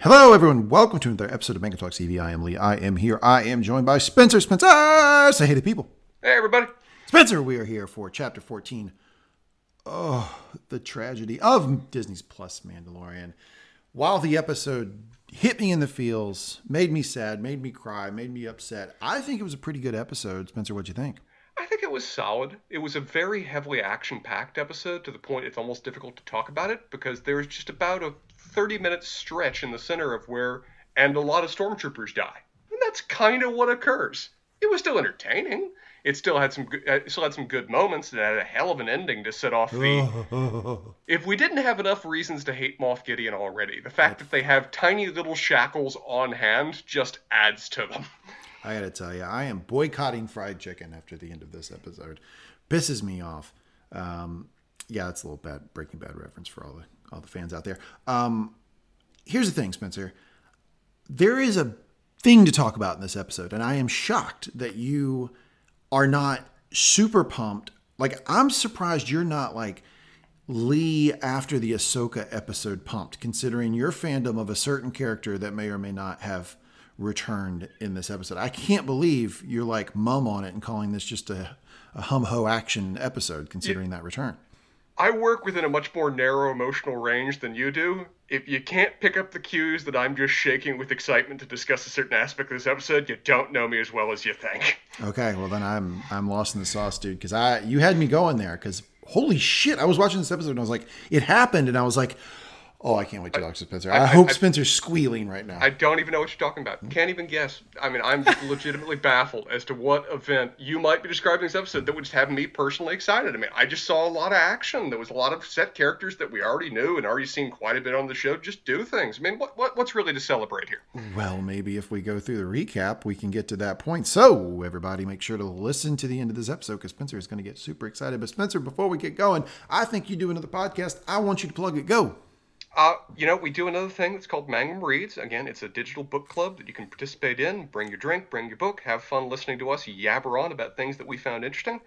Hello, everyone. Welcome to another episode of Manga Talk TV. I am Lee. I am here. I am joined by Spencer. Spencer, ah, say hey to people. Hey, everybody. Spencer, we are here for chapter 14. Oh, the tragedy of Disney's Plus Mandalorian. While the episode hit me in the feels, made me sad, made me cry, made me upset, I think it was a pretty good episode. Spencer, what'd you think? I think it was solid. It was a very heavily action packed episode to the point it's almost difficult to talk about it because there's just about a 30 minute stretch in the center of where, and a lot of stormtroopers die. And that's kind of what occurs. It was still entertaining. It still had some good, still had some good moments. It had a hell of an ending to set off the. if we didn't have enough reasons to hate Moff Gideon already, the fact that they have tiny little shackles on hand just adds to them. I gotta tell you, I am boycotting fried chicken after the end of this episode. Pisses me off. Um, yeah, it's a little bad Breaking Bad reference for all the all the fans out there. Um, here's the thing, Spencer. There is a thing to talk about in this episode, and I am shocked that you are not super pumped. Like, I'm surprised you're not like Lee after the Ahsoka episode pumped, considering your fandom of a certain character that may or may not have returned in this episode. I can't believe you're like mum on it and calling this just a, a hum ho action episode, considering that return. I work within a much more narrow emotional range than you do. If you can't pick up the cues that I'm just shaking with excitement to discuss a certain aspect of this episode, you don't know me as well as you think. Okay, well then I'm I'm lost in the sauce, dude. Because I you had me going there. Because holy shit, I was watching this episode and I was like, it happened, and I was like, Oh, I can't wait to talk to Spencer. I, I hope I, Spencer's squealing right now. I don't even know what you're talking about. Hmm? Can't even guess. I mean, I'm legitimately baffled as to what event you might be describing this episode that would just have me personally excited. I mean, I just saw a lot of action. There was a lot of set characters that we already knew and already seen quite a bit on the show just do things. I mean, what, what what's really to celebrate here? Well, maybe if we go through the recap, we can get to that point. So, everybody, make sure to listen to the end of this episode because Spencer is going to get super excited. But, Spencer, before we get going, I think you do another podcast. I want you to plug it. Go. Uh, you know, we do another thing that's called Mangum Reads. Again, it's a digital book club that you can participate in. Bring your drink, bring your book, have fun listening to us yabber on about things that we found interesting.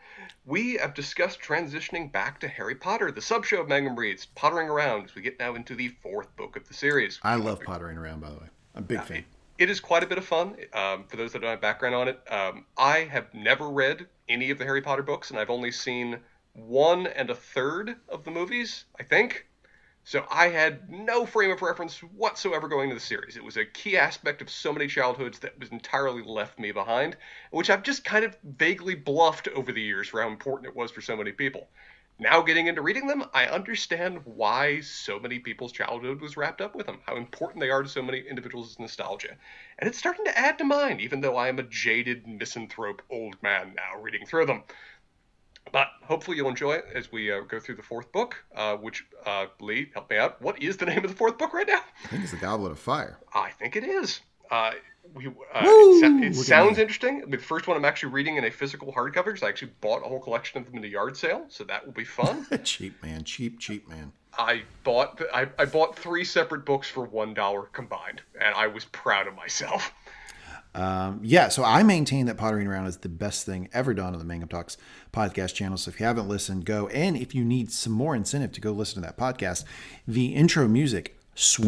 We have discussed transitioning back to Harry Potter, the sub show of Mangum Reads, pottering around as we get now into the fourth book of the series. I love pottering around, by the way. I'm a big fan. It, it is quite a bit of fun. Um, for those that don't have background on it, um, I have never read any of the Harry Potter books, and I've only seen one and a third of the movies, I think. So I had no frame of reference whatsoever going into the series. It was a key aspect of so many childhoods that was entirely left me behind, which I've just kind of vaguely bluffed over the years for how important it was for so many people. Now getting into reading them, I understand why so many people's childhood was wrapped up with them, how important they are to so many individuals' nostalgia. And it's starting to add to mine, even though I am a jaded misanthrope old man now reading through them. But hopefully you'll enjoy it as we uh, go through the fourth book, uh, which, uh, Lee, help me out. What is the name of the fourth book right now? I think it's the Goblet of Fire. I think it is. Uh, we, uh, it, it sounds interesting. the first one I'm actually reading in a physical hardcover because I actually bought a whole collection of them in a yard sale, so that will be fun. cheap man, cheap, cheap man. I bought I, I bought three separate books for one dollar combined, and I was proud of myself. Um, yeah, so I maintain that Pottering Around is the best thing ever done on the Mangum Talks podcast channel. So if you haven't listened, go. And if you need some more incentive to go listen to that podcast, the intro music,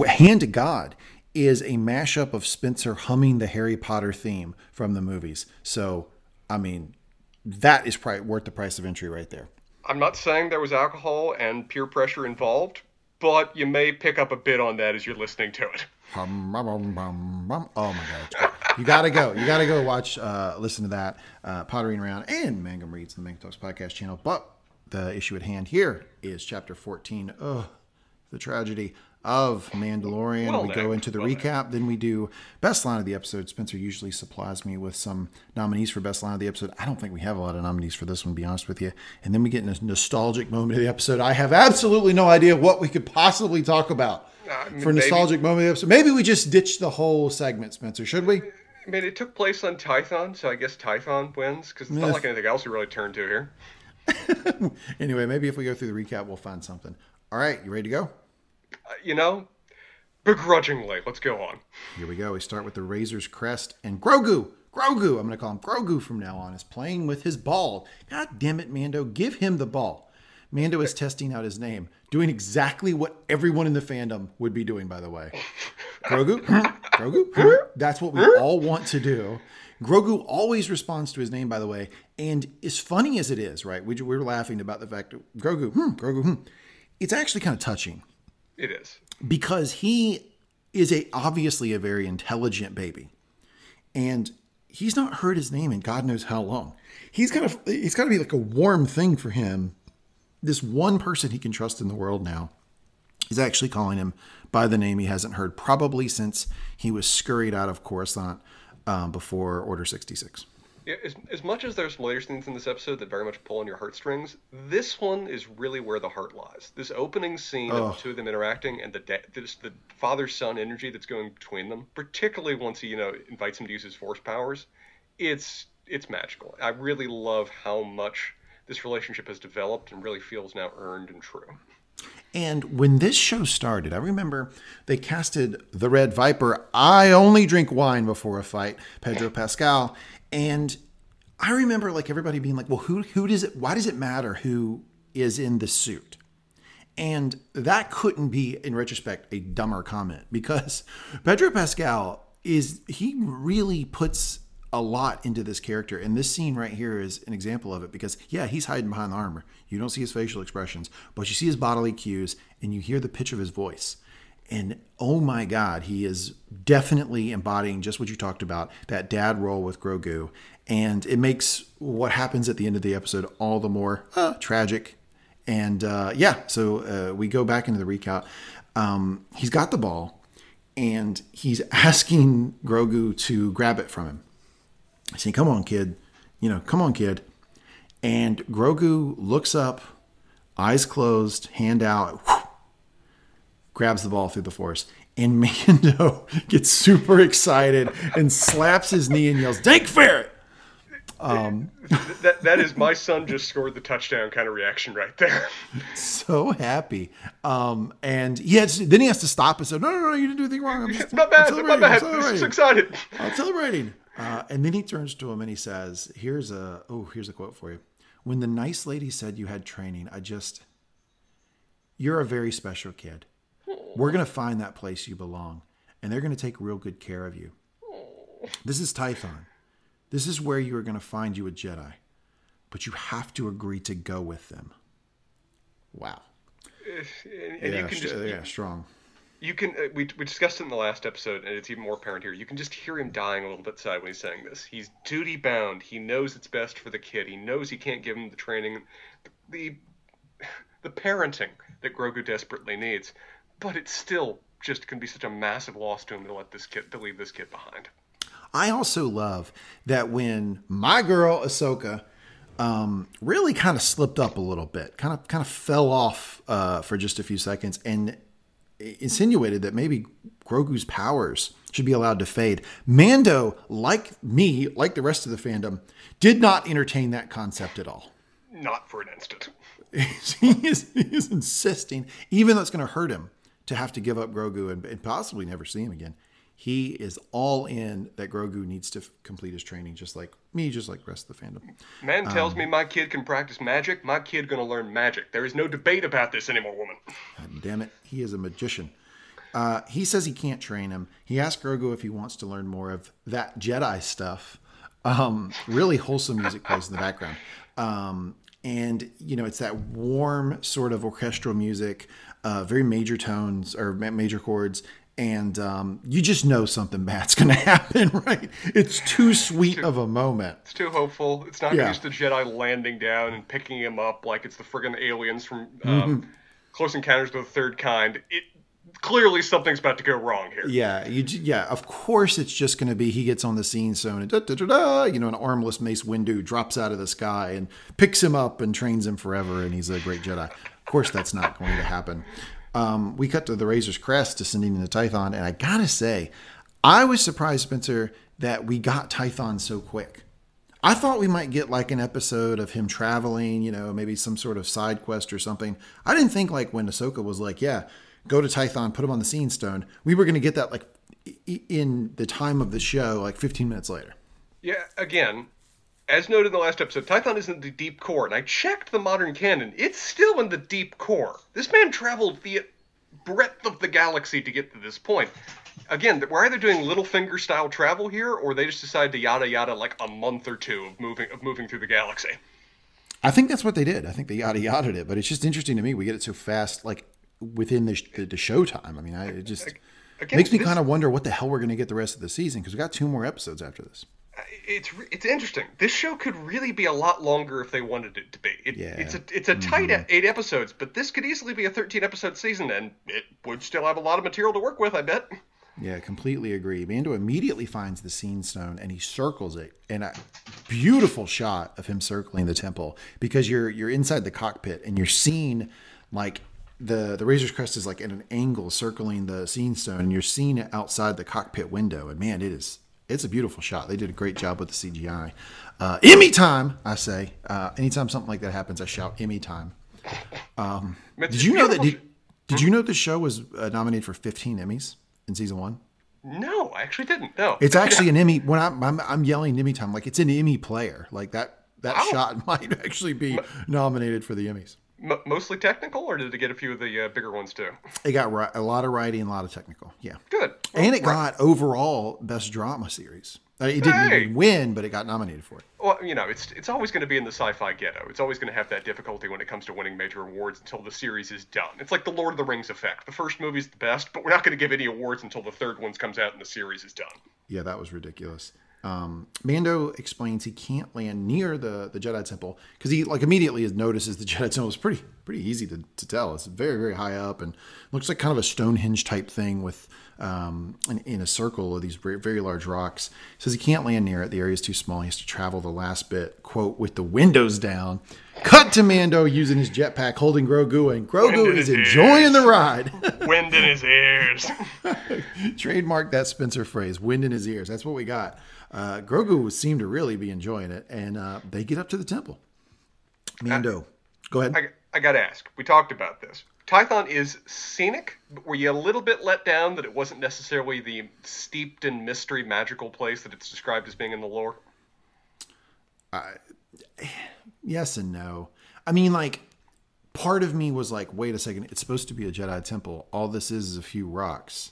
hand to God, is a mashup of Spencer humming the Harry Potter theme from the movies. So, I mean, that is probably worth the price of entry right there. I'm not saying there was alcohol and peer pressure involved, but you may pick up a bit on that as you're listening to it. Oh my god, you gotta go. You gotta go watch, uh, listen to that, uh, Pottering Around and Mangum Reads, the Mangum Talks podcast channel. But the issue at hand here is chapter 14. Ugh, the tragedy of Mandalorian. Well, we go into the well, recap, then we do best line of the episode. Spencer usually supplies me with some nominees for best line of the episode. I don't think we have a lot of nominees for this one, to be honest with you. And then we get in a nostalgic moment of the episode. I have absolutely no idea what we could possibly talk about uh, for maybe, nostalgic moment of the episode. Maybe we just ditch the whole segment, Spencer. Should we? I mean, it took place on Tython, so I guess Tython wins because it's not like anything else we really turn to here. anyway, maybe if we go through the recap, we'll find something. All right, you ready to go? Uh, you know, begrudgingly. Let's go on. Here we go. We start with the Razor's Crest and Grogu. Grogu, I'm going to call him Grogu from now on, is playing with his ball. God damn it, Mando, give him the ball. Mando is testing out his name, doing exactly what everyone in the fandom would be doing, by the way. Grogu, Grogu. That's what we all want to do. Grogu always responds to his name, by the way. And as funny as it is, right? We, we were laughing about the fact that Grogu, hmm, Grogu, hmm. It's actually kind of touching. It is because he is a obviously a very intelligent baby, and he's not heard his name in God knows how long. He's kind of it's got to be like a warm thing for him. This one person he can trust in the world now is actually calling him by the name he hasn't heard probably since he was scurried out of Coruscant um, before Order 66. Yeah, as, as much as there's later scenes in this episode that very much pull on your heartstrings, this one is really where the heart lies. This opening scene oh. of the two of them interacting and the da- this, the father son energy that's going between them, particularly once he you know invites him to use his force powers, it's it's magical. I really love how much this relationship has developed and really feels now earned and true. And when this show started, I remember they casted the Red Viper. I only drink wine before a fight, Pedro Pascal. And I remember like everybody being like, well, who who does it why does it matter who is in the suit? And that couldn't be, in retrospect, a dumber comment because Pedro Pascal is he really puts a lot into this character. And this scene right here is an example of it because, yeah, he's hiding behind the armor. You don't see his facial expressions, but you see his bodily cues and you hear the pitch of his voice. And oh my God, he is definitely embodying just what you talked about that dad role with Grogu. And it makes what happens at the end of the episode all the more uh, tragic. And uh, yeah, so uh, we go back into the recap. Um, he's got the ball and he's asking Grogu to grab it from him saying, Come on, kid. You know, come on, kid. And Grogu looks up, eyes closed, hand out, whoosh, grabs the ball through the force. And Mando gets super excited and slaps his knee and yells, Dank Farrik! Um, that that is my son just scored the touchdown kind of reaction right there. so happy, um, and he has then he has to stop and say, "No, no, no, you didn't do anything wrong. I'm just not bad, I'm not bad. I'm so excited. I'm celebrating." Uh, and then he turns to him and he says, "Here's a oh, here's a quote for you. When the nice lady said you had training, I just you're a very special kid. We're gonna find that place you belong, and they're gonna take real good care of you. This is Tython. This is where you are gonna find you a Jedi, but you have to agree to go with them. Wow. And, and yeah, you can just yeah, strong you can uh, we, we discussed it in the last episode and it's even more apparent here. You can just hear him dying a little bit side when he's saying this. He's duty bound he knows it's best for the kid. He knows he can't give him the training the the parenting that grogu desperately needs. But it's still just going to be such a massive loss to him to let this kid to leave this kid behind. I also love that when my girl ahsoka um, really kind of slipped up a little bit, kind of kind of fell off uh, for just a few seconds, and insinuated that maybe Grogu's powers should be allowed to fade. Mando, like me, like the rest of the fandom, did not entertain that concept at all. Not for an instant. he, is, he is insisting, even though it's going to hurt him to have to give up Grogu and, and possibly never see him again. He is all in that Grogu needs to f- complete his training, just like me, just like rest of the fandom. Man tells um, me my kid can practice magic. My kid gonna learn magic. There is no debate about this anymore, woman. God damn it, he is a magician. Uh, he says he can't train him. He asks Grogu if he wants to learn more of that Jedi stuff. Um, really wholesome music plays in the background. Um, and you know it's that warm sort of orchestral music uh, very major tones or major chords and um, you just know something bad's going to happen, right? It's too sweet too, of a moment. It's too hopeful. It's not yeah. just the Jedi landing down and picking him up like it's the friggin' aliens from um, mm-hmm. Close Encounters of the Third Kind. It clearly something's about to go wrong here. Yeah, you, yeah. Of course, it's just going to be he gets on the scene so and da, da, da, da, you know an armless Mace Windu drops out of the sky and picks him up and trains him forever, and he's a great Jedi. Of course, that's not going to happen um, we cut to the Razor's Crest descending into Tython, and I gotta say, I was surprised, Spencer, that we got Tython so quick. I thought we might get like an episode of him traveling, you know, maybe some sort of side quest or something. I didn't think like when Ahsoka was like, "Yeah, go to Tython, put him on the Seeing Stone." We were going to get that like in the time of the show, like 15 minutes later. Yeah, again, as noted in the last episode, Tython isn't the deep core, and I checked the modern canon. It's still in the deep core. This man traveled the breadth of the galaxy to get to this point. Again, we're either doing Littlefinger style travel here, or they just decided to yada yada like a month or two of moving of moving through the galaxy. I think that's what they did. I think they yada yada it, but it's just interesting to me. We get it so fast, like within the, the, the show time. I mean, I, it just Again, makes me kind of wonder what the hell we're going to get the rest of the season because we got two more episodes after this. It's it's interesting. This show could really be a lot longer if they wanted it to be. It, yeah. It's a it's a tight mm-hmm. eight episodes, but this could easily be a thirteen episode season, and it would still have a lot of material to work with. I bet. Yeah, completely agree. Mando immediately finds the seeing stone and he circles it, and a beautiful shot of him circling the temple because you're you're inside the cockpit and you're seeing like the the Razor's Crest is like at an angle circling the seeing stone, and you're seeing it outside the cockpit window. And man, it is it's a beautiful shot. They did a great job with the CGI. Uh, Emmy time, I say. Uh, anytime something like that happens, I shout Emmy time. Um, did you know that? Did, did you know the show was uh, nominated for 15 Emmys? in season one? No, I actually didn't. No, it's actually an Emmy. When I'm, I'm, I'm yelling Emmy time, like it's an Emmy player. Like that that wow. shot might actually be nominated for the Emmys. M- mostly technical, or did it get a few of the uh, bigger ones too? It got ri- a lot of writing, a lot of technical. Yeah, good. Well, and it right. got overall best drama series. Uh, it didn't hey. even win, but it got nominated for it. Well, you know, it's it's always going to be in the sci-fi ghetto. It's always going to have that difficulty when it comes to winning major awards until the series is done. It's like the Lord of the Rings effect. The first movie's the best, but we're not going to give any awards until the third one comes out and the series is done. Yeah, that was ridiculous. Um, Mando explains he can't land near the, the Jedi Temple because he like immediately notices the Jedi Temple is pretty pretty easy to, to tell. It's very very high up and looks like kind of a Stonehenge type thing with um, in, in, a circle of these very, very large rocks. He says he can't land near it. The area is too small. He has to travel the last bit, quote, with the windows down. Cut to Mando using his jetpack, holding Grogu, and Grogu is enjoying ears. the ride. wind in his ears. Trademark that Spencer phrase, wind in his ears. That's what we got. Uh, Grogu seemed to really be enjoying it, and uh, they get up to the temple. Mando, go ahead. I, I got to ask. We talked about this. Tython is scenic, but were you a little bit let down that it wasn't necessarily the steeped in mystery magical place that it's described as being in the lore? Uh, yes and no. I mean, like, part of me was like, wait a second, it's supposed to be a Jedi temple. All this is is a few rocks.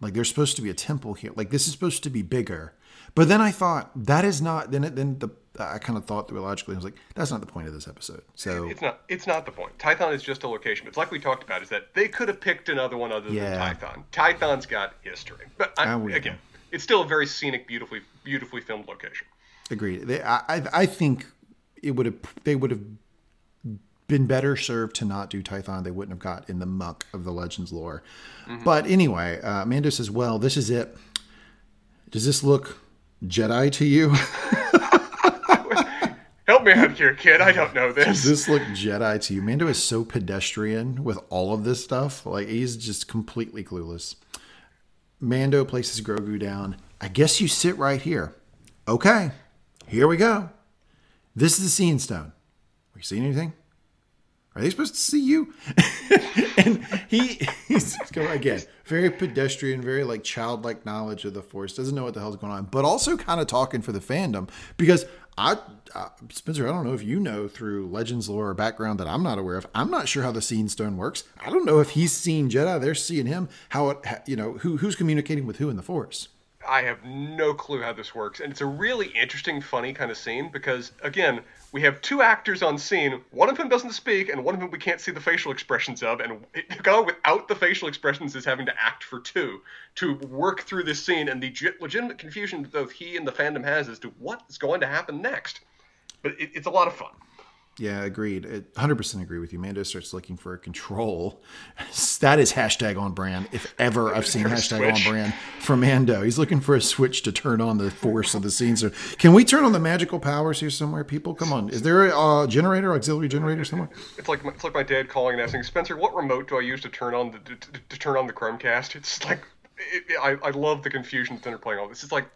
Like, there's supposed to be a temple here. Like, this is supposed to be bigger. But then I thought, that is not, then, it, then the I kind of thought theologically. I was like, that's not the point of this episode. So it's not. It's not the point. Tython is just a location. It's like we talked about. Is that they could have picked another one other yeah. than Tython. Tython's got history, but I, again, it's still a very scenic, beautifully, beautifully filmed location. Agreed. They, I, I think it would have. They would have been better served to not do Tython. They wouldn't have got in the muck of the Legends lore. Mm-hmm. But anyway, uh, Amanda says, "Well, this is it. Does this look Jedi to you?" Help me out here, kid. I don't know this. Does this look Jedi to you? Mando is so pedestrian with all of this stuff. Like he's just completely clueless. Mando places Grogu down. I guess you sit right here. Okay, here we go. This is the seeing stone. Are you seeing anything? Are they supposed to see you? and he he's again very pedestrian, very like childlike knowledge of the force. Doesn't know what the hell's going on, but also kind of talking for the fandom because I, uh, Spencer, I don't know if you know through Legends lore or background that I'm not aware of. I'm not sure how the Seeing Stone works. I don't know if he's seeing Jedi. They're seeing him. How it, you know, who who's communicating with who in the Force. I have no clue how this works. And it's a really interesting, funny kind of scene because, again, we have two actors on scene. One of whom doesn't speak, and one of whom we can't see the facial expressions of. And the guy without the facial expressions is having to act for two to work through this scene. And the legitimate confusion both he and the fandom has as to what is going to happen next. But it, it's a lot of fun. Yeah, agreed. 100% agree with you. Mando starts looking for a control. That is hashtag on brand. If ever I've seen hashtag switch. on brand from Mando, he's looking for a switch to turn on the force of the scene. So, can we turn on the magical powers here somewhere, people? Come on. Is there a uh, generator, auxiliary generator somewhere? It's like it's like my dad calling and asking Spencer, "What remote do I use to turn on the to, to, to turn on the Chromecast?" It's like it, I, I love the confusion that they're playing all this. It's like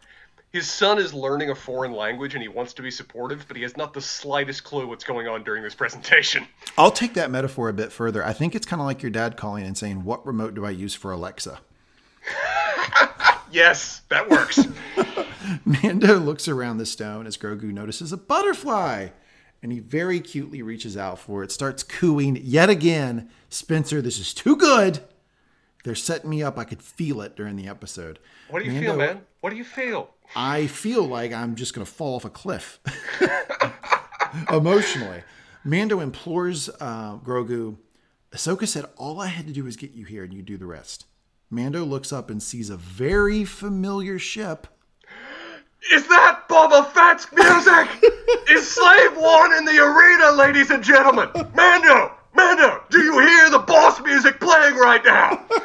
his son is learning a foreign language and he wants to be supportive, but he has not the slightest clue what's going on during this presentation. I'll take that metaphor a bit further. I think it's kind of like your dad calling and saying, What remote do I use for Alexa? yes, that works. Mando looks around the stone as Grogu notices a butterfly and he very cutely reaches out for it, starts cooing yet again. Spencer, this is too good. They're setting me up. I could feel it during the episode. What do you feel, man? What do you feel? I feel like I'm just going to fall off a cliff emotionally. Mando implores uh, Grogu. Ahsoka said, All I had to do was get you here and you do the rest. Mando looks up and sees a very familiar ship. Is that Boba Fett's music? Is Slave One in the arena, ladies and gentlemen? Mando! Mando! Do you hear the boss music playing right now?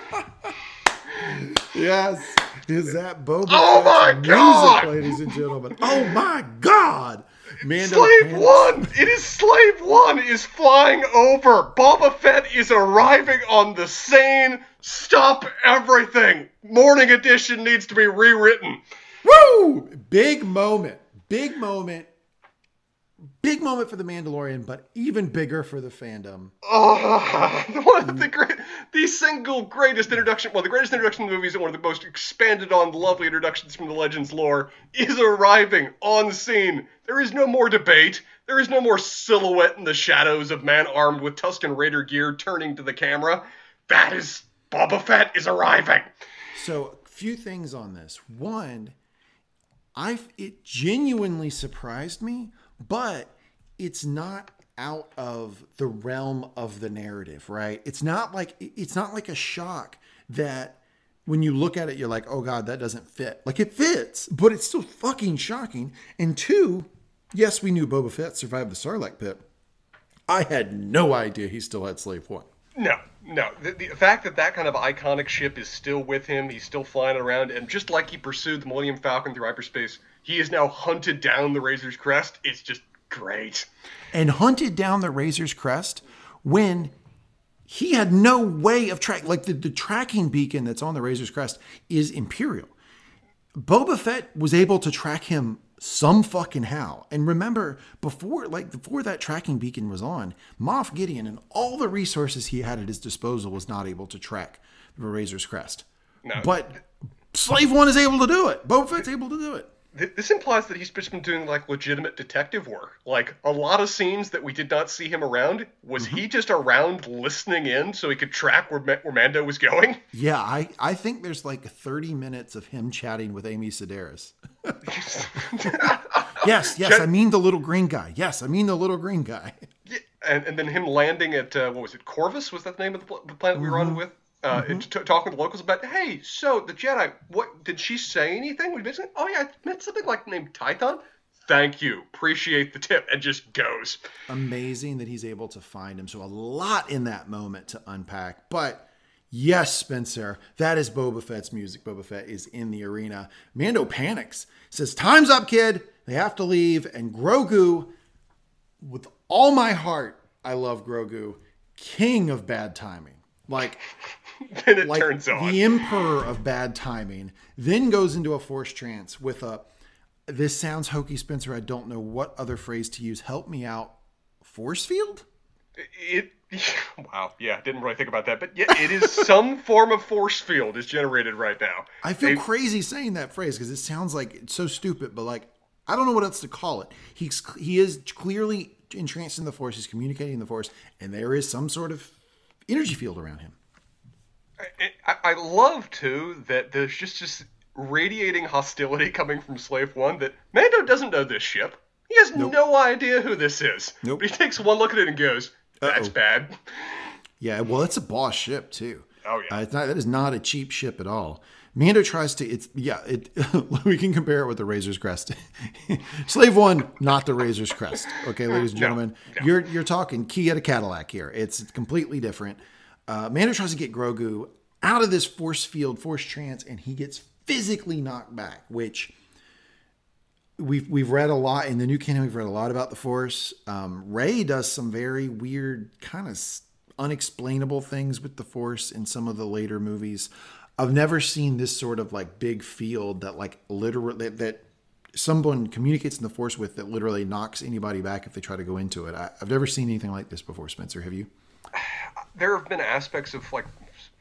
Yes. Is that Boba Oh my Fett's God! music, ladies and gentlemen? Oh my God! Mando Slave panics. One! It is Slave One is flying over. Boba Fett is arriving on the scene. Stop everything. Morning edition needs to be rewritten. Woo! Big moment. Big moment. Big moment for the Mandalorian, but even bigger for the fandom. Oh, one of the great, the single greatest introduction, well, the greatest introduction in the movies and one of the most expanded on lovely introductions from the Legends lore is arriving on scene. There is no more debate. There is no more silhouette in the shadows of man armed with Tusken Raider gear turning to the camera. That is Boba Fett is arriving. So, a few things on this. One, I it genuinely surprised me, but it's not out of the realm of the narrative, right? It's not like it's not like a shock that when you look at it you're like, "Oh god, that doesn't fit." Like it fits, but it's still fucking shocking. And two, yes, we knew Boba Fett survived the Sarlacc pit. I had no idea he still had Slave One. No, no. The, the fact that that kind of iconic ship is still with him, he's still flying around, and just like he pursued the Millennium Falcon through hyperspace, he is now hunted down the Razor's Crest. It's just great. and hunted down the Razor's Crest when he had no way of track. Like the, the tracking beacon that's on the Razor's Crest is Imperial. Boba Fett was able to track him some fucking how. And remember, before like before that tracking beacon was on, Moff Gideon and all the resources he had at his disposal was not able to track the Razor's Crest. No. But Slave One is able to do it. Boba Fett's able to do it. Th- This implies that he's just been doing like legitimate detective work. Like a lot of scenes that we did not see him around. Was he just around listening in so he could track where, Ma- where Mando was going? Yeah, I, I think there's like 30 minutes of him chatting with Amy Sedaris. yes, yes, I mean the little green guy. Yes, I mean the little green guy. Yeah, and, and then him landing at uh, what was it, Corvus? Was that the name of the, pl- the planet we were on with? Uh, and t- talking to the locals about, hey, so the Jedi, what did she say anything? We basically, oh yeah, I met something like named Titan. Thank you, appreciate the tip, and just goes. Amazing that he's able to find him. So a lot in that moment to unpack. But yes, Spencer, that is Boba Fett's music. Boba Fett is in the arena. Mando panics, says, Time's up, kid. They have to leave. And Grogu, with all my heart, I love Grogu, king of bad timing. Like Then it like turns on. the emperor of bad timing, then goes into a force trance with a. This sounds hokey, Spencer. I don't know what other phrase to use. Help me out. Force field? It, wow, yeah, didn't really think about that, but yeah, it is some form of force field is generated right now. I feel They- crazy saying that phrase because it sounds like it's so stupid, but like I don't know what else to call it. He's he is clearly entranced in the force. He's communicating the force, and there is some sort of energy field around him. I, I love too that there's just this radiating hostility coming from Slave One. That Mando doesn't know this ship. He has no idea who this is. Nope. But he takes one look at it and goes, "That's Uh-oh. bad." Yeah, well, it's a boss ship too. Oh, yeah. uh, it's not. That is not a cheap ship at all. Mando tries to. It's yeah. It we can compare it with the Razor's Crest. Slave One, not the Razor's Crest. Okay, ladies and No, gentlemen, no. you're you're talking key Kia to Cadillac here. It's completely different. Uh, Mando tries to get Grogu out of this force field, force trance, and he gets physically knocked back, which we've we've read a lot in the new canon. We've read a lot about the Force. Um, Rey does some very weird, kind of unexplainable things with the Force in some of the later movies. I've never seen this sort of like big field that like literally that, that someone communicates in the Force with that literally knocks anybody back if they try to go into it. I, I've never seen anything like this before. Spencer, have you? There have been aspects of like,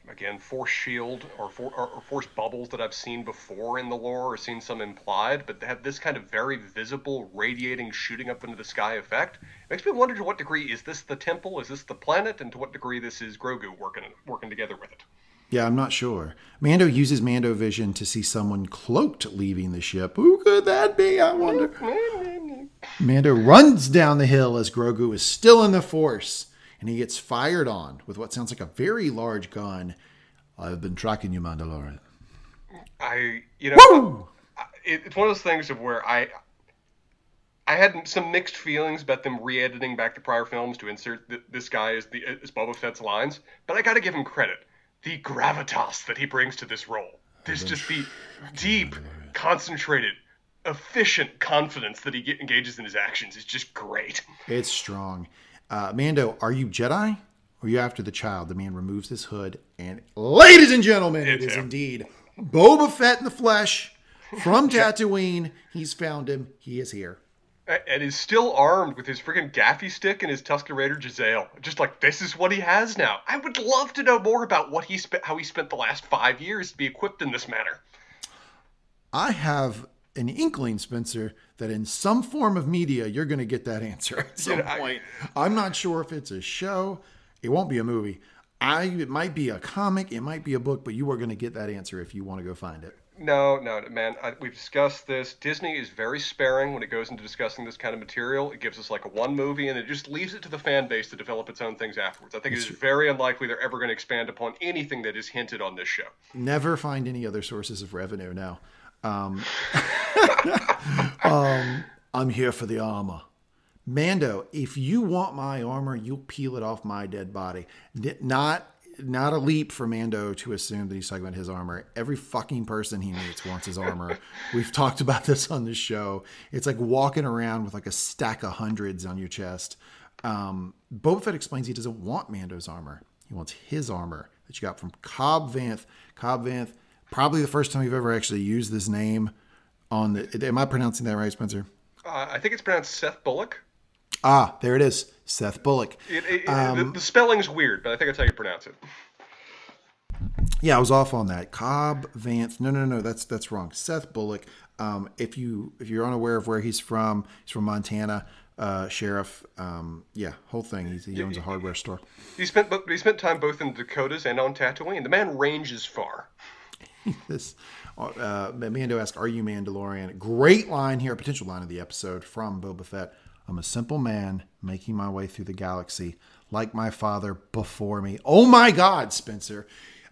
again, force shield or, for, or, or force bubbles that I've seen before in the lore, or seen some implied, but they have this kind of very visible, radiating, shooting up into the sky effect. It makes me wonder to what degree is this the temple, is this the planet, and to what degree this is Grogu working working together with it. Yeah, I'm not sure. Mando uses Mando vision to see someone cloaked leaving the ship. Who could that be? I wonder. Mando runs down the hill as Grogu is still in the Force, and he gets fired on with what sounds like a very large gun. I've been tracking you, Mandalorian. I, you know, Woo! I- it's one of those things of where I, I had some mixed feelings about them re-editing back the prior films to insert th- this guy as the as Boba Fett's lines, but I got to give him credit. The gravitas that he brings to this role. this just the deep, concentrated, efficient confidence that he engages in his actions is just great. It's strong. Uh, Mando, are you Jedi? Or are you after the child? The man removes his hood, and ladies and gentlemen, it It's him. indeed Boba Fett in the flesh from Tatooine. He's found him. He is here. And is still armed with his freaking gaffi stick and his Tusken Raider Giselle. Just like this is what he has now. I would love to know more about what he spent, how he spent the last five years to be equipped in this manner. I have an inkling, Spencer, that in some form of media, you're going to get that answer at some I- point. I'm not sure if it's a show. It won't be a movie. I it might be a comic, it might be a book, but you are going to get that answer if you want to go find it. No, no, man. I, we've discussed this. Disney is very sparing when it goes into discussing this kind of material. It gives us like a one movie, and it just leaves it to the fan base to develop its own things afterwards. I think it is very unlikely they're ever going to expand upon anything that is hinted on this show. Never find any other sources of revenue now. Um, um, I'm here for the armor. Mando, if you want my armor, you'll peel it off my dead body. Not not a leap for Mando to assume that he's talking about his armor. Every fucking person he meets wants his armor. We've talked about this on the show. It's like walking around with like a stack of hundreds on your chest. Um, Boba Fett explains he doesn't want Mando's armor. He wants his armor that you got from Cobb Vanth. Cobb Vanth, probably the first time you've ever actually used this name on the. Am I pronouncing that right, Spencer? Uh, I think it's pronounced Seth Bullock. Ah, there it is. Seth Bullock. It, it, the, the spelling's weird, but I think that's how you pronounce it. Yeah, I was off on that. Cobb Vance. No, no, no, that's that's wrong. Seth Bullock. Um, if you if you're unaware of where he's from, he's from Montana. Uh, sheriff. Um, yeah, whole thing. He's, he owns a hardware store. He spent but he spent time both in the Dakotas and on Tatooine. The man ranges far. This uh, Mando asks, "Are you Mandalorian?" Great line here, potential line of the episode from Boba Fett. I'm a simple man making my way through the galaxy, like my father before me. Oh my God, Spencer!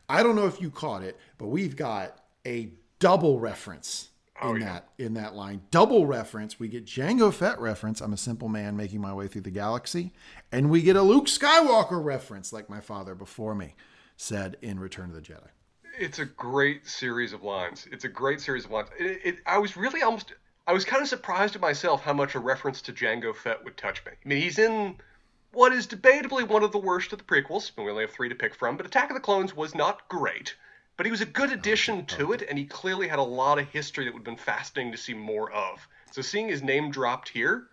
I don't know if you caught it, but we've got a double reference in that in that line. Double reference. We get Jango Fett reference. I'm a simple man making my way through the galaxy, and we get a Luke Skywalker reference, like my father before me said in Return of the Jedi. It's a great series of lines. It's a great series of lines. It, it, I was really almost. I was kind of surprised at myself how much a reference to Jango Fett would touch me. I mean, he's in what is debatably one of the worst of the prequels, and we only have three to pick from. But Attack of the Clones was not great, but he was a good addition to it, and he clearly had a lot of history that would have been fascinating to see more of. So seeing his name dropped here,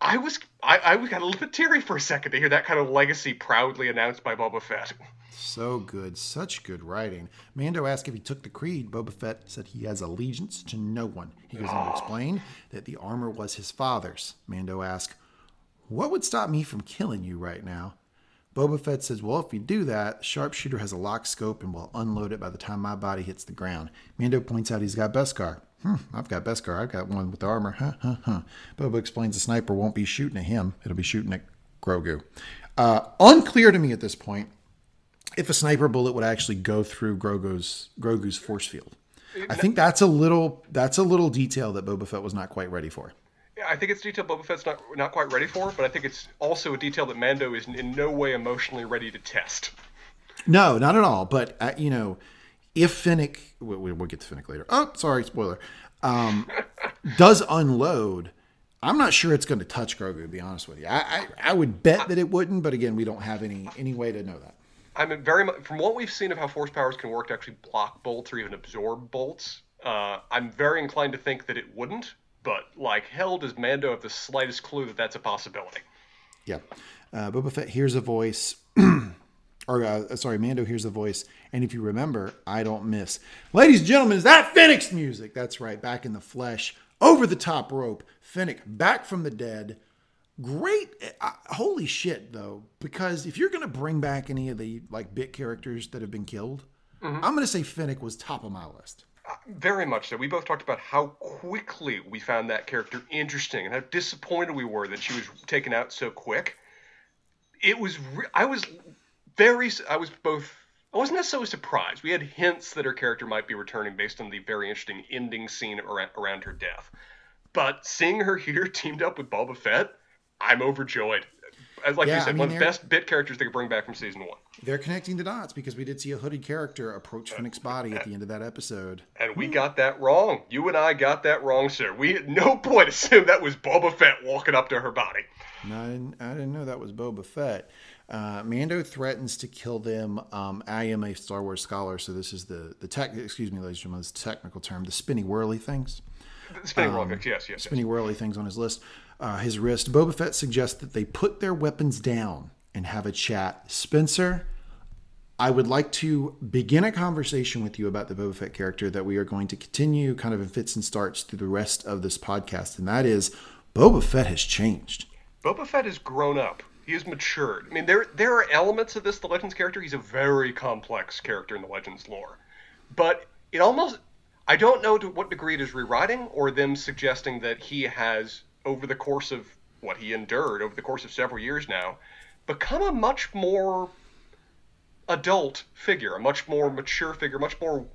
I was I, I got a little bit teary for a second to hear that kind of legacy proudly announced by Boba Fett. So good, such good writing. Mando asked if he took the creed. Boba Fett said he has allegiance to no one. He goes on to explain that the armor was his father's. Mando asked, What would stop me from killing you right now? Boba Fett says, Well, if you do that, sharpshooter has a lock scope and will unload it by the time my body hits the ground. Mando points out he's got Beskar. Hmm, I've got Beskar. I've got one with armor. Huh, huh, huh. Boba explains the sniper won't be shooting at him, it'll be shooting at Grogu. Uh, unclear to me at this point if a sniper bullet would actually go through Grogu's Grogu's force field. I think that's a little that's a little detail that Boba Fett was not quite ready for. Yeah, I think it's detail Boba Fett's not not quite ready for, but I think it's also a detail that Mando is in no way emotionally ready to test. No, not at all. But uh, you know, if Finnick, we, we- we'll get to Finnick later. Oh, sorry, spoiler. Um, does unload. I'm not sure it's going to touch Grogu. To be honest with you, I, I I would bet that it wouldn't. But again, we don't have any any way to know that. I'm very much from what we've seen of how force powers can work to actually block bolts or even absorb bolts. Uh, I'm very inclined to think that it wouldn't, but like hell, does Mando have the slightest clue that that's a possibility? Yeah. Uh, Boba Fett hears a voice, or uh, sorry, Mando hears a voice, and if you remember, I don't miss. Ladies and gentlemen, is that Finnick's music? That's right, back in the flesh, over the top rope. Finnick back from the dead. Great uh, holy shit though because if you're gonna bring back any of the like bit characters that have been killed i'm gonna say finnick was top of my list Very much so. We both talked about how quickly we found that character interesting and how disappointed we were that she was taken out so quick. It was. Re- I was very. i was both. I wasn't necessarily surprised. We had hints that her character might be returning based on the very interesting ending scene around, around her death. But seeing her here teamed up with Boba Fett, I'm overjoyed. As like Yeah, you I said, mean, one of the best bit characters they could bring back from season one. they're connecting the dots because we did see a hooded character approach finnick's body at the end of that episode And we got that wrong. You and I got that wrong, sir. We at no point assumed that was Boba Fett walking up to her body. No, I didn't, I didn't know that was Boba Fett. Uh, Mando threatens to kill them. Um, I am a Star Wars scholar, so this is the the tech. Excuse me, ladies and gentlemen, this technical term, the spinny whirly things. Spinning Um, roll yes, yes, yes. Spinny whirly things on his list. Uh, his wrist. Boba Fett suggests that they put their weapons down and have a chat. Spencer, I would like to begin a conversation with you about the Boba Fett character that we are going to continue kind of in fits and starts through the rest of this podcast, and that is Boba Fett has changed. Boba Fett has grown up. He has matured. I mean, there there are elements of this the Legends character. He's a very complex character in the Legends lore, but it almost I don't know to what degree it is rewriting or them suggesting that he has over the course of what he endured over the course of several years now become a much more adult figure, a much more mature figure, much more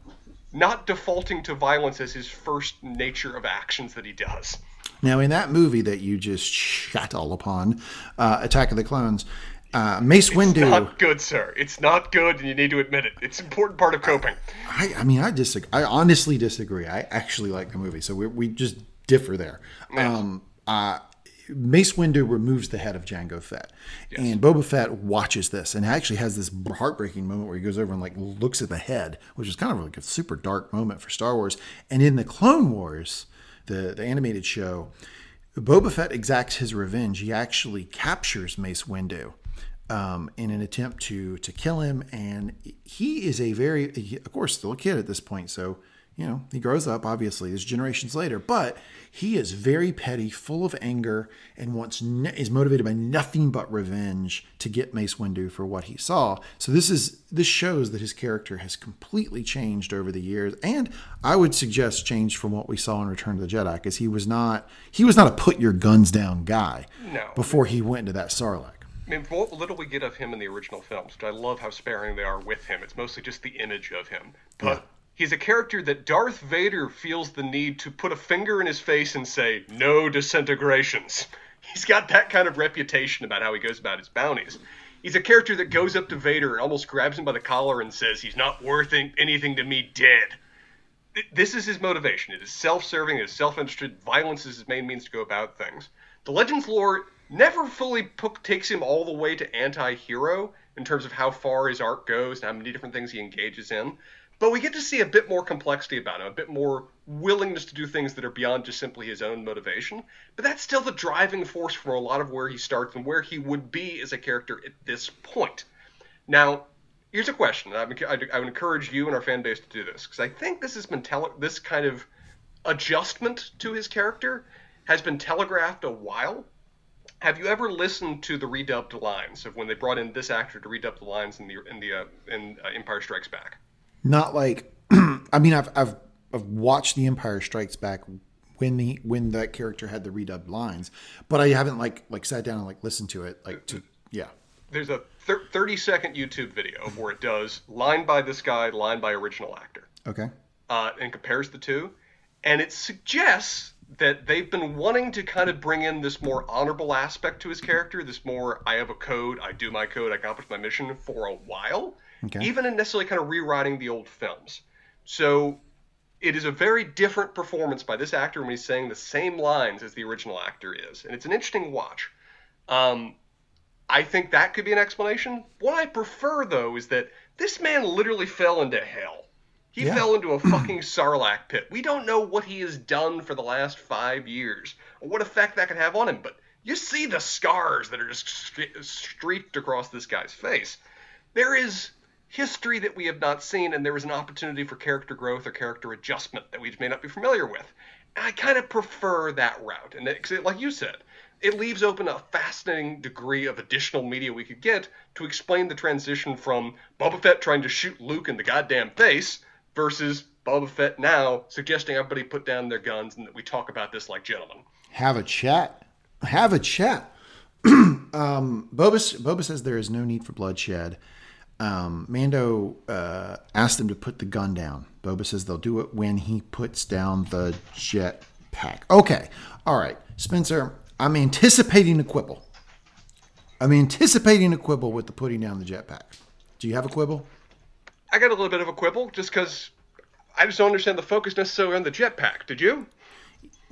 not defaulting to violence as his first nature of actions that he does. Now, in that movie that you just shat all upon, uh, Attack of the Clones, uh, Mace Windu. Not good, sir. It's not good, and you need to admit it. It's an important part of coping. I, I mean, I disagree. I honestly disagree. I actually like the movie, so we, we just differ there. Um, uh, Mace Windu removes the head of Jango Fett, and Boba Fett watches this and actually has this heartbreaking moment where he goes over and like looks at the head, which is kind of like a super dark moment for Star Wars. And in the Clone Wars, the the animated show, Boba Fett exacts his revenge. He actually captures Mace Windu um, in an attempt to to kill him, and he is a very, he- of course, still a kid at this point. So you know he grows up. Obviously, there's generations later, but he is very petty, full of anger, and wants is motivated by nothing but revenge to get Mace Windu for what he saw. So this is this shows that his character has completely changed over the years, and I would suggest changed from what we saw in Return of the Jedi, because he was not he was not a put your guns down guy No. before he went into that Sarlacc. I mean, what little we get of him in the original films, which I love how sparing they are with him, it's mostly just the image of him. But he's a character that Darth Vader feels the need to put a finger in his face and say, no disintegrations. He's got that kind of reputation about how he goes about his bounties. He's a character that goes up to Vader and almost grabs him by the collar and says, he's not worth anything to me dead. This is his motivation. It is self-serving. It is self-interested. Violence is his main means to go about things. The Legends lore never fully takes him all the way to anti-hero in terms of how far his arc goes and how many different things he engages in. But we get to see a bit more complexity about him, a bit more willingness to do things that are beyond just simply his own motivation. But that's still the driving force for a lot of where he starts and where he would be as a character at this point. Now, here's a question. I would, encourage you and our fan base to do this because I think this has been tele- this kind of adjustment to his character has been telegraphed a while. Have you ever listened to the redubbed lines of when they brought in this actor to redub the lines in the in the uh, in uh, Empire Strikes Back? Not like, I mean, I've, I've I've watched The Empire Strikes Back when the when that character had the redubbed lines, but I haven't like like sat down and like listened to it like to yeah. There's a thir- 30 second YouTube video where it does line by this guy, line by original actor. Okay. uh, and compares the two, and it suggests that they've been wanting to kind of bring in this more honorable aspect to his character, this more I have a code, I do my code, I accomplish my mission for a while, Okay. even in necessarily kind of rewriting the old films. So it is a very different performance by this actor when he's saying the same lines as the original actor is, and it's an interesting watch. Um, I think that could be an explanation. What I prefer, though, is that this man literally fell into hell. He Yeah. fell into a fucking sarlacc pit. We don't know what he has done for the last five years or what effect that could have on him, but you see the scars that are just streaked across this guy's face. There is history that we have not seen, and there is an opportunity for character growth or character adjustment that we may not be familiar with. And I kind of prefer that route. And it, like you said, it leaves open a fascinating degree of additional media we could get to explain the transition from Boba Fett trying to shoot Luke in the goddamn face versus Boba Fett now suggesting everybody put down their guns and that we talk about this like gentlemen. Have a chat. Have a chat. um, Boba, Boba says there is no need for bloodshed. Um, Mando uh, asked them to put the gun down. Boba says they'll do it when he puts down the jet pack. Okay. All right. Spencer, I'm anticipating a quibble. I'm anticipating a quibble with the putting down the jetpack. Do you have a quibble? I got a little bit of a quibble just because I just don't understand the focus necessarily on the jetpack. Did you?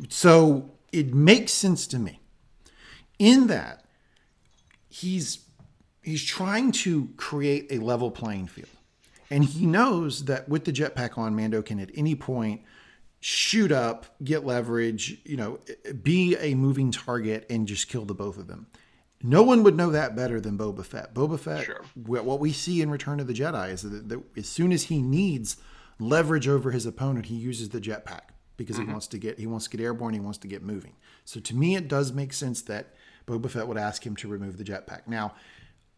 So it makes sense to me in that he's he's trying to create a level playing field. And he knows that with the jetpack on, Mando can at any point shoot up, get leverage, you know, be a moving target and just kill the both of them. No one would know that better than Boba Fett. Boba Fett, sure. what we see in Return of the Jedi is that, that, as soon as he needs leverage over his opponent, he uses the jetpack because mm-hmm. he wants to get he wants to get airborne, he wants to get moving. So to me, it does make sense that Boba Fett would ask him to remove the jetpack. Now,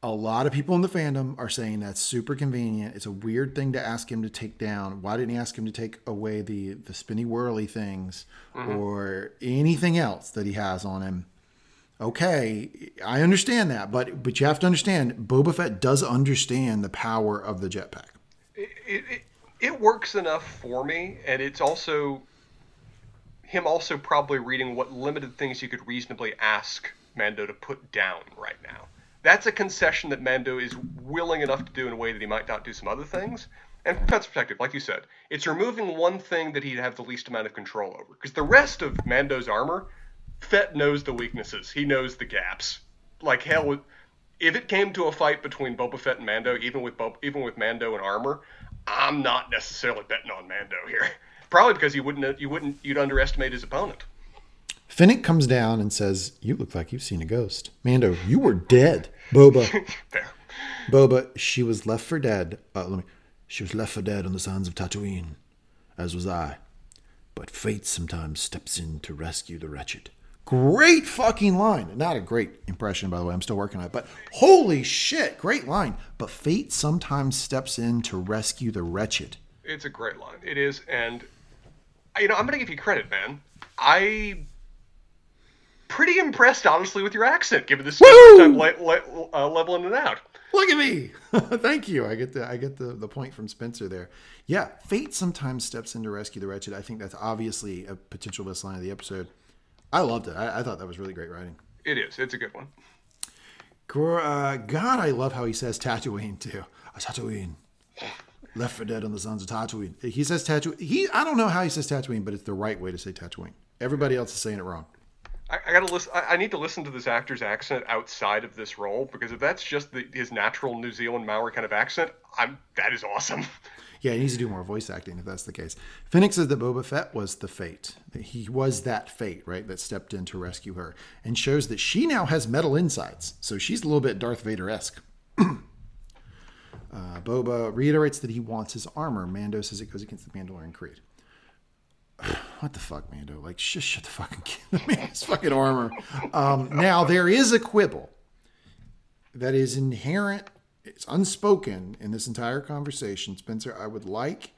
a lot of people in the fandom are saying that's super convenient. It's a weird thing to ask him to take down. Why didn't he ask him to take away the the spinny whirly things mm-hmm. or anything else that he has on him? Okay, I understand that, but but you have to understand Boba Fett does understand the power of the jetpack. It, it, it works enough for me, and it's also him also probably reading what limited things you could reasonably ask Mando to put down right now that's a concession that Mando is willing enough to do in a way that he might not do some other things. And from Fett's perspective, like you said, it's removing one thing that he'd have the least amount of control over. Because the rest of Mando's armor, Fett knows the weaknesses. He knows the gaps. Like hell, if it came to a fight between Boba Fett and Mando, even with even with Mando and armor, I'm not necessarily betting on Mando here. Probably because you wouldn't you wouldn't you'd underestimate his opponent. Finnick comes down and says, "You look like you've seen a ghost." Mando, you were dead. Boba. Boba, she was left for dead. Uh, let me. She was left for dead on the sands of Tatooine, as was I. But fate sometimes steps in to rescue the wretched. Great fucking line. Not a great impression, by the way. I'm still working on it. But holy shit, great line. But fate sometimes steps in to rescue the wretched. It's a great line. It is, and you know, I'm gonna give you credit, man. I pretty impressed, honestly, with your accent, given this time le- le- uh, leveling it out. Look at me! Thank you. I get the I get the, the point from Spencer there. Yeah, fate sometimes steps in to rescue the wretched. I think that's obviously a potential best line of the episode. I loved it. I, I thought that was really great writing. It is. It's a good one. Uh, God, I love how he says Tatooine too. A Tatooine. Left for dead on the sons of Tatooine. He says Tatooine. He I don't know how he says Tatooine, but it's the right way to say Tatooine. Everybody else is saying it wrong. I, I gotta listen. I, I, need to listen to this actor's accent outside of this role because if that's just the, his natural New Zealand Maori kind of accent, I'm that is awesome. Yeah, he needs to do more voice acting if that's the case. Fennec says that Boba Fett was the fate. He was that fate, right, that stepped in to rescue her, and shows that she now has metal insides. So she's a little bit Darth Vader esque. uh, Boba reiterates that he wants his armor. Mando says it goes against the Mandalorian Creed. what the fuck, Mando? Like, just shut the fucking man, his fucking armor. Um, now there is a quibble that is inherent. It's unspoken in this entire conversation, Spencer. I would like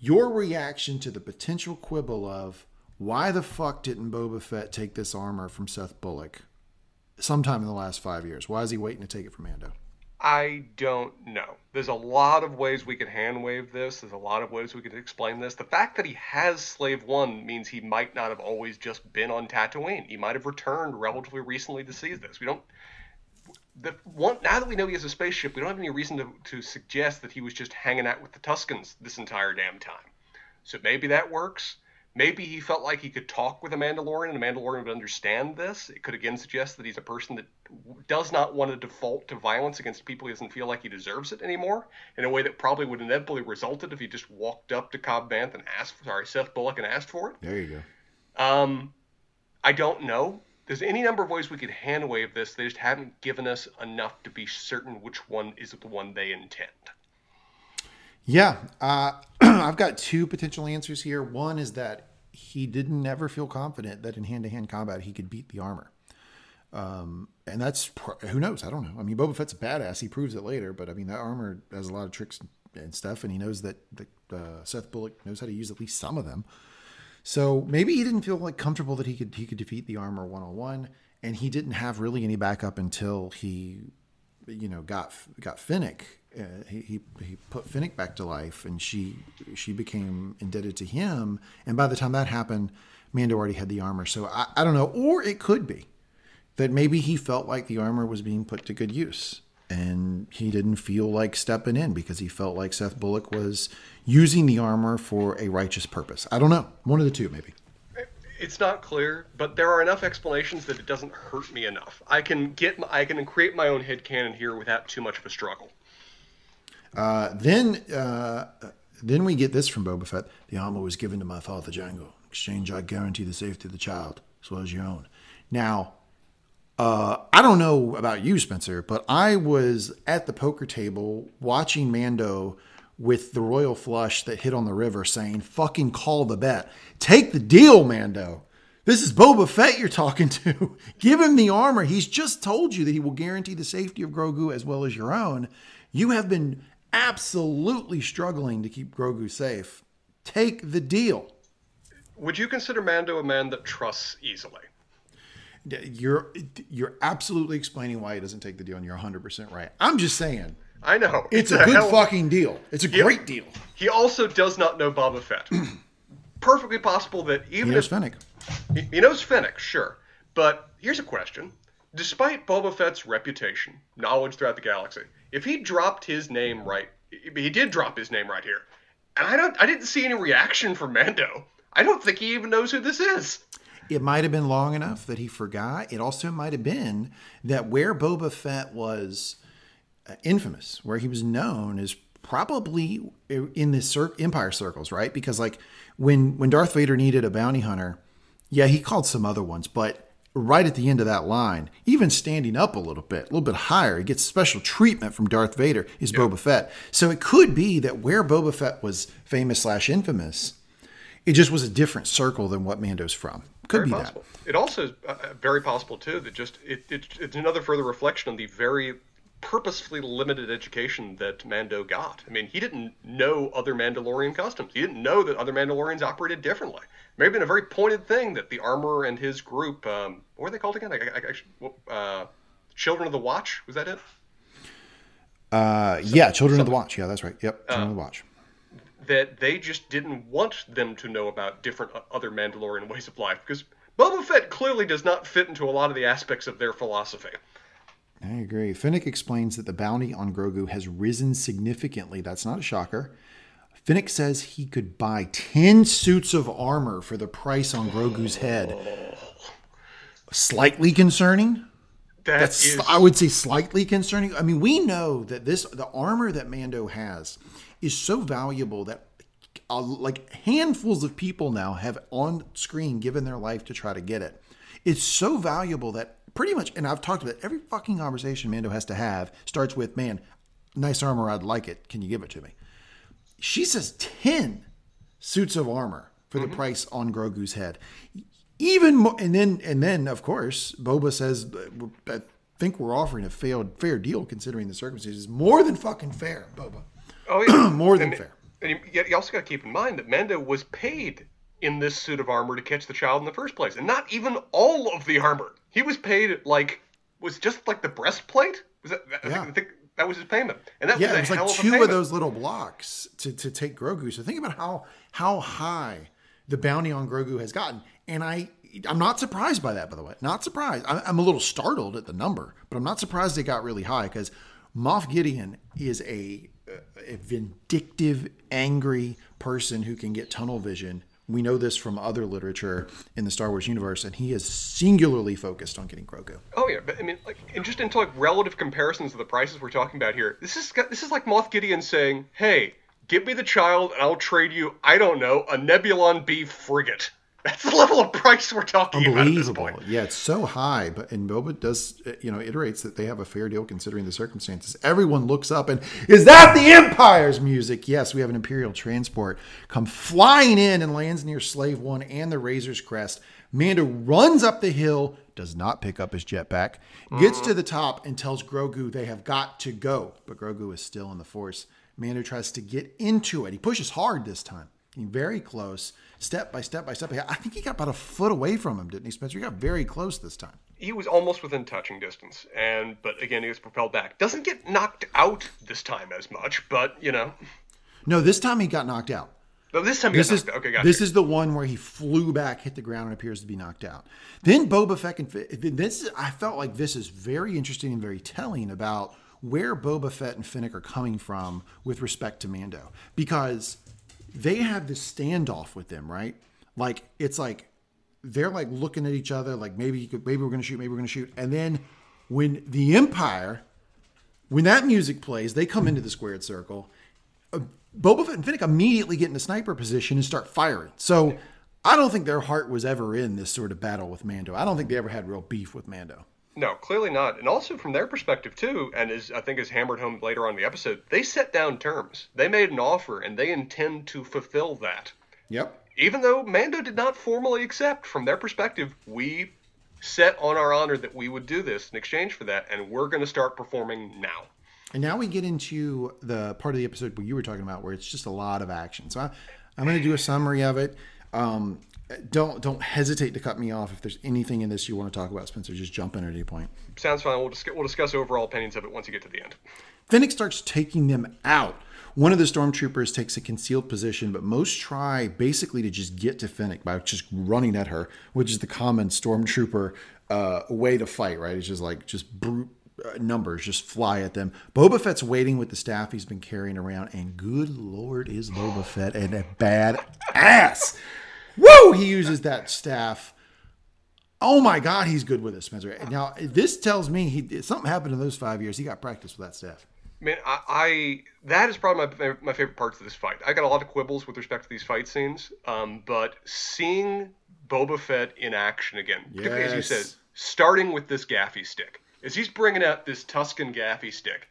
your reaction to the potential quibble of why the fuck didn't Boba Fett take this armor from Seth Bullock sometime in the last five years? Why is he waiting to take it from Mando? I don't know. There's a lot of ways we could hand wave this. There's a lot of ways we could explain this. The fact that he has Slave One means he might not have always just been on Tatooine. He might have returned relatively recently to see this. We don't. The one now that we know he has a spaceship, we don't have any reason to, to suggest that he was just hanging out with the Tuskens this entire damn time. So maybe that works. Maybe he felt like he could talk with a Mandalorian and a Mandalorian would understand this. It could again suggest that he's a person that does not want to default to violence against people he doesn't feel like he deserves it anymore in a way that probably would inevitably resulted if he just walked up to Cobb Vanth and asked, sorry, Seth Bullock and asked for it. There you go. Um, I don't know. There's any number of ways we could hand wave this. They just haven't given us enough to be certain which one is the one they intend. Yeah, uh, I've got two potential answers here. One is that he didn't ever feel confident that in hand-to-hand combat he could beat the armor. Um, and that's who knows. I don't know. I mean, Boba Fett's a badass. He proves it later, but I mean that armor has a lot of tricks and stuff, and he knows that, that uh, Seth Bullock knows how to use at least some of them. So maybe he didn't feel like comfortable that he could he could defeat the armor one on one, and he didn't have really any backup until he, you know, got got Fennec. Uh, he, he put Finnick back to life, and she she became indebted to him. And by the time that happened, Mando already had the armor. So I, I don't know, or it could be that maybe he felt like the armor was being put to good use and he didn't feel like stepping in because he felt like Seth Bullock was using the armor for a righteous purpose. I don't know. One of the two, maybe. It's not clear, but there are enough explanations that it doesn't hurt me enough. I can get, I can create my own head canon here without too much of a struggle. Uh, then, uh, then we get this from Boba Fett: "The armor was given to my father Jango. In exchange, I guarantee the safety of the child as well as your own." Now, uh, I don't know about you, Spencer, but I was at the poker table watching Mando with the royal flush that hit on the river saying, fucking call the bet. Take the deal, Mando. This is Boba Fett you're talking to. Give him the armor. He's just told you that he will guarantee the safety of Grogu as well as your own. You have been absolutely struggling to keep Grogu safe. Take the deal. Would you consider Mando a man that trusts easily? You're you're absolutely explaining why he doesn't take the deal, and you're 100 percent right. I'm just saying. I know it's, it's a, a, good fucking deal. It's a he, great deal. He also does not know Boba Fett. Perfectly possible that even he knows if Fennec. He, he knows Fennec, sure. But here's a question: Despite Boba Fett's reputation, knowledge throughout the galaxy, if he dropped his name right, he did drop his name right here, and I don't, I didn't see any reaction from Mando. I don't think he even knows who this is. It might have been long enough that he forgot. It also might have been that where Boba Fett was uh, infamous, where he was known, is probably in the Empire circles, right? Because like when when Darth Vader needed a bounty hunter, yeah, he called some other ones, but right at the end of that line, even standing up a little bit, a little bit higher, he gets special treatment from Darth Vader is Boba Fett. So it could be that where Boba Fett was famous slash infamous, it just was a different circle than what Mando's from. Could very be possible. that. It also is uh, very possible too that just it, it, it's another further reflection on the very purposefully limited education that Mando got. I mean, he didn't know other Mandalorian customs. He didn't know that other Mandalorians operated differently. Maybe been a very pointed thing that the armor and his group, um, what were they called again? I, I, I, uh, Children of the Watch was that it? Uh, yeah, Children of the Watch. Yeah, that's right. Yep, Children uh, of the Watch that they just didn't want them to know about different other Mandalorian ways of life because Boba Fett clearly does not fit into a lot of the aspects of their philosophy. I agree. Fennec explains that the bounty on Grogu has risen significantly. That's not a shocker. Fennec says he could buy 10 suits of armor for the price on Grogu's head. Slightly concerning. That That's is... I would say slightly concerning. I mean, we know that this the armor that Mando has is so valuable that uh, like handfuls of people now have on screen given their life to try to get it. It's so valuable that pretty much, and I've talked about it, every fucking conversation Mando has to have starts with, "Man, nice armor, I'd like it. Can you give it to me?" She says ten suits of armor for the mm-hmm. price on Grogu's head. Even more, and then and then of course Boba says, "I think we're offering a failed fair deal considering the circumstances. More than fucking fair, Boba." Oh, yeah. more than and, fair. And you, you also got to keep in mind that Mando was paid in this suit of armor to catch the child in the first place, and not even all of the armor. He was paid like was just like the breastplate. Was that? Yeah. I think that was his payment, and that yeah, was, it was like two of, of, those little blocks to, to take Grogu. So think about how how high the bounty on Grogu has gotten, and I I'm not surprised by that. By the way, not surprised. I'm a little startled at the number, but I'm not surprised it got really high because Moff Gideon is a a vindictive, angry person who can get tunnel vision. We know this from other literature in the Star Wars universe, and he is singularly focused on getting Grogu. Oh yeah, but I mean, like, and just into like relative comparisons of the prices we're talking about here, this is this is like Moff Gideon saying, "Hey, give me the child, and I'll trade you, I don't know, a Nebulon B frigate." That's the level of price we're talking about. At this Unbelievable. point. Yeah, it's so high. But and Boba does, you know, iterates that they have a fair deal considering the circumstances. Everyone looks up and is that the Empire's music? Yes, we have an Imperial transport come flying in and lands near Slave One and the Razor's Crest. Mando runs up the hill, does not pick up his jetpack, gets to the top and tells Grogu they have got to go. But Grogu is still in the Force. Mando tries to get into it. He pushes hard this time. Very close, step by step by step. I think he got about a foot away from him, didn't he, Spencer? He got very close this time. He was almost within touching distance, and but again he was propelled back. Doesn't get knocked out this time as much, but you know. No, this time he got knocked out. No, this time he This got is knocked out. okay, gotcha. this is the one where he flew back, hit the ground, and appears to be knocked out. Then Boba Fett and this is, I felt like this is very interesting and very telling about where Boba Fett and Finnick are coming from with respect to Mando because they have this standoff with them, right? Like it's like they're like looking at each other, like maybe you could, maybe we're gonna shoot, maybe we're gonna shoot, and then when the Empire, when that music plays, they come into the squared circle. Uh, Boba Fett and Finnick immediately get in a sniper position and start firing. So I don't think their heart was ever in this sort of battle with Mando. I don't think they ever had real beef with Mando. No, clearly not. And also from their perspective too, and as I think is hammered home later on in the episode, they set down terms. They made an offer and they intend to fulfill that. Yep. Even though Mando did not formally accept, from their perspective, we set on our honor that we would do this in exchange for that, and we're going to start performing now. And now we get into the part of the episode where you were talking about where it's just a lot of action. So I, I'm going to do a summary of it. Um, don't don't hesitate to cut me off if there's anything in this you want to talk about, Spencer. Just jump in at any point. Sounds fine. We'll, dis- we'll discuss overall opinions of it once you get to the end. Finnick starts taking them out. One of the stormtroopers takes a concealed position, but most try basically to just get to Finnick by just running at her, which is the common stormtrooper uh, way to fight, right? It's just like just brute uh, numbers just fly at them. Boba Fett's waiting with the staff he's been carrying around, and good lord, is Boba Fett and a bad ass. Woo! He uses that staff. Oh my God, he's good with it, Spencer. Now this tells me he something happened in those five years. He got practice with that staff. Man, I, I that is probably my fa- my favorite parts of this fight. I got a lot of quibbles with respect to these fight scenes, um, but seeing Boba Fett in action again, particularly as you said, starting with this gaffi stick, as he's bringing out this Tusken gaffi stick,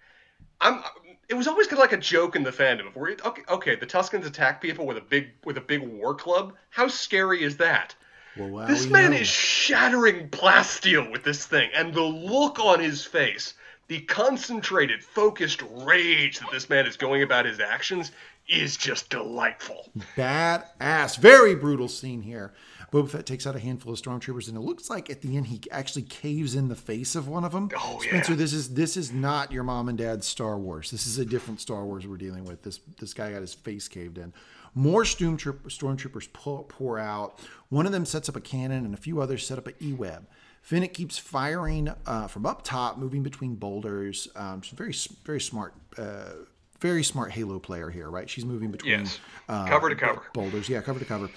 I'm. It was always kind of like a joke in the fandom okay, okay, the Tuskens attack people with a big with a big war club. How scary is that? Well, wow, This man know. is shattering plasteel with this thing, and the look on his face, the concentrated, focused rage that this man is going about his actions, is just delightful. bad ass. Very brutal scene here. Boba Fett takes out a handful of stormtroopers, and it looks like at the end he actually caves in the face of one of them. Oh, yeah. Spencer, this is this is not your mom and dad's Star Wars. This is a different Star Wars we're dealing with. This this guy got his face caved in. More stormtroop, stormtroopers pour, pour out. One of them sets up a cannon, and a few others set up an e-web. Finnick keeps firing uh, from up top, moving between boulders. Um, she's very very smart. Uh, very smart Halo player here, right? She's moving between Yes. uh, Cover to cover. boulders. Yeah, cover to cover.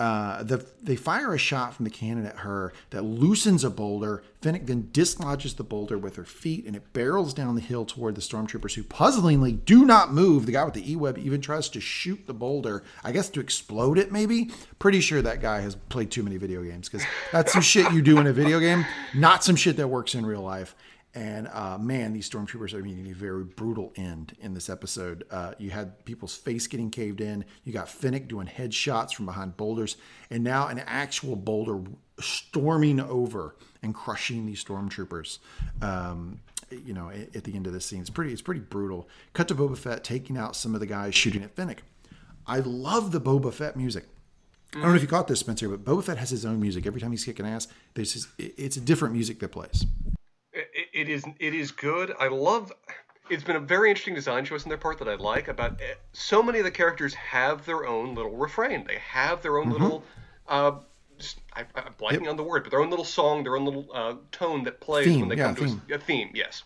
Uh, the, they fire a shot from the cannon at her that loosens a boulder. Finnick then dislodges the boulder with her feet and it barrels down the hill toward the stormtroopers who puzzlingly do not move. The guy with the E-web even tries to shoot the boulder, I guess to explode it maybe. Pretty sure that guy has played too many video games because that's some shit you do in a video game, not some shit that works in real life. And uh, man, these stormtroopers are meeting a very brutal end in this episode. Uh, you had people's face getting caved in. You got Finnick doing headshots from behind boulders, and now an actual boulder storming over and crushing these stormtroopers. Um, you know, at, the end of this scene, it's pretty. It's pretty brutal. Cut to Boba Fett taking out some of the guys shooting at Finnick. I love the Boba Fett music. I don't know if you caught this, Spencer, but Boba Fett has his own music. Every time he's kicking ass, there's his, it's a different music that plays. It, is it is good. I love. It's been a very interesting design choice on their part that I like. About eh, so many of the characters have their own little refrain. They have their own little. Uh, s- I, am blanking on the word, but their own little song, their own little uh, tone that plays Theme, when they yeah, come to theme. a, a theme. Yes,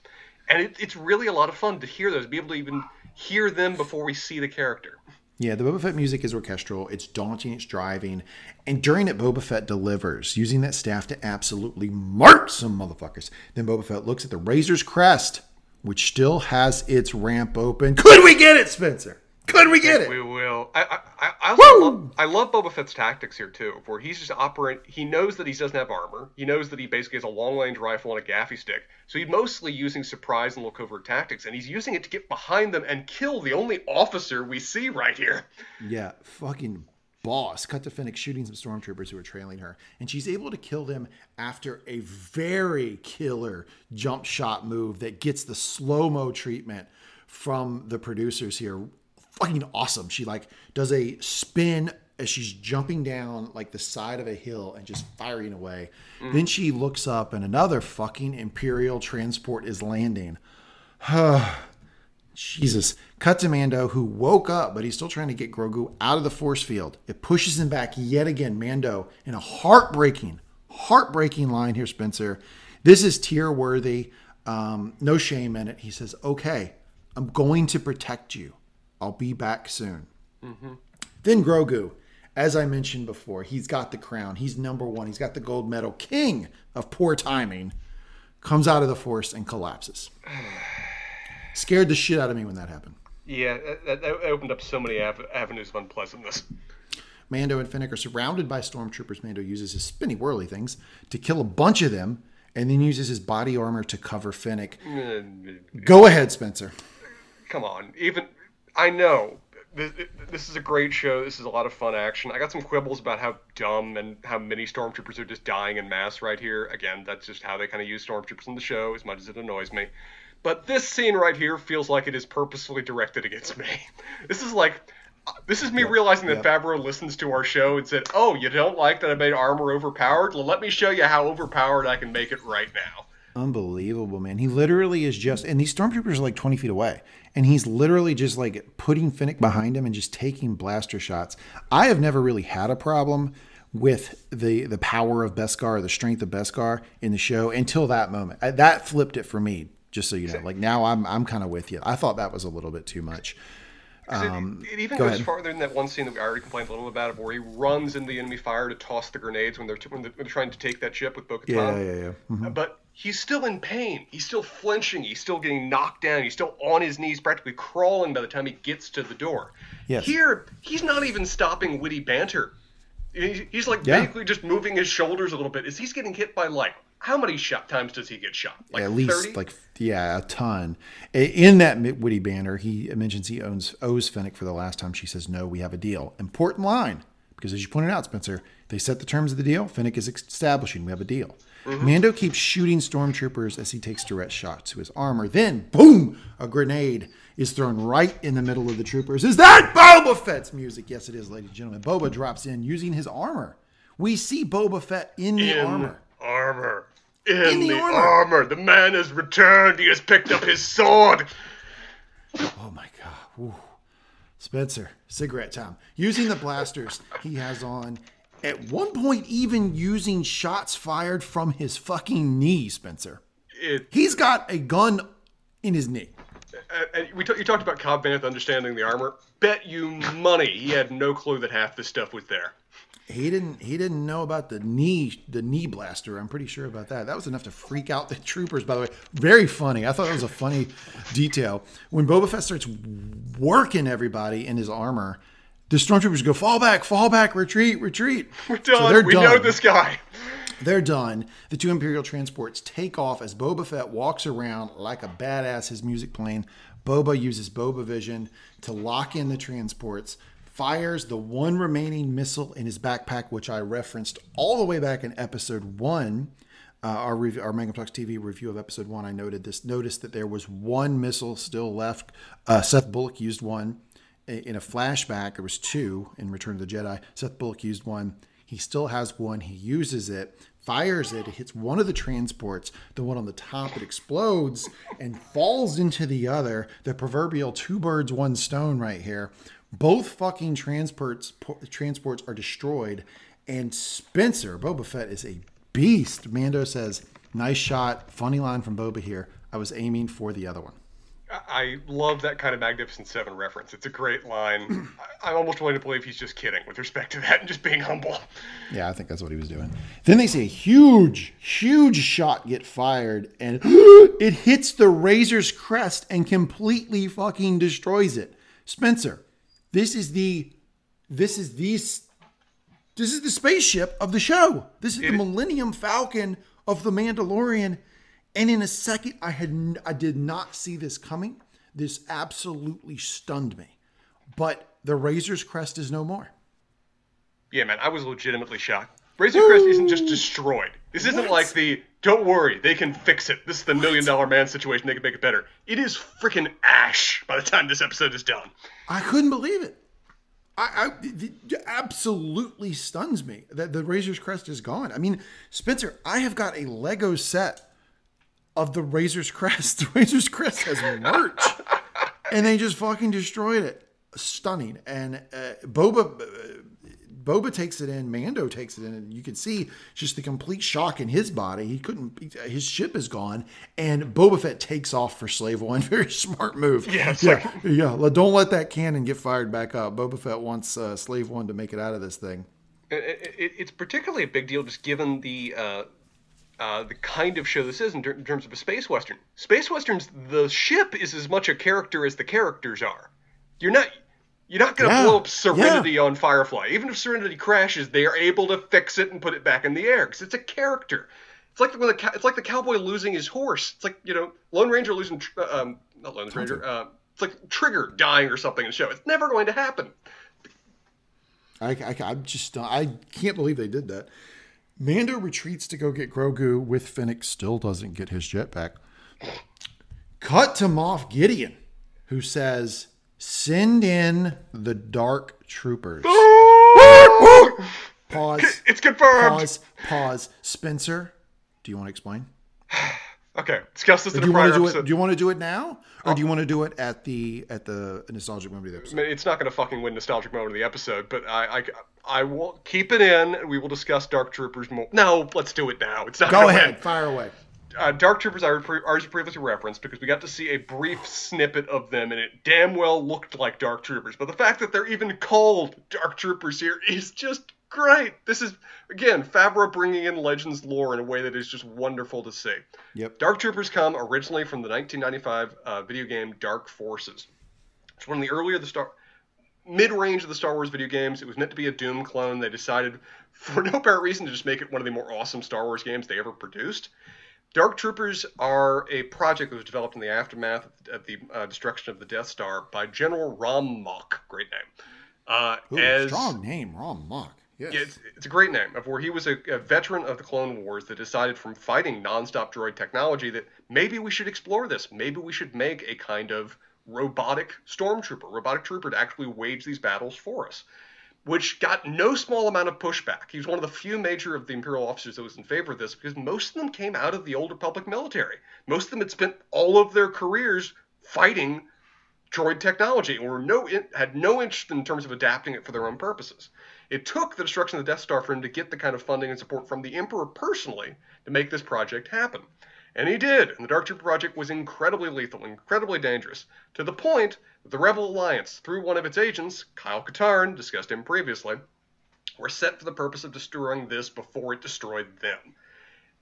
and it, it's really a lot of fun to hear those, be able to even hear them before we see the character. Yeah, the Boba Fett music is orchestral. It's daunting. It's driving. And during it, Boba Fett delivers, using that staff to absolutely mark some motherfuckers. Then Boba Fett looks at the Razor's Crest, which still has its ramp open. Could we get it, Spencer? Could we get it? We will. I, I, I- I also love, I love Boba Fett's tactics here too, where he's just operating. He knows that he doesn't have armor. He knows that he basically has a long range rifle and a gaffi stick. So he's mostly using surprise and low covert tactics, and he's using it to get behind them and kill the only officer we see right here. Yeah, fucking boss. Cut to Fennec shooting some stormtroopers who are trailing her, and she's able to kill them after a very killer jump shot move that gets the slow mo treatment from the producers here fucking awesome. She like does a spin as she's jumping down like the side of a hill and just firing away. Mm. Then she looks up and another fucking Imperial transport is landing. Jesus. Cut to Mando, who woke up, but he's still trying to get Grogu out of the force field. It pushes him back yet again. Mando, in a heartbreaking, heartbreaking line here, Spencer. This is tear worthy. Um, no shame in it. He says, Okay, I'm going to protect you. I'll be back soon. Mm-hmm. Then Grogu, as I mentioned before, he's got the crown. He's number one. He's got the gold medal. King of poor timing comes out of the force and collapses. Scared the shit out of me when that happened. Yeah, that, that opened up so many av- avenues of unpleasantness. Mando and Finnick are surrounded by stormtroopers. Mando uses his spinny whirly things to kill a bunch of them and then uses his body armor to cover Finnick. Go ahead, Spencer. Come on. Even I know this, this is a great show. This is a lot of fun action. I got some quibbles about how dumb and how many stormtroopers are just dying in mass right here. Again, that's just how they kind of use stormtroopers in the show, as much as it annoys me. But this scene right here feels like it is purposefully directed against me. This is like this is me yep, realizing that yep. Favreau listens to our show and said, "Oh, you don't like that I made armor overpowered? Well, let me show you how overpowered I can make it right now." Unbelievable, man. He literally is just, and these stormtroopers are like 20 feet away, and he's literally just like putting Fennec behind him and just taking blaster shots. I have never really had a problem with the the power of Beskar, or the strength of Beskar in the show until that moment. I, that flipped it for me. Just so you know, like now I'm I'm kind of with you. I thought that was a little bit too much. Um, it, it, even go goes ahead. farther than that one scene that we already complained a little about, where he runs in the enemy fire to toss the grenades when they're t- when they're, trying to take that ship with Bo-Katan. Yeah, yeah, yeah. Mm-hmm. But he's still in pain. He's still flinching. He's still getting knocked down. He's still on his knees, practically crawling by the time he gets to the door. Yes. Here, he's not even stopping witty banter. He's like yeah. basically just moving his shoulders a little bit. Is he's getting hit by like how many shot times does he get shot? Like at least 30? like yeah, a ton. In that witty banter, he mentions he owns owes Fennec for the last time. She says, "No, we have a deal." Important line because, as you pointed out, Spencer, they set the terms of the deal. Fennec is establishing we have a deal. Mm-hmm. Mando keeps shooting stormtroopers as he takes direct shots to his armor. Then, boom! A grenade is thrown right in the middle of the troopers. Is that Boba Fett's music? Yes, it is, ladies and gentlemen. Boba drops in using his armor. We see Boba Fett in the in armor. Armor in, in the, the armor. armor. The man has returned. He has picked up his sword. Oh my god. Ooh. Spencer, cigarette time. Using the blasters he has on. At one point, even using shots fired from his fucking knee, Spencer. It, He's got a gun in his knee. And we t- you talked about Cobb Vanth understanding the armor. Bet you money he had no clue that half this stuff was there he didn't he didn't know about the knee the knee blaster. I'm pretty sure about that. That was enough to freak out the troopers. By the way, very funny. I thought that was a funny detail when Boba Fett starts working everybody in his armor. The stormtroopers go fall back, fall back, retreat, retreat. We're done. So we done. know this guy. They're done. The two Imperial transports take off as Boba Fett walks around like a badass, his music playing. Boba uses Boba Vision to lock in the transports fires the one remaining missile in his backpack, which I referenced all the way back in episode one. Uh, our review, our Mangum Talks TV review of episode one, I noted this. Noticed that there was one missile still left. Uh, Seth Bullock used one in a flashback. There was two in Return of the Jedi. Seth Bullock used one. He still has one. He uses it, fires it. It hits one of the transports. The one on the top, it explodes and falls into the other. The proverbial two birds, one stone right here. Both fucking transports transports are destroyed, and Spencer Boba Fett is a beast. Mando says, "Nice shot, funny line from Boba here. I was aiming for the other one." I love that kind of Magnificent Seven reference. It's a great line. I'm almost willing to believe he's just kidding with respect to that and just being humble. Yeah, I think that's what he was doing. Then they see a huge, huge shot get fired, and it hits the Razor's crest and completely fucking destroys it. Spencer, this is the this is these this is the spaceship of the show. This is the Millennium Falcon of the Mandalorian. And in a second, I had I did not see this coming. This absolutely stunned me. But the Razor's Crest is no more. Yeah, man, I was legitimately shocked. Razor Crest isn't just destroyed. This isn't What? like the don't worry, they can fix it. This is the million dollar man situation. They can make it better. It is freaking ash by the time this episode is done. I couldn't believe it. I, I it absolutely stuns me that the Razor's Crest is gone. I mean, Spencer, I have got a Lego set of the Razor's Crest. The Razor's Crest has merch, and they just fucking destroyed it. Stunning. And uh, Boba, uh, Boba takes it in. Mando takes it in, and you can see just the complete shock in his body. He couldn't. His ship is gone, and Boba Fett takes off for Slave One. Very smart move. Yeah, it's yeah, like- yeah. Don't let that cannon get fired back up. Boba Fett wants uh, Slave One to make it out of this thing. It, it, it's particularly a big deal just given the uh, uh, the kind of show this is in, ter- in terms of a space western. Space westerns, the ship is as much a character as the characters are. You're not you're not going to Yeah, blow up Serenity on Firefly. Even if Serenity crashes, they are able to fix it and put it back in the air because it's a character. It's like when the it's like the cowboy losing his horse. It's like you know Lone Ranger losing tr- uh, um not Lone Ranger. Uh, it's like Trigger dying or something in the show. It's never going to happen. I, I, I'm just, I can't believe they did that. Mando retreats to go get Grogu with Fennec, still doesn't get his jetpack. Cut to Moff Gideon, who says, Send in the Dark Troopers. Pause, It's confirmed. pause, pause. Spencer, do you want to explain? Okay, discuss this in Do a you prior want to do episode. it? Do you want to do it now, or oh. do you want to do it at the at the nostalgic moment of the episode? it's not going to fucking win nostalgic moment of the episode, but I, I, I will keep it in, and we will discuss Dark Troopers more. No, let's do it now. It's not. Go ahead, Win. fire away. Uh, Dark Troopers, I already previously referenced because we got to see a brief snippet of them, and it damn well looked like Dark Troopers. But the fact that they're even called Dark Troopers here is just great. This is again Favreau bringing in Legends lore in a way that is just wonderful to see. Yep. Dark Troopers come originally from the 1995 uh, video game Dark Forces. It's one of the earlier the Star mid-range of the Star Wars video games. It was meant to be a Doom clone. They decided, for no apparent reason, to just make it one of the more awesome Star Wars games they ever produced. Dark Troopers are a project that was developed in the aftermath of the uh, destruction of the Death Star by General Rom Mohc. Great name. Uh, Ooh, as strong name, Rom Mohc. Yes. yeah, it's, it's a great name. Of where he was a, a veteran of the Clone Wars that decided from fighting nonstop droid technology that maybe we should explore this. Maybe we should make a kind of robotic stormtrooper, robotic trooper to actually wage these battles for us. Which got no small amount of pushback. He was one of the few major of the Imperial officers that was in favor of this because most of them came out of the Old Republic military. Most of them had spent all of their careers fighting droid technology and were no had no interest in terms of adapting it for their own purposes. It took the destruction of the Death Star for him to get the kind of funding and support from the Emperor personally to make this project happen. And he did. And the Dark Trooper project was incredibly lethal, incredibly dangerous, to the point that the Rebel Alliance, through one of its agents, Kyle Katarn, discussed him previously, were set for the purpose of destroying this before it destroyed them.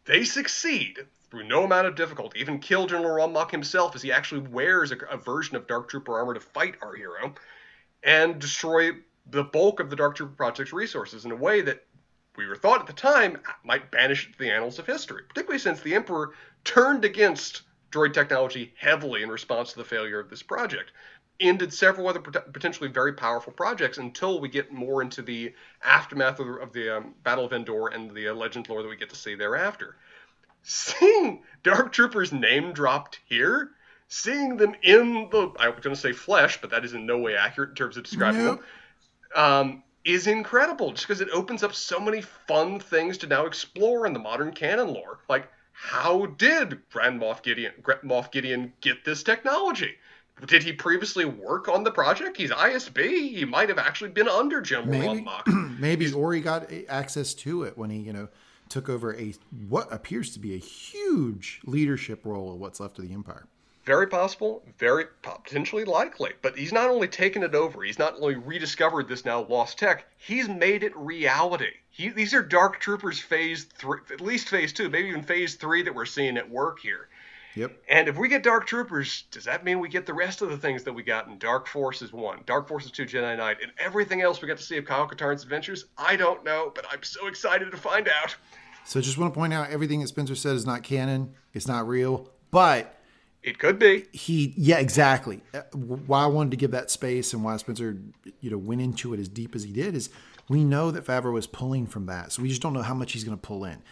They succeed through no amount of difficulty, even kill General Rom Mohc himself as he actually wears a, a version of Dark Trooper armor to fight our hero, and destroy the bulk of the Dark Trooper Project's resources in a way that we were thought at the time might banish it to the annals of history, particularly since the Emperor turned against droid technology heavily in response to the failure of this project. Ended several other pot- potentially very powerful projects until we get more into the aftermath of the, of the um, Battle of Endor and the uh, legend lore that we get to see thereafter. Seeing Dark Troopers name dropped here, seeing them in the I was going to say flesh, but that is in no way accurate in terms of describing Nope. them um, is incredible just because it opens up so many fun things to now explore in the modern canon lore. Like, how did Grand Moff Gideon, Grand Moff Gideon get this technology? Did he previously work on the project? He's ISB. He might have actually been under General Maybe, maybe, or he got access to it when he, you know, took over a what appears to be a huge leadership role of what's left of the empire. Very possible, very potentially likely. But he's not only taken it over, he's not only rediscovered this now lost tech, he's made it reality. He, these are Dark Troopers phase three, at least phase two, maybe even phase three that we're seeing at work here. Yep. And if we get Dark Troopers, does that mean we get the rest of the things that we got in Dark Forces 1, Dark Forces 2, Jedi Knight, and everything else we got to see of Kyle Katarn's adventures? I don't know, but I'm so excited to find out. So just want to point out everything that Spencer said is not canon. It's not real, but It could be. he yeah exactly. Uh, why i wanted to give that space and why spencer you know went into it as deep as he did is we know that favreau is pulling from that. So we just don't know how much he's going to pull in.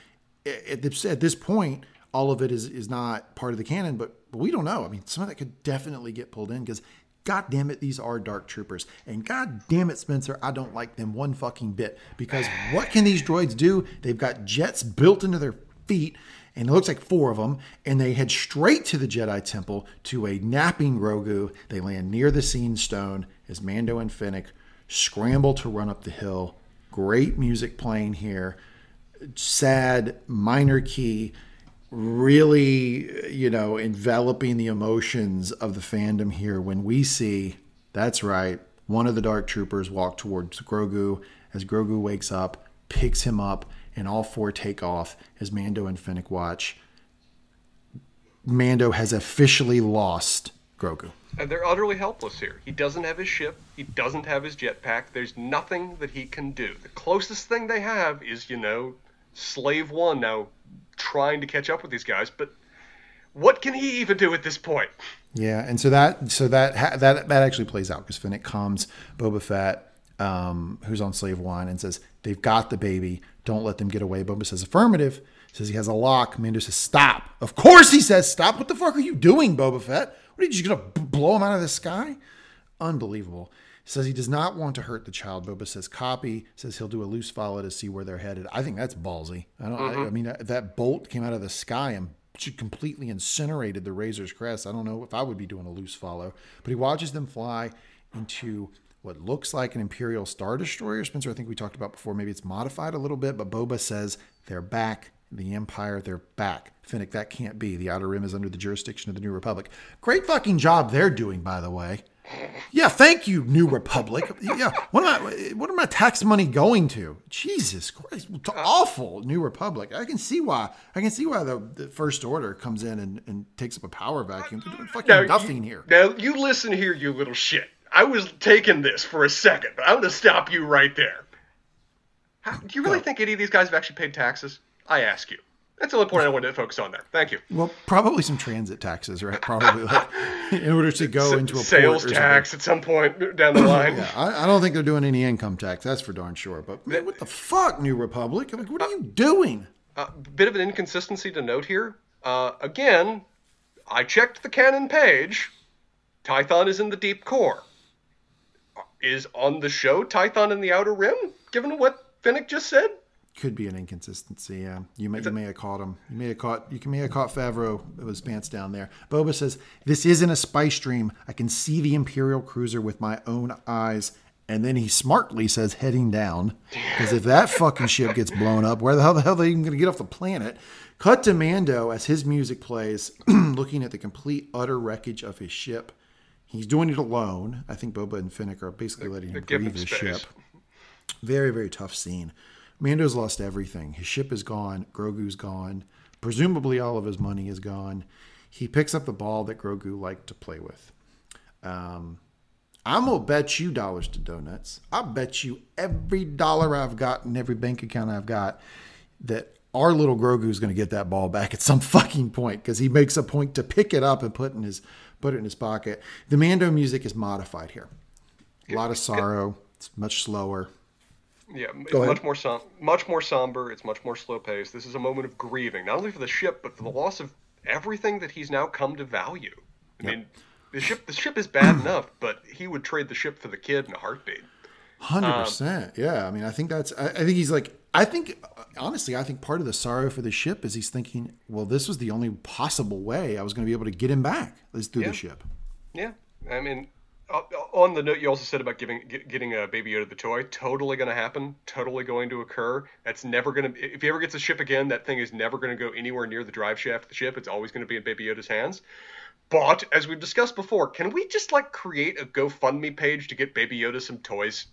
At this, at this point all of it is is not part of the canon but, but we don't know. I mean some of that could definitely get pulled in because god damn it these are dark troopers. And god damn it spencer i don't like them one fucking bit. Because what can these droids do? They've got jets built into their feet and it looks like four of them, and they head straight to the Jedi Temple to a napping Grogu. They land near the Seeing Stone as Mando and Finnick scramble to run up the hill. Great music playing here. Sad minor key, really, you know, enveloping the emotions of the fandom here when we see, that's right, one of the Dark Troopers walk towards Grogu as Grogu wakes up, picks him up, and all four take off as Mando and Finnick watch. Mando has officially lost Grogu. And they're utterly helpless here. He doesn't have his ship. He doesn't have his jetpack. There's nothing that he can do. The closest thing they have is, you know, Slave One now trying to catch up with these guys. But what can he even do at this point? Yeah, and so that so that that that actually plays out because Finnick comes Boba Fett, um, who's on Slave One, and says they've got the baby. Don't let them get away. Boba says affirmative. Says he has a lock. Mando says stop. Of course he says stop. What the fuck are you doing, Boba Fett? What are you just gonna b- blow him out of the sky? Unbelievable. Says he does not want to hurt the child. Boba says copy. Says he'll do a loose follow to see where they're headed. I think that's ballsy. I don't. I, I mm-hmm. mean that, that bolt came out of the sky and completely incinerated the Razor's crest. I don't know if I would be doing a loose follow, but he watches them fly into what looks like an Imperial Star Destroyer. Spencer, I think we talked about before. Maybe it's modified a little bit, but Boba says they're back. The Empire, they're back. Finnick, that can't be. The Outer Rim is under the jurisdiction of the New Republic. Great fucking job they're doing, by the way. Yeah, thank you, New Republic. Yeah, what am I? What am my tax money going to? Jesus Christ, awful New Republic. I can see why. I can see why the, the First Order comes in and, and takes up a power vacuum. They're doing fucking Now, nothing you, here. Now, you listen here, you little shit. I was taking this for a second, but I'm going to stop you right there. How, do you really Go. think any of these guys have actually paid taxes? I ask you. That's the only point I wanted to focus on there. Thank you. Well, probably some transit taxes, right? Probably like in order to go into a sales tax at some point down the line. Yeah, I, I don't think they're doing any income tax. That's for darn sure. But man, what the fuck, New Republic? Like, what are you doing? Uh, bit of an inconsistency to note here. Uh, again, I checked the canon page. Tython is in the deep core. Is on the show Tython in the outer rim? Given what Finnick just said, Could be an inconsistency. Yeah, you may you may have caught him. You may have caught you may have caught Favreau with his pants down there. Boba says this isn't a spice dream. I can see the Imperial cruiser with my own eyes. And then he smartly says heading down. Because if that fucking ship gets blown up, where the hell the hell are they even going to get off the planet? Cut to Mando as his music plays, looking at the complete utter wreckage of his ship. He's doing it alone. I think Boba and Finnick are basically letting him grieve his space. ship. Very, very tough scene. Mando's lost everything. His ship is gone. Grogu's gone. Presumably, all of his money is gone. He picks up the ball that Grogu liked to play with. Um, I'm gonna bet you dollars to donuts. I bet you every dollar I've got in every bank account I've got that our little Grogu is gonna get that ball back at some fucking point because he makes a point to pick it up and put in his put it in his pocket. The Mando music is modified here. A lot of sorrow. It's much slower. Yeah, Go ahead. much more som- much more somber. It's much more slow paced. This is a moment of grieving, not only for the ship, but for the loss of everything that he's now come to value. I mean, the ship the ship is bad enough, but he would trade the ship for the kid in a heartbeat. Hundred percent. Yeah. I mean, I think that's. I, I think he's like. I think honestly, I think part of the sorrow for the ship is he's thinking, well, this was the only possible way I was going to be able to get him back is through Yeah. the ship. Yeah, I mean, on the note you also said about giving getting a Baby Yoda the toy, totally going to happen, totally going to occur. That's never going to. If he ever gets a ship again, that thing is never going to go anywhere near the drive shaft of the ship. It's always going to be in Baby Yoda's hands. But as we've discussed before, can we just like create a GoFundMe page to get Baby Yoda some toys?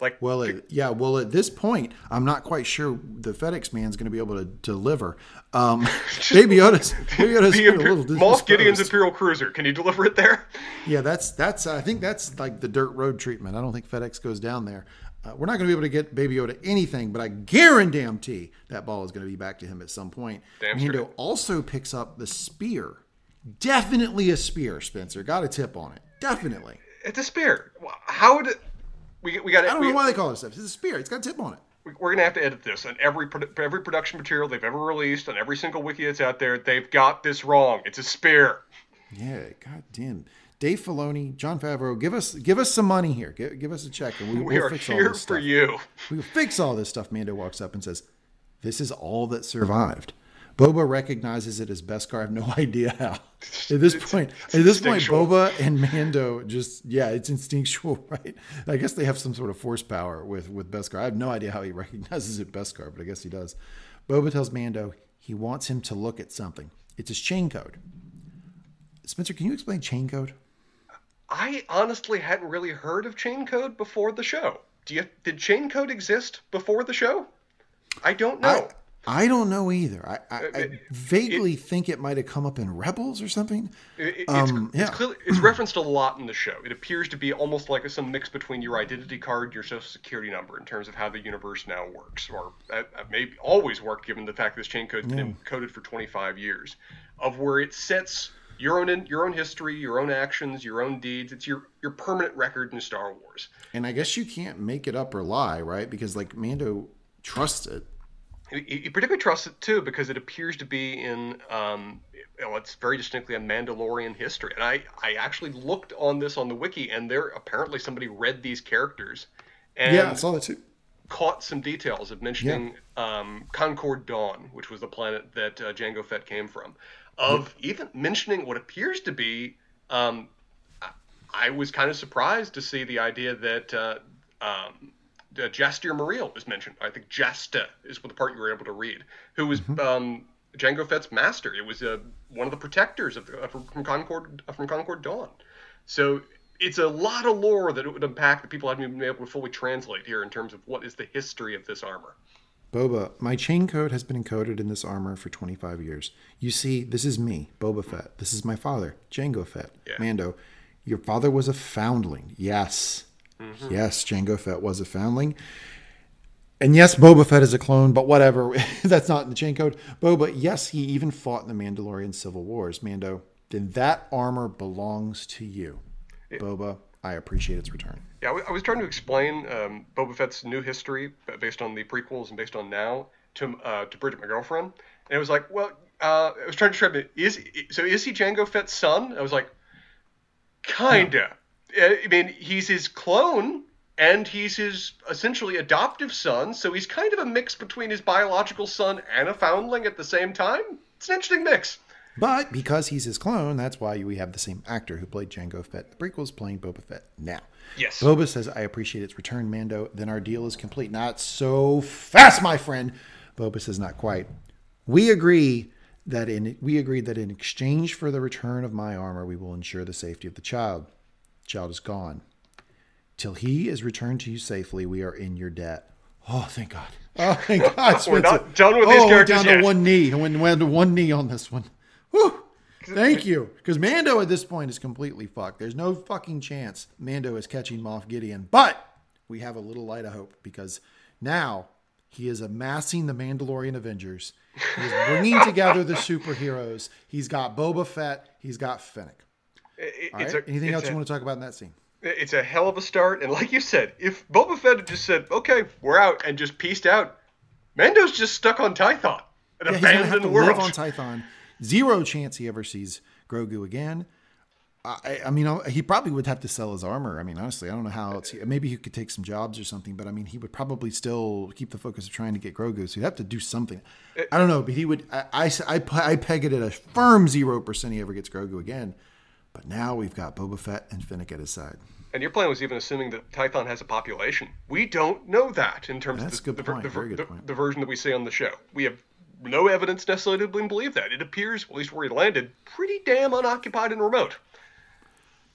Like, Well, it, yeah. Well, at this point, I'm not quite sure the FedEx man's going to be able to deliver. Um, Baby Yoda's, Baby Yoda's the Imper- little Moff Gideon's. Imperial Cruiser. Can you deliver it there? Yeah, that's that's. I think that's like the dirt road treatment. I don't think FedEx goes down there. Uh, we're not going to be able to get Baby Yoda anything, but I guarantee that ball is going to be back to him at some point. Damn Mando straight. also picks up the spear. Definitely a spear, Spencer. Got a tip on it. Definitely. It's a spear. How would it? We, we got I don't we, know why they call it a stuff. It's a spear. It's got a tip on it. We're gonna have to edit this, and every every production material they've ever released, on every single wiki that's out there, they've got this wrong. It's a spear. Yeah, god damn. Dave Filoni, Jon Favreau, give us give us some money here. Give, give us a check, and we, We we'll are fix all here this for stuff. you. We'll fix all this stuff. Mando walks up and says, "This is all that survived." Boba recognizes it as Beskar. I have no idea how. At this point, at this point. Boba and Mando just yeah, it's instinctual, right? I guess they have some sort of force power with with Beskar. I have no idea how he recognizes it Beskar, but I guess he does. Boba tells Mando he wants him to look at something. It's his chain code. Spencer, can you explain chain code? I honestly hadn't really heard of chain code before the show. Do you? Did chain code exist before the show? I don't know. I don't know either. I, I, I it- vaguely think it might have come up in Rebels or something. It- it's, Um, it's, yeah. clearly, it's referenced a lot in the show. It appears to be almost like some mix between your identity card, your social security number, in terms of how the universe now works, or uh, uh, maybe always worked, given the fact this chain code's been encoded for 25 years, of where it sets your own your own history, your own actions, your own deeds. It's your your permanent record in Star Wars. And I guess you can't make it up or lie, right? Because like Mando trusts it. You, you particularly trust it too because it appears to be in um, well, it's very distinctly a Mandalorian history. And I, I actually looked on this on the wiki, and there apparently somebody read these characters and yeah, I saw that too. caught some details of mentioning um, Concord Dawn, which was the planet that uh, Jango Fett came from, of even mentioning what appears to be. Um, I, I was kind of surprised to see the idea that uh, um, uh, Jaster Mereel was mentioned. I think Jaster is the part you were able to read, who was um, Jango Fett's master. It was uh, one of the protectors of the, uh, from Concord uh, from Concord Dawn. So it's a lot of lore that it would unpack that people haven't been able to fully translate here in terms of what is the history of this armor. Boba, my chain code has been encoded in this armor for 25 years. You see, this is me, Boba Fett. This is my father, Jango Fett. Yeah. Mando, your father was a foundling. Yes. Yes, Jango Fett was a foundling. And yes, Boba Fett is a clone, but whatever. That's not in the chain code. Boba, yes, he even fought in the Mandalorian Civil Wars. Mando, then that armor belongs to you. Boba, I appreciate its return. Yeah, I was trying to explain um, Boba Fett's new history based on the prequels and based on now to uh, to Bridget, my girlfriend, and it was like, well, uh, I was trying to describe it. Is so? Is he Jango Fett's son? I was like, kinda. Uh, I mean, he's his clone, and he's his essentially adoptive son. So he's kind of a mix between his biological son and a foundling at the same time. It's an interesting mix. But because he's his clone, that's why we have the same actor who played Jango Fett. The prequels playing Boba Fett now. Yes. Boba says, I appreciate its return, Mando. Then our deal is complete. Not so fast, my friend. Boba says, not quite. We agree that in we agreed that in exchange for the return of my armor, we will ensure the safety of the child. Child is gone. Till he is returned to you safely, we are in your debt. Oh, thank God. Oh, thank God. We're not done with these oh, we're characters down yet. to one knee. Went went to one knee on this one. Whew. Thank you. Because Mando at this point is completely fucked. There's no fucking chance Mando is catching Moff Gideon. But we have a little light of hope because now he is amassing the Mandalorian Avengers. He is bringing together the superheroes. He's got Boba Fett. He's got Fennec. It- it's right? a- Anything else a- you want to talk about in that scene? It's a hell of a start, and like you said, if Boba Fett had just said, "Okay, we're out," and just pieced out, Mando's just stuck on Tython, an Yeah, he's abandoned to world. live on Tython. Zero chance he ever sees Grogu again. I, I mean, he probably would have to sell his armor. I mean, honestly, I don't know how else. He, maybe he could take some jobs or something, but I mean, he would probably still keep the focus of trying to get Grogu. So he'd have to do something. I don't know, but he would. I, I, I, I peg it at a firm zero percent he ever gets Grogu again. But now we've got Boba Fett and Fennec at his side. and your plan was even assuming that Tython has a population. We don't know that in terms That's of the, the, the, the- the version that we see on the show. We have no evidence necessarily to believe that. It appears, at least where he landed, pretty damn unoccupied and remote.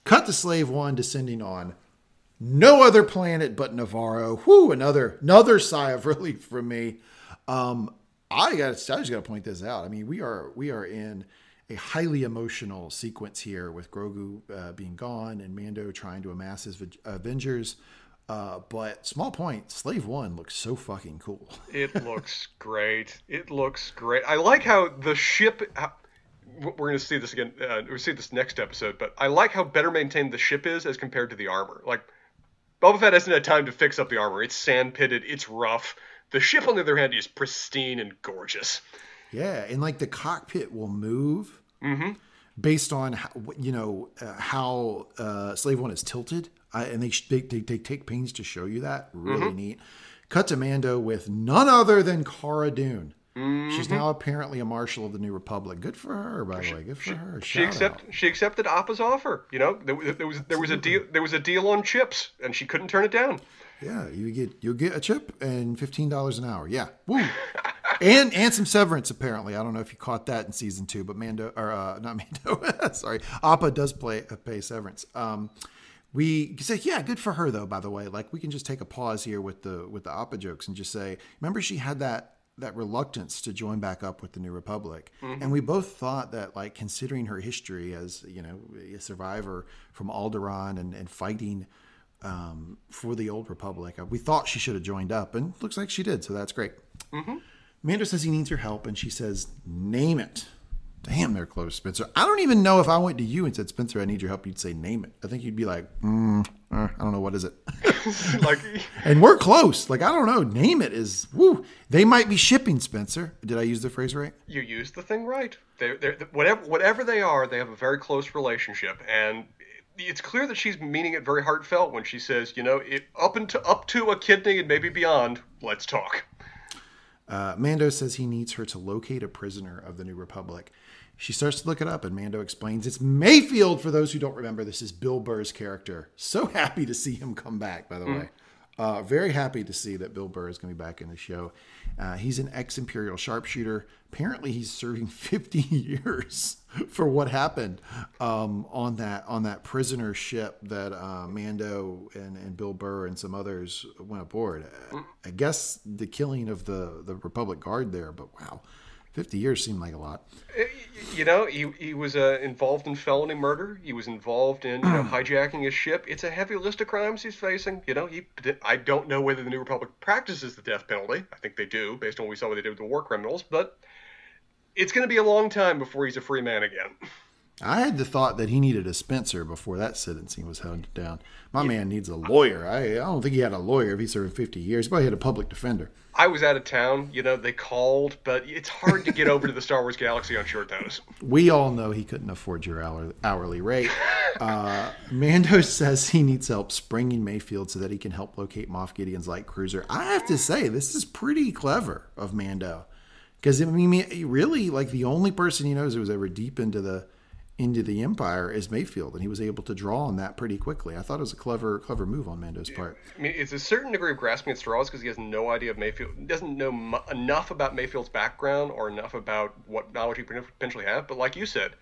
Cut to Slave One descending on no other planet but Nevarro. Whoo, another another sigh of relief from me. Um, I got I just got to point this out. I mean, we are we are in a highly emotional sequence here with Grogu uh, being gone and Mando trying to amass his Avengers. Uh, but small point, Slave One looks so fucking cool. it looks great. It looks great. I like how the ship. we're going to see this again. Uh, we'll see this next episode, but I like how better maintained the ship is as compared to the armor. Like Boba Fett hasn't had time to fix up the armor. It's sand pitted. It's rough. The ship, on the other hand, is pristine and gorgeous. Yeah, and like the cockpit will move mm-hmm. based on how, you know uh, how uh, Slave One is tilted, I, and they, they, they they take pains to show you that. Really mm-hmm. neat. Cut to Mando with none other than Cara Dune. Mm-hmm. She's now apparently a marshal of the New Republic. Good for her, by the way. Good for she, her. Shout she accepted. She accepted Appa's offer. You know, there, there was there was a deal. There was a deal on chips, and she couldn't turn it down. Yeah, you get you get a chip and fifteen dollars an hour. Yeah, woo. and and some severance apparently. I don't know if you caught that in season two, but Mando or uh, not Mando. sorry, Appa does play uh, pay severance. Um, we say, yeah, good for her though. By the way, like we can just take a pause here with the with the Appa jokes and just say, remember she had that that reluctance to join back up with the New Republic, mm-hmm. and we both thought that like considering her history as you know a survivor from Alderaan and and fighting um, for the Old Republic. Uh, we thought she should have joined up, and looks like she did, so that's great. Mm-hmm. Mando says he needs your help, and she says, "Name it." Damn, they're close, Spencer. I don't even know if I went to you and said, "Spencer, I need your help." You'd say, "Name it." I think you'd be like, mm, uh, "I don't know what is it." like, and we're close. Like, I don't know. Name it is. Woo. They might be shipping, Spencer. Did I use the phrase right? You used the thing right. They're, they're, whatever whatever they are, they have a very close relationship, and it's clear that she's meaning it very heartfelt when she says, you know, it, up into up to a kidney and maybe beyond. Let's talk. Uh, Mando says he needs her to locate a prisoner of the New Republic. She starts to look it up, and Mando explains it's Mayfield. For those who don't remember, this is Bill Burr's character. So happy to see him come back, by the mm. way. Uh, very happy to see that Bill Burr is going to be back in the show. Uh, he's an ex Imperial sharpshooter. Apparently, he's serving 50 years for what happened um, on that on that prisoner ship that uh, Mando and, and Bill Burr and some others went aboard. I guess the killing of the the Republic Guard there, but wow. 50 years seemed like a lot. Uh, you know, he, he was uh, involved in felony murder. He was involved in you know, hijacking a ship. It's a heavy list of crimes he's facing. You know, he I don't know whether the New Republic practices the death penalty. I think they do, based on what we saw what they did with the war criminals. But it's going to be a long time before he's a free man again. I had the thought that he needed a Spencer before that sentencing was handed down. My yeah. man needs a lawyer. I, I don't think he had a lawyer if he served 50 years. He probably had a public defender. I was out of town. You know, they called, but it's hard to get over to the Star Wars galaxy on short notice. We all know he couldn't afford your hourly rate. Uh, Mando says he needs help springing Mayfield so that he can help locate Moff Gideon's light cruiser. I have to say, this is pretty clever of Mando. Because, I mean, really, like, the only person he knows who was ever deep into the into the empire is Mayfield, and he was able to draw on that pretty quickly. I thought it was a clever, clever move on Mando's part. I mean, it's a certain degree of grasping at straws because he has no idea of Mayfield, doesn't know mu- enough about Mayfield's background or enough about what knowledge he potentially have. But like you said,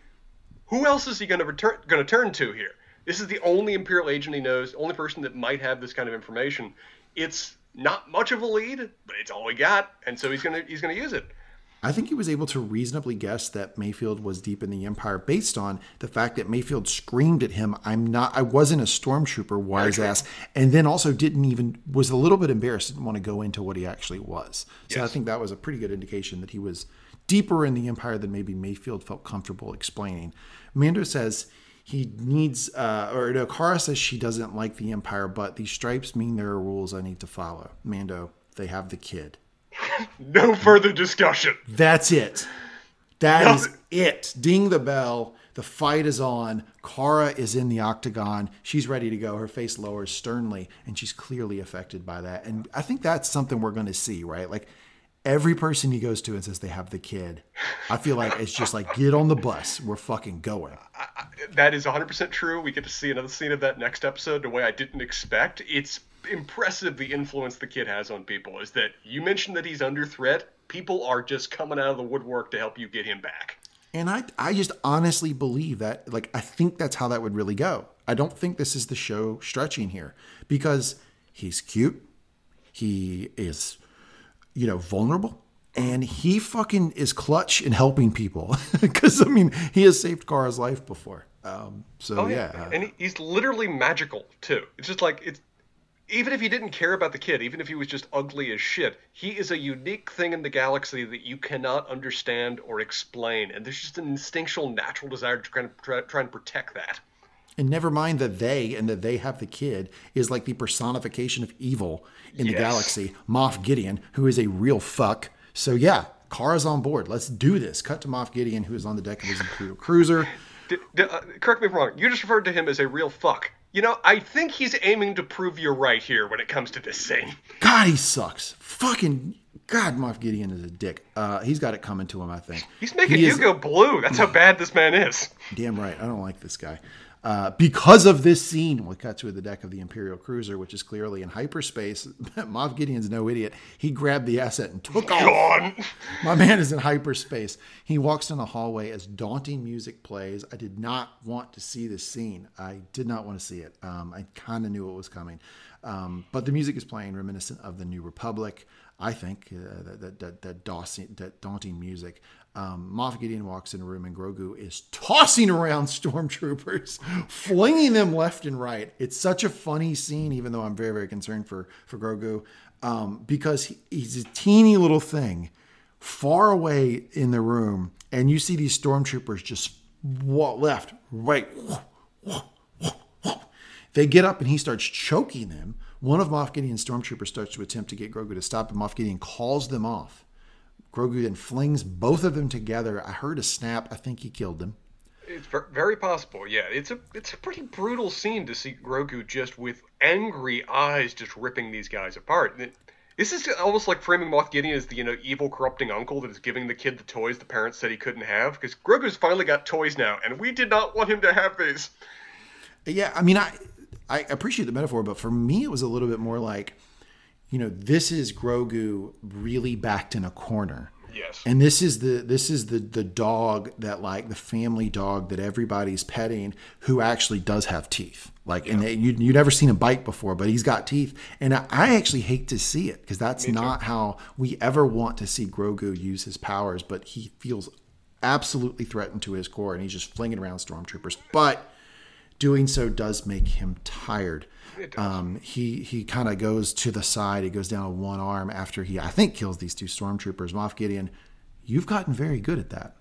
who else is he going to return, going to turn to here? This is the only Imperial agent he knows, the only person that might have this kind of information. It's not much of a lead, but it's all he got, and so he's gonna he's gonna use it. I think he was able to reasonably guess that Mayfield was deep in the Empire based on the fact that Mayfield screamed at him, "I'm not. I wasn't a stormtrooper, wise ass," and then also didn't even was a little bit embarrassed, didn't want to go into what he actually was. So yes. I think that was a pretty good indication that he was deeper in the Empire than maybe Mayfield felt comfortable explaining. Mando says he needs, uh, or no, Cara says she doesn't like the Empire, but these stripes mean there are rules I need to follow. Mando, they have the kid. no further discussion. That's it. That no. is it. Ding the bell. The fight is on. Cara is in the octagon. She's ready to go. Her face lowers sternly, and she's clearly affected by that. And I think that's something we're going to see, right? Like every person he goes to and says they have the kid, I feel like it's just like, get on the bus. We're fucking going. I, I, that is 100% true. We get to see another scene of that next episode the way I didn't expect. It's impressive the influence the kid has on people is that you mentioned that he's under threat. People are just coming out of the woodwork to help you get him back. And I, I just honestly believe that, like, I think that's how that would really go. I don't think this is the show stretching here because he's cute, he is, you know, vulnerable, and he fucking is clutch in helping people. Because I mean, he has saved Cara's life before. Um, so Oh yeah, yeah, and he's literally magical too. It's just like it's even if he didn't care about the kid, even if he was just ugly as shit, he is a unique thing in the galaxy that you cannot understand or explain, and there's just an instinctual, natural desire to try and, try, try and protect that. And never mind that they and that they have the kid is like the personification of evil in the Yes. galaxy. Moff Gideon, who is a real fuck. So yeah, Cara's on board. Let's do this. Cut to Moff Gideon, who is on the deck of his Imperial cruiser. D- d- uh, correct me if I'm wrong. You just referred to him as a real fuck. You know, I think he's aiming to prove you're right here when it comes to this scene. God, he sucks. Fucking God, Moff Gideon is a dick. Uh, he's got it coming to him, I think. He's making He you is- go blue. That's how bad this man is. Damn right. I don't like this guy. Uh, because of this scene, we cut to the deck of the Imperial cruiser, which is clearly in hyperspace. Moff Gideon's no idiot. He grabbed the asset and took off. My man is in hyperspace. He walks down the hallway as daunting music plays. I did not want to see this scene. I did not want to see it. Um, I kind of knew it was coming. Um, but the music is playing reminiscent of the New Republic. I think uh, that, that, that, that, daunting, that daunting music. Um, Moff Gideon walks in a room and Grogu is tossing around stormtroopers, flinging them left and right. It's such a funny scene, even though I'm very, very concerned for, for Grogu um, because he, he's a teeny little thing far away in the room, and you see these stormtroopers just wa- left, right. They get up and he starts choking them. One of Moff Gideon's stormtroopers starts to attempt to get Grogu to stop, and Moff Gideon calls them off. Grogu then flings both of them together. I heard a snap. I think he killed them. It's very possible. Yeah, it's a it's a pretty brutal scene to see Grogu just with angry eyes just ripping these guys apart. It- this is almost like framing Moff Gideon as the you know evil, corrupting uncle that is giving the kid the toys the parents said he couldn't have. Because Grogu's finally got toys now, and we did not want him to have these. Yeah, I mean, I I appreciate the metaphor, but for me, it was a little bit more like, you know, this is Grogu really backed in a corner. Yes. And this is the this is the the dog that like the family dog that everybody's petting who actually does have teeth. Like and they, you you never seen a bite before, but he's got teeth. And I, I actually hate to see it because that's not how we ever want to see Grogu use his powers. But he feels absolutely threatened to his core, and he's just flinging around stormtroopers. But doing so does make him tired. Um, he he kind of goes to the side. He goes down on one arm after he I think kills these two stormtroopers. Moff Gideon, you've gotten very good at that,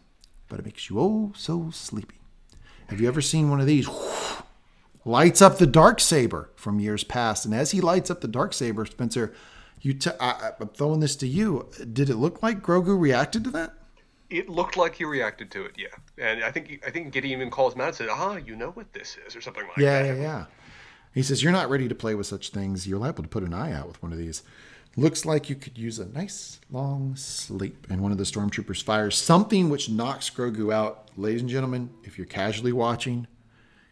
but it makes you oh so sleepy. Have you ever seen one of these? Lights up the dark saber from years past, and as he lights up the dark saber, Spencer, you t- I, I'm throwing this to you. Did it look like Grogu reacted to that? It looked like he reacted to it, yeah. And I think I think Gideon even calls him out and said, "Ah, you know what this is," or something like that. Yeah, that. yeah, yeah. He says, You're not ready to play with such things. You're liable to put an eye out with one of these. Looks like you could use a nice long sleep. And one of the stormtroopers fires something which knocks Grogu out. Ladies and gentlemen, if you're casually watching,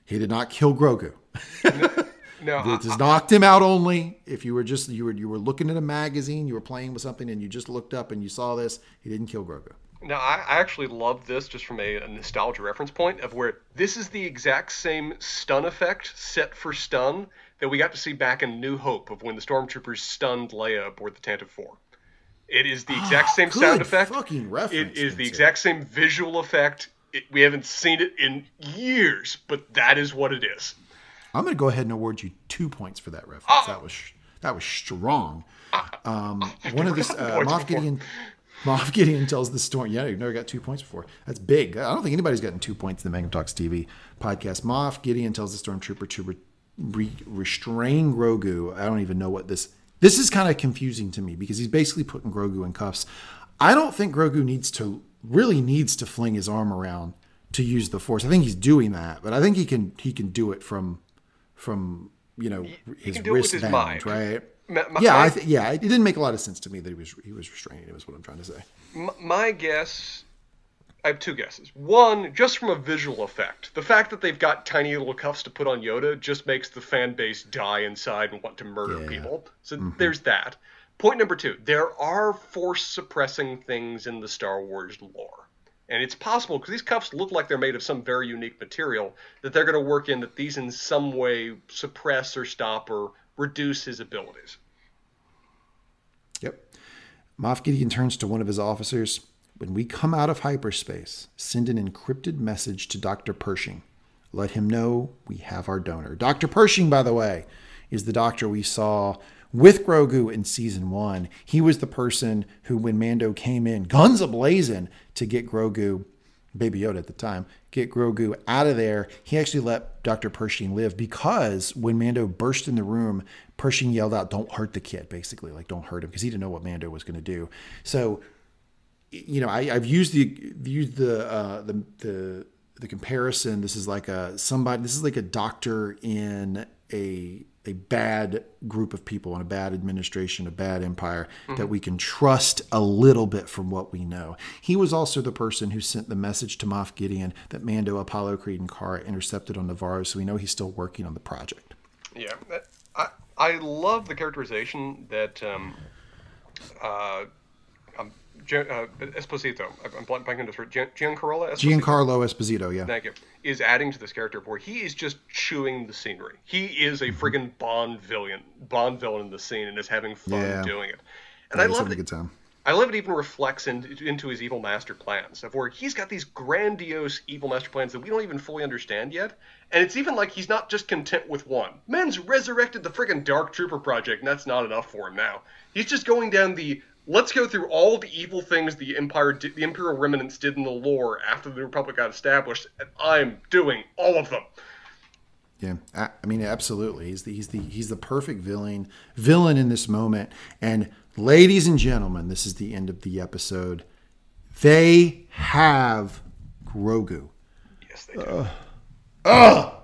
he did not kill Grogu. No, It just knocked him out only. If you were just you were you were looking at a magazine, you were playing with something, and you just looked up and you saw this, he didn't kill Grogu. Now, I, I actually love this just from a, a nostalgia reference point of where this is the exact same stun effect set for stun that we got to see back in New Hope of when the stormtroopers stunned Leia aboard the Tantive 4. It is the exact same sound Ah, effect. fucking reference. It is the exact same visual effect. It, we haven't seen it in years, but that is what it is. I'm going to go ahead and award you two points for that reference. Oh. That was that was strong. Ah. Um, one of the uh, Moff before. Moff Gideon tells the story. Yeah, you've never got two points before. That's big. I don't think anybody's gotten two points in the Magnum Talks TV podcast. Moff Gideon tells the stormtrooper to re, re, restrain Grogu. I don't even know what this. This is kind of confusing to me because he's basically putting Grogu in cuffs. I don't think Grogu needs to really needs to fling his arm around to use the Force. I think he's doing that, but I think he can he can do it from from you know his can do it his wristband, right? Ma- yeah, I th- yeah. It didn't make a lot of sense to me that he was he was restraining. It was what I'm trying to say. M- my guess I have two guesses. One, just from a visual effect, the fact that they've got tiny little cuffs to put on Yoda just makes the fan base die inside and want to murder Yeah. people. So mm-hmm. there's that. Point number two: there are force suppressing things in the Star Wars lore. And it's possible because these cuffs look like they're made of some very unique material that they're going to work in that these in some way suppress or stop or reduce his abilities. Yep. Moff Gideon turns to one of his officers. When we come out of hyperspace, send an encrypted message to Dr. Pershing. Let him know we have our donor. Dr. Pershing, by the way, is the doctor we saw with Grogu in season one. He was the person who, when Mando came in, guns ablazing, to get Grogu, Baby Yoda at the time, get Grogu out of there, he actually let Dr. Pershing live because when Mando burst in the room, Pershing yelled out, Don't hurt the kid, basically, like, don't hurt him, because he didn't know what Mando was going to do. So, you know, I, have used the used the uh, the the the comparison. This is like a somebody. This is like a doctor in a a bad group of people and a bad administration, a bad empire mm-hmm. that we can trust a little bit from what we know. He was also the person who sent the message to Moff Gideon that Mando, Apollo Creed, and Cara intercepted on Nevarro, so we know he's still working on the project. Yeah, I I love the characterization that um, uh, uh, Esposito, I'm blanking on this word, Giancarlo Esposito. Giancarlo Esposito, yeah. Thank you. Is adding to this character where he is just chewing the scenery. He is a mm-hmm. friggin' Bond villain, Bond villain in the scene, and is having fun yeah. doing it. And yeah, I love it. A good time. I love it even reflects in, into his evil master plans of where he's got these grandiose evil master plans that we don't even fully understand yet. And it's even like he's not just content with one. Men's resurrected the friggin' Dark Trooper project, and that's not enough for him now. He's just going down the let's go through all the evil things the empire did, the imperial remnants did in the lore after the republic got established and i'm doing all of them. Yeah i, mean absolutely. He's the he's the he's the perfect villain villain in this moment. And ladies and gentlemen this is the end of the episode. They have grogu. Yes they do. Uh, uh,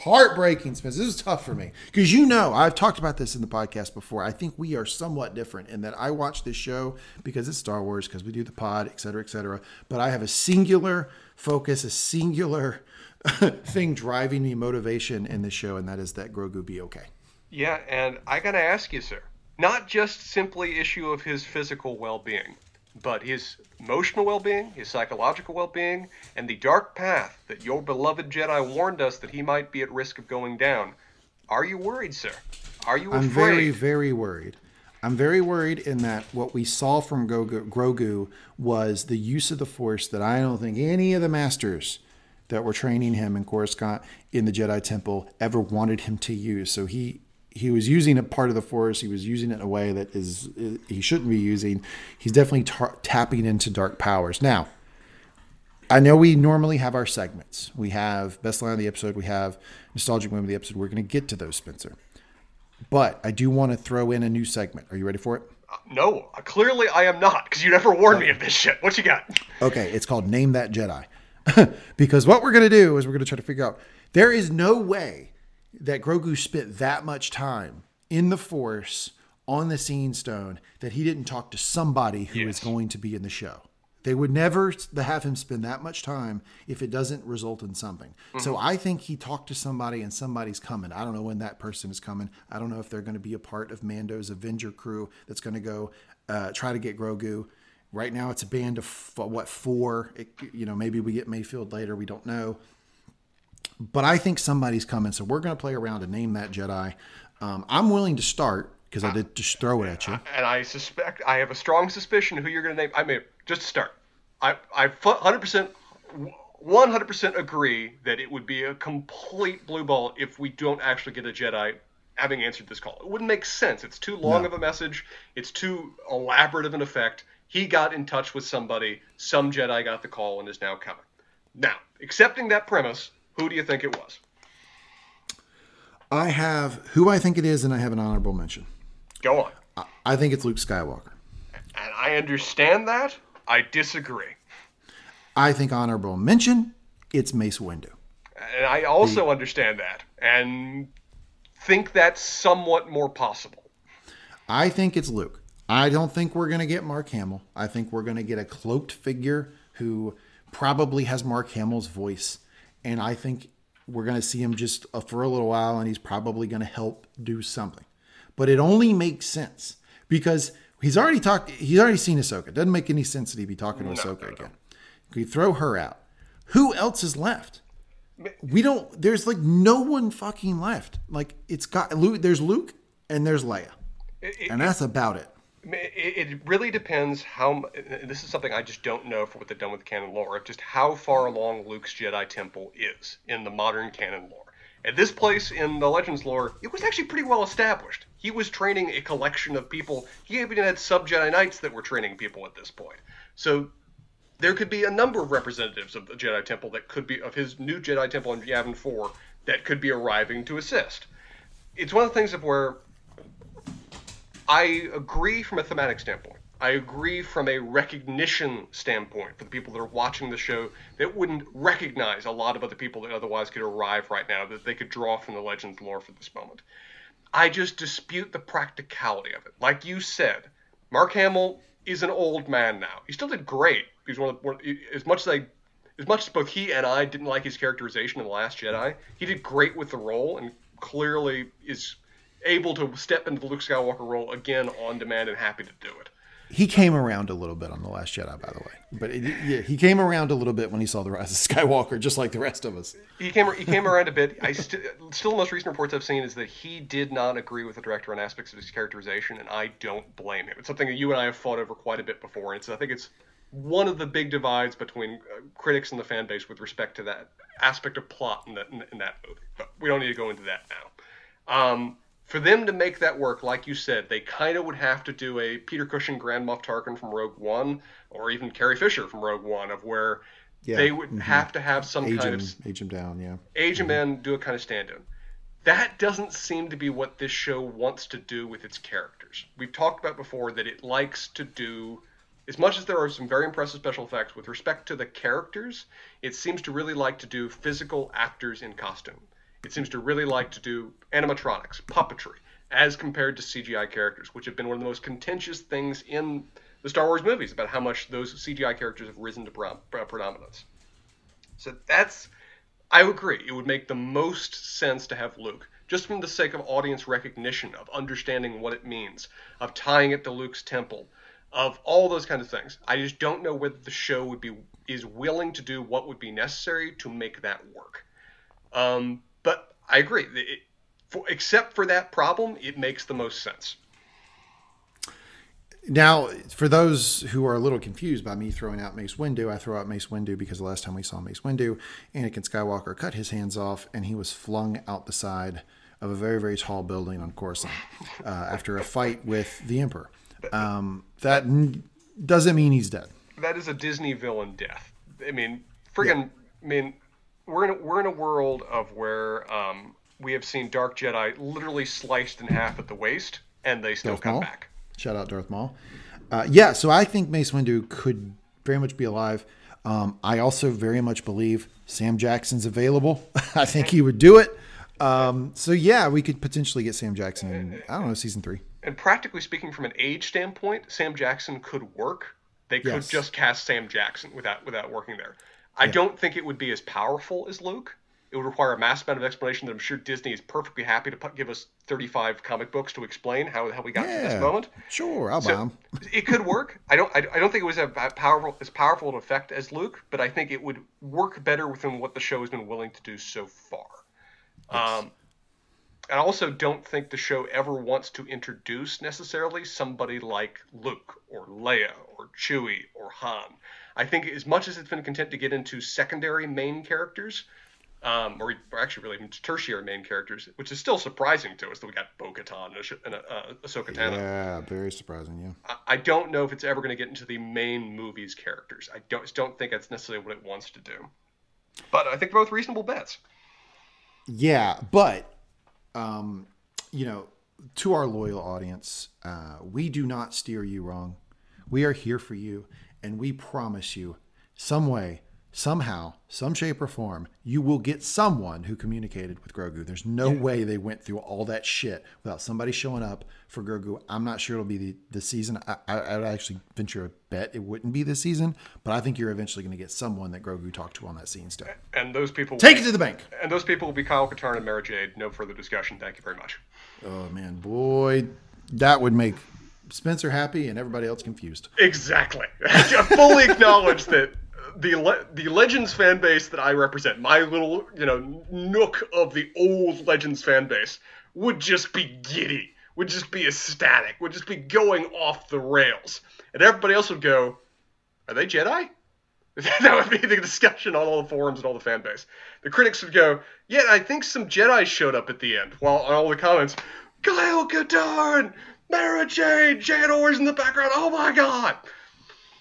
Heartbreaking, Spencer. This is tough for me because you know I've talked about this in the podcast before. I think we are somewhat different in that I watch this show because it's Star Wars, because we do the pod, et cetera, et cetera. But I have a singular focus, a singular thing driving me motivation in this show, and that is that Grogu be okay. Yeah, and I gotta ask you, sir, not just simply issue of his physical well-being but his emotional well being, his psychological well being, and the dark path that your beloved Jedi warned us that he might be at risk of going down. Are you worried, sir? Are you I'm afraid? very, very worried. I'm very worried in that what we saw from Grogu was the use of the Force that I don't think any of the masters that were training him in Coruscant in the Jedi Temple ever wanted him to use. So he he was using a part of the force. He was using it in a way that is he shouldn't be using. He's definitely tar- tapping into dark powers. Now, I know we normally have our segments. We have best line of the episode. We have nostalgic moment of the episode. We're going to get to those, Spencer. But I do want to throw in a new segment. Are you ready for it? Uh, no, clearly I am not because you never warned me of this shit. What you got? Okay, it's called Name That Jedi. because what we're going to do is we're going to try to figure out there is no way that Grogu spent that much time in the Force on the Seeing Stone that he didn't talk to somebody who yes. is going to be in the show. They would never have him spend that much time if it doesn't result in something. Mm-hmm. So I think he talked to somebody and somebody's coming. I don't know when that person is coming. I don't know if they're going to be a part of Mando's Avenger crew that's going to go uh, try to get Grogu. Right now, it's a band of what four? It, you know, maybe we get Mayfield later. We don't know but I think somebody's coming. So we're going to play around and name that Jedi. Um, I'm willing to start because I did just throw it at you. And I suspect I have a strong suspicion who you're going to name. I mean, just to start, I I 100% 100% agree that it would be a complete blue ball if we don't actually get a Jedi having answered this call. It wouldn't make sense. It's too long no. of a message. It's too elaborate of an effect. He got in touch with somebody. Some Jedi got the call and is now coming. Now, accepting that premise, who do you think it was? I have who I think it is, and I have an honorable mention. Go on. I think it's Luke Skywalker. And I understand that. I disagree. I think honorable mention, it's Mace Windu. And I also the, understand that and think that's somewhat more possible. I think it's Luke. I don't think we're going to get Mark Hamill. I think we're going to get a cloaked figure who probably has Mark Hamill's voice and I think we're going to see him just uh, for a little while, and he's probably going to help do something. But it only makes sense because he's already talked. He's already seen Ahsoka. It doesn't make any sense that he'd be talking to no, Ahsoka no, again. We throw her out. Who else is left? We don't. There's like no one fucking left. Like it's got Luke. There's Luke and there's Leia, It, and that's about it. It, really depends how. This is something I just don't know for what they've done with canon lore just how far along Luke's Jedi Temple is in the modern canon lore. At this place in the Legends lore, it was actually pretty well established. He was training a collection of people. He even had sub Jedi Knights that were training people at this point. So there could be a number of representatives of the Jedi Temple that could be of his new Jedi Temple in Yavin 4 that could be arriving to assist. It's one of the things of where I agree from a thematic standpoint. I agree from a recognition standpoint for the people that are watching the show that wouldn't recognize a lot of other people that otherwise could arrive right now that they could draw from the Legends lore for this moment. I just dispute the practicality of it. Like you said, Mark Hamill is an old man now. He still did great. He's one of the, as much as I, as much as both he and I didn't like his characterization in the Last Jedi, he did great with the role and clearly is able to step into the Luke Skywalker role again on demand and happy to do it. He came around a little bit on the Last Jedi, by the way. But it, yeah, he came around a little bit when he saw the Rise of Skywalker, just like the rest of us. He came he came around a bit. I st- still the most recent reports I've seen is that he did not agree with the director on aspects of his characterization, and I don't blame him. It's something that you and I have fought over quite a bit before, and it's I think it's one of the big divides between uh, critics and the fan base with respect to that aspect of plot in that in, in that movie. But we don't need to go into that now. Um, for them to make that work, like you said, they kind of would have to do a Peter Cushing, Grand Moff Tarkin from Rogue One, or even Carrie Fisher from Rogue One, of where Yeah, they would mhm. have to have some Age kind him, of age him down, yeah. age him in, do a kind of stand in. That doesn't seem to be what this show wants to do with its characters. We've talked about before that it likes to do, as much as there are some very impressive special effects with respect to the characters, it seems to really like to do physical actors in costume. It seems to really like to do animatronics, puppetry, as compared to CGI characters, which have been one of the most contentious things in the Star Wars movies about how much those CGI characters have risen to pre- predominance. So that's I agree. It would make the most sense to have Luke, just from the sake of audience recognition, of understanding what it means, of tying it to Luke's temple, of all those kinds of things. I just don't know whether the show would be is willing to do what would be necessary to make that work. Um, but I agree. It, for, except for that problem, it makes the most sense. Now, for those who are a little confused by me throwing out Mace Windu, I throw out Mace Windu because the last time we saw Mace Windu, Anakin Skywalker cut his hands off and he was flung out the side of a very, very tall building on Coruscant uh, after a fight with the Emperor. Um, that n- doesn't mean he's dead. that is a Disney villain death. I mean, friggin' I mean, we're in a, we're in a world of where um, we have seen Dark Jedi literally sliced in half at the waist, and they still Darth come Maul? back. Shout out Darth Maul. Uh, yeah, so I think Mace Windu could very much be alive. Um, I also very much believe Sam Jackson's available. I think he would do it. Um, so yeah, we could potentially get Sam Jackson in, I don't know, season three. And practically speaking, from an age standpoint, Sam Jackson could work. They could Yes. just cast Sam Jackson without without working there. I don't think it would be as powerful as Luke. It would require a mass amount of explanation that I'm sure Disney is perfectly happy to put, give us 35 comic books to explain how, how we got to this moment. sure, I'll buy So 'em. it could work. I don't. I, I don't think it was a powerful as powerful an effect as Luke, but I think it would work better within what the show has been willing to do so far. Um, I also don't think the show ever wants to introduce necessarily somebody like Luke or Leia or Chewie or Han. I think as much as it's been content to get into secondary main characters, um, or, or actually really even tertiary main characters, which is still surprising to us that we got Bo-Katan and, uh, Ahsoka Tano. Yeah, very surprising. Yeah. I- I don't know if it's ever going to get into the main movie's characters. I don't just don't think that's necessarily what it wants to do. But I think they're both reasonable bets. Yeah, but um, you know, to our loyal audience, uh, we do not steer you wrong. We are here for you, and we promise you, some way, somehow, some shape or form, you will get someone who communicated with Grogu. There's no way they went through all that shit without somebody showing up for Grogu. I'm not sure it'll be the, the season. I, I, would actually venture a bet it wouldn't be this season, but I think you're eventually going to get someone that Grogu talked to on that scene still. And those people Take it to the bank. and those people will be Kyle Katarn and Mara Jade. No further discussion. Thank you very much. Oh man, boy, that would make Spencer happy and everybody else confused. Exactly. I fully acknowledge that the le- the Legends fan base that I represent, my little you know nook of the old Legends fan base, would just be giddy, would just be ecstatic, would just be going off the rails, and everybody else would go, "Are they Jedi?" that would be the discussion on all the forums and all the fan base. The critics would go, "Yeah, I think some Jedi showed up at the end." While on all the comments, Kyle Katarn, Mara Jade, Jan Ors in the background. Oh my god!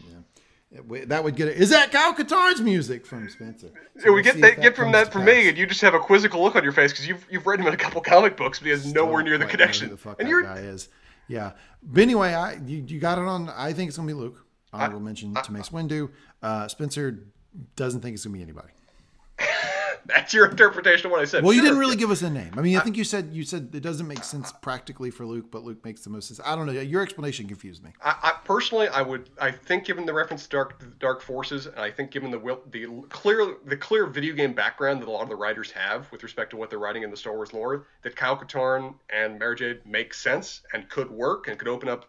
Yeah. That would get it. Is that Kyle Katarn's music from Spencer? So we get that, get from that from me, and you just have a quizzical look on your face because you've you've read him in a couple comic books, but he has Still nowhere near the connection. the fuck and that guy is. Yeah, but anyway, I you, you got it on. I think it's gonna be Luke. Honorable I, mention I, to Mace Windu. Uh, Spencer doesn't think it's gonna be anybody. That's your interpretation of what I said. Well, sure. you didn't really give us a name. I mean, I, think you said you said it doesn't make sense practically for Luke, but Luke makes the most sense. I don't know. Your explanation confused me. I, I personally, I would, I think, given the reference to dark dark forces, and I think given the the clear the clear video game background that a lot of the writers have with respect to what they're writing in the Star Wars lore, that Kyle Katarn and Mara Jade make sense and could work and could open up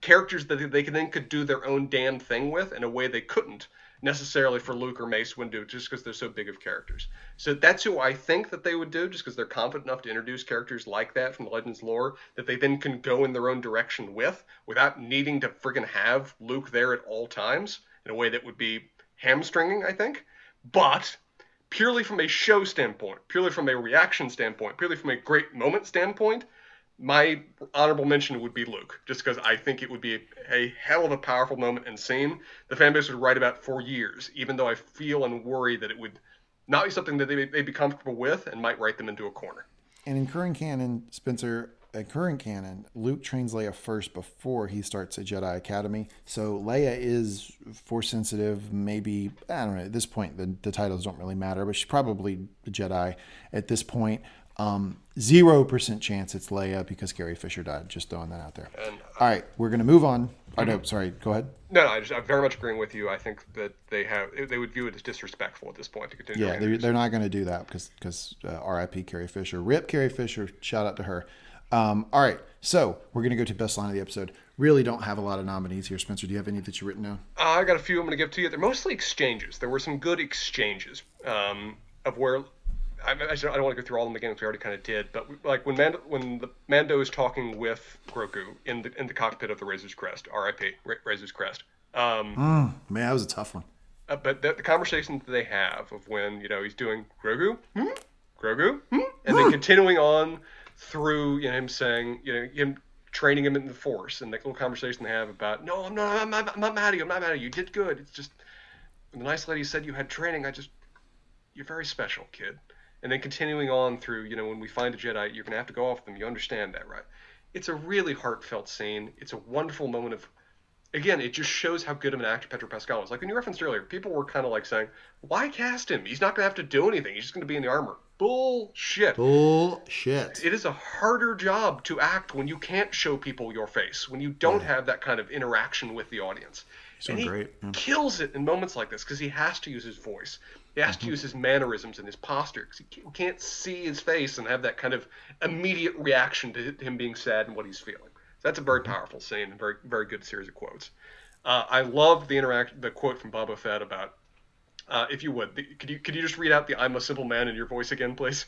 characters that they could then could do their own damn thing with in a way they couldn't necessarily for Luke or Mace Windu, just because they're so big of characters. So that's who I think that they would do, just because they're confident enough to introduce characters like that from the Legends lore that they then can go in their own direction with without needing to friggin' have Luke there at all times in a way that would be hamstringing, I think. But purely from a show standpoint, purely from a reaction standpoint, purely from a great moment standpoint, my honorable mention would be Luke, just because I think it would be a, a, hell of a powerful moment and scene the fanbase would write about for years, even though I feel and worry that it would not be something that they, they'd be comfortable with and might write them into a corner. And in current canon, Spencer, in current canon, Luke trains Leia first before he starts a Jedi Academy. So Leia is force sensitive. Maybe I don't know. At this point, the, the titles don't really matter, but she's probably a Jedi at this point. Um, zero percent chance it's Leia because Carrie Fisher died. Just throwing that out there. And, uh, All right, we're gonna move on. Oh, no, sorry. Go ahead. No, no, I just, I'm very much agreeing with you. I think that they have they would view it as disrespectful at this point to continue. Yeah, they're, they're not going to do that because because uh, R.I.P. Carrie Fisher. Rip Carrie Fisher. Shout out to her. Um, all right, so we're going to go to best line of the episode. Really don't have a lot of nominees here, Spencer. Do you have any that you written down? Uh, I got a few. I'm going to give to you. They're mostly exchanges. There were some good exchanges um, of where I, I don't want to go through all of them again because we already kind of did. But like when Mando, when the Mando is talking with Grogu in the in the cockpit of the Razor's Crest, R.I.P. Razor's Crest. Um, mm, man, that was a tough one. Uh, but the, the, conversation that they have of when you know he's doing Grogu, hmm? Grogu, hmm? and then continuing on through you know him saying you know him training him in the Force, and that little conversation they have about no, I'm not, I'm not, I'm not mad at you, I'm not mad at you, you did good. It's just when the nice lady said you had training. I just you're very special, kid and then continuing on through, you know, when we find a Jedi, you're going to have to go off them. You understand that, right? It's a really heartfelt scene. It's a wonderful moment of, again, it just shows how good of an actor Pedro Pascal is. Like when you referenced earlier, people were kind of like saying, why cast him? He's not going to have to do anything. He's just going to be in the armor. Bullshit. Bullshit. It is a harder job to act when you can't show people your face, when you don't yeah. have that kind of interaction with the audience. So and he great. Yeah. kills it in moments like this because he has to use his voice. He has to use his mannerisms and his posture because he can't see his face and have that kind of immediate reaction to him being sad and what he's feeling. So that's a very mm-hmm. powerful scene and very very good series of quotes. Uh, I love the interact the quote from Boba Fett about uh, if you would the, could you could you just read out the "I'm a simple man" in your voice again, please?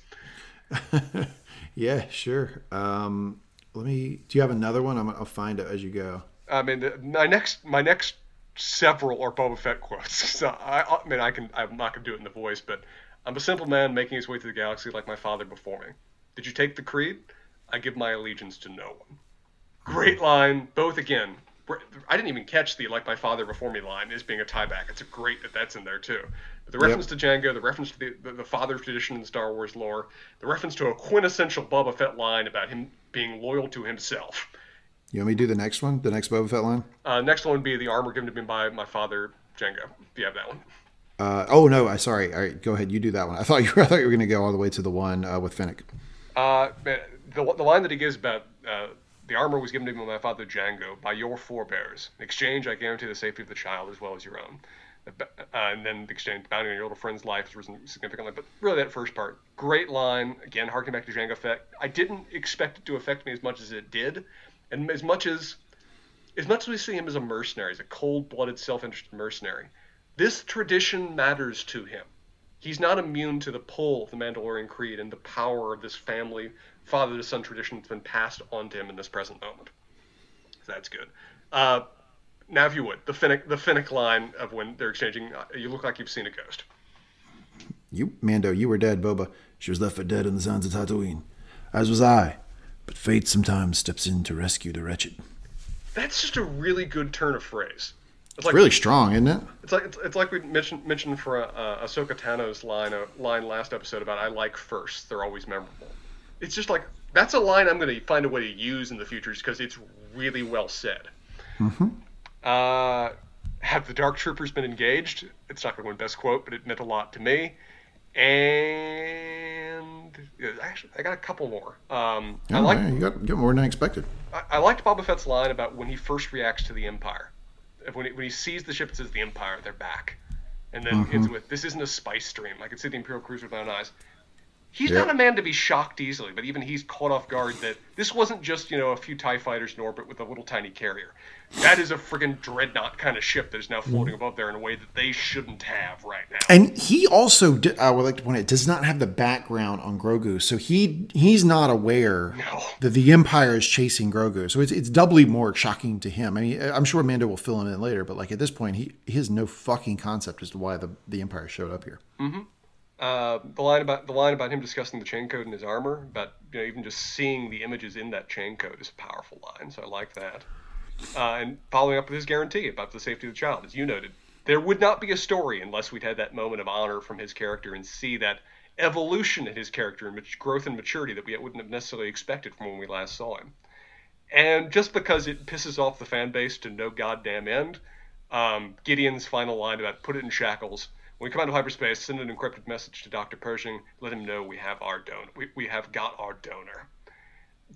yeah, sure. Um, let me. Do you have another one? i will find it as you go. I mean, the, my next my next several are Boba Fett quotes. So I, I mean, I can I'm not gonna do it in the voice, but I'm a simple man making his way through the galaxy like my father before me. Did you take the creed? I give my allegiance to no one. Great mm-hmm. line, both again. I didn't even catch the like my father before me line as being a tieback. It's a great that that's in there too. But the reference yep. to Jango, the reference to the, the, the father tradition in Star Wars lore, the reference to a quintessential Boba Fett line about him being loyal to himself you want me to do the next one? The next Boba Fett line? Uh, next one would be the armor given to me by my father, Jango. If you have that one. Uh, oh no, I sorry. All right, go ahead. You do that one. I thought you were. I thought you were going to go all the way to the one uh, with Fennec. Uh, the the line that he gives about uh, the armor was given to me by my father Jango by your forebears. In exchange, I guarantee the safety of the child as well as your own. Uh, and then the exchange bounty on your little friend's life has risen significantly. But really, that first part, great line. Again, harking back to Jango Fett. I didn't expect it to affect me as much as it did. And as much as as much as we see him as a mercenary, as a cold-blooded, self-interested mercenary, this tradition matters to him. He's not immune to the pull of the Mandalorian Creed and the power of this family, father to son tradition that's been passed on to him in this present moment. So that's good. Uh, now, if you would, the Fennec, the Fennec line of when they're exchanging, uh, you look like you've seen a ghost. You, Mando, you were dead, Boba. She was left for dead in the sands of Tatooine, as was I. But fate sometimes steps in to rescue the wretched. That's just a really good turn of phrase. It's like, really strong, isn't it? It's like it's, it's like we mentioned mentioned for uh, Ahsoka Tano's line uh, line last episode about I like first. They're always memorable. It's just like that's a line I'm going to find a way to use in the future because it's really well said. Mm-hmm. Uh, have the Dark Troopers been engaged? It's not going to win best quote, but it meant a lot to me. And actually, I got a couple more. Um, I like you got, got more than I expected. I, I liked Boba Fett's line about when he first reacts to the Empire when he, when he sees the ship, it says the Empire, they're back. And then mm-hmm. it's with this isn't a spice stream. I can see the Imperial cruiser with my own eyes. He's yep. not a man to be shocked easily, but even he's caught off guard that this wasn't just you know a few Tie fighters in orbit with a little tiny carrier. That is a friggin' dreadnought kind of ship that is now floating above there in a way that they shouldn't have right now. And he also, I would like to point out, does not have the background on Grogu, so he he's not aware no. that the Empire is chasing Grogu. So it's it's doubly more shocking to him. I mean, I'm sure Amanda will fill him in later, but like at this point, he, he has no fucking concept as to why the the Empire showed up here. Mm-hmm. Uh, the line about the line about him discussing the chain code in his armor, about you know even just seeing the images in that chain code is a powerful line. So I like that. Uh, and following up with his guarantee about the safety of the child, as you noted, there would not be a story unless we'd had that moment of honor from his character and see that evolution in his character and growth and maturity that we wouldn't have necessarily expected from when we last saw him. And just because it pisses off the fan base to no goddamn end, um, Gideon's final line about put it in shackles when we come out of hyperspace, send an encrypted message to Dr. Pershing, let him know we have our donor. We, we have got our donor.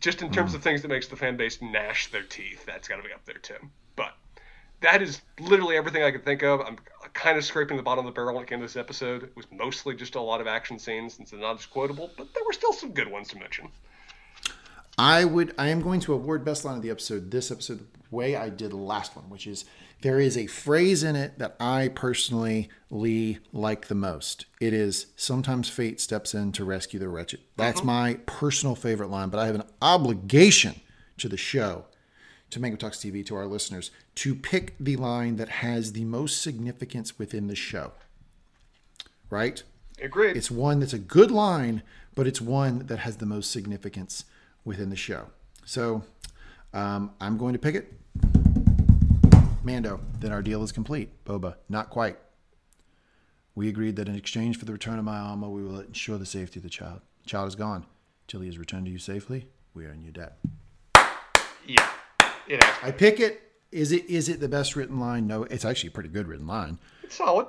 Just in terms mm. of things that makes the fan base gnash their teeth, that's got to be up there too. But that is literally everything I could think of. I'm kind of scraping the bottom of the barrel when it came to this episode. It was mostly just a lot of action scenes since they're not as quotable, but there were still some good ones to mention. I would. I am going to award best line of the episode this episode the way I did last one, which is there is a phrase in it that I personally Lee like the most. It is sometimes fate steps in to rescue the wretched. That's mm-hmm. my personal favorite line, but I have an obligation to the show, to Mangum Talks TV, to our listeners, to pick the line that has the most significance within the show. Right? Agreed. It's one that's a good line, but it's one that has the most significance within the show. So um, I'm going to pick it. Mando, then our deal is complete. Boba, not quite. We agreed that in exchange for the return of my alma, we will ensure the safety of the child. The child is gone. Till he is returned to you safely, we are in your debt. Yeah. It I pick it. Is it is it the best written line? No, it's actually a pretty good written line. It's solid.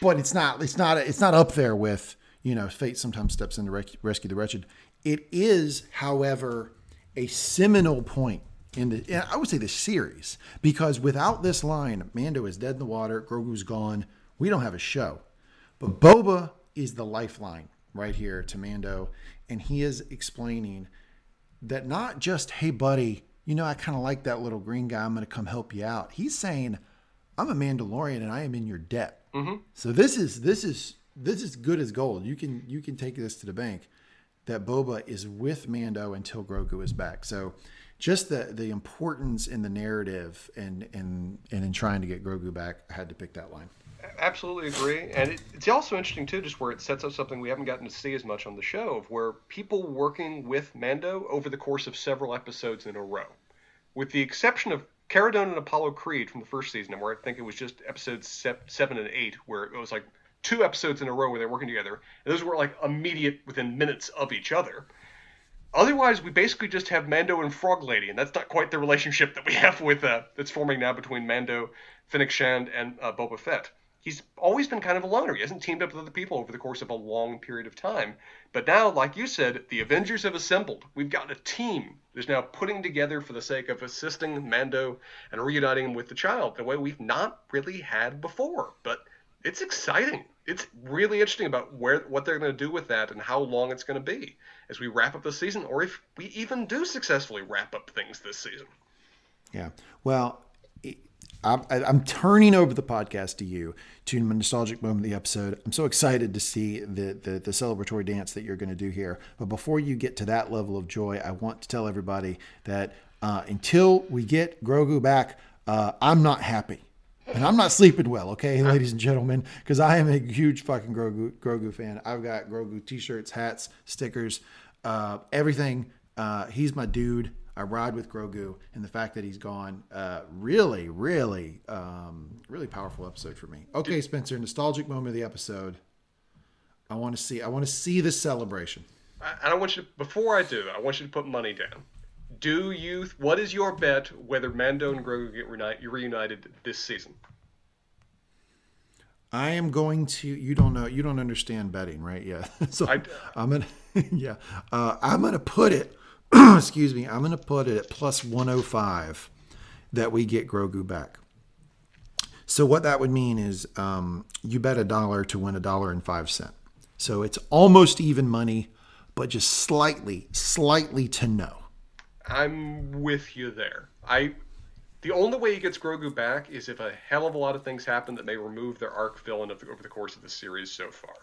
But it's not it's not it's not up there with, you know, fate sometimes steps in to rescue the wretched. It is, however, a seminal point in the I would say the series because without this line, Mando is dead in the water, Grogu's gone. We don't have a show. But Boba is the lifeline right here to Mando, and he is explaining that not just, hey buddy, you know I kind of like that little green guy. I'm going to come help you out. He's saying, I'm a Mandalorian and I am in your debt. Mm-hmm. So this is this is this is good as gold. You can you can take this to the bank. That Boba is with Mando until Grogu is back. So just the the importance in the narrative and and and in trying to get Grogu back, I had to pick that line. Absolutely agree, and it, it's also interesting too, just where it sets up something we haven't gotten to see as much on the show, of where people working with Mando over the course of several episodes in a row, with the exception of Cara Dune and Apollo Creed from the first season, where I think it was just episodes seven and eight, where it was like two episodes in a row where they're working together, and those were like immediate within minutes of each other. Otherwise, we basically just have Mando and Frog Lady, and that's not quite the relationship that we have with uh, that's forming now between Mando, Fennec Shand, and uh, Boba Fett. He's always been kind of a loner. He hasn't teamed up with other people over the course of a long period of time. But now, like you said, the Avengers have assembled. We've got a team that's now putting together for the sake of assisting Mando and reuniting him with the child the way we've not really had before. But it's exciting. It's really interesting about where what they're going to do with that and how long it's going to be as we wrap up the season, or if we even do successfully wrap up things this season. Yeah. Well, I'm, I'm turning over the podcast to you to my nostalgic moment of the episode. I'm so excited to see the, the, the celebratory dance that you're going to do here. But before you get to that level of joy, I want to tell everybody that uh, until we get Grogu back, uh, I'm not happy. And I'm not sleeping well, okay, ladies and gentlemen, because I am a huge fucking Grogu, Grogu fan. I've got Grogu t-shirts, hats, stickers, uh, everything. Uh, he's my dude. I ride with Grogu, and the fact that he's gone, uh, really, really, um, really powerful episode for me. Okay, Spencer, nostalgic moment of the episode. I want to see. I want to see the celebration. I, I don't want you to, before I do, I want you to put money down. Do you? What is your bet whether Mando and Grogu get reunite, reunited this season? I am going to. You don't know. You don't understand betting, right? Yeah. so I- am gonna. Yeah. Uh, I'm gonna put it. excuse me. I'm gonna put it at plus 105 that we get Grogu back. So what that would mean is um, you bet a dollar to win a dollar and five cent. So it's almost even money, but just slightly, slightly to no. I'm with you there. I the only way he gets Grogu back is if a hell of a lot of things happen that may remove their arc villain of the, over the course of the series so far.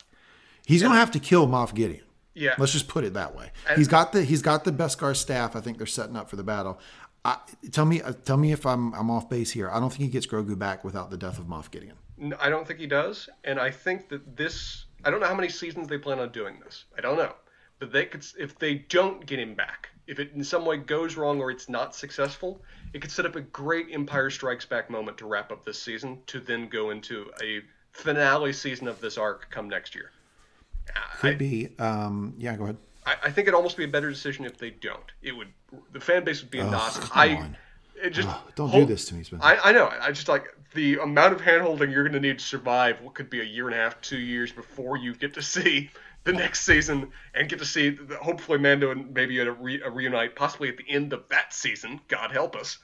He's gonna have to kill Moff Gideon. Yeah. Let's just put it that way. he's got the he's got the Beskar staff. I think they're setting up for the battle. I, tell me, uh, tell me if I'm I'm off base here. I don't think he gets Grogu back without the death of Moff Gideon. I don't think he does, and I think that this. I don't know how many seasons they plan on doing this. I don't know, but they could if they don't get him back, if it in some way goes wrong or it's not successful, it could set up a great Empire Strikes Back moment to wrap up this season, to then go into a finale season of this arc come next year. Could be. Um, yeah, go ahead. I, I think it'd almost be a better decision if they don't. It would the fan base would be a knot. come I on. it just Don't hold- do this to me, Spencer. I, I know. I just like the amount of handholding you're going to need to survive what could be a year and a half, two years before you get to see the next season and get to see the, hopefully Mando and maybe a, re, a reunite, possibly at the end of that season. God help us.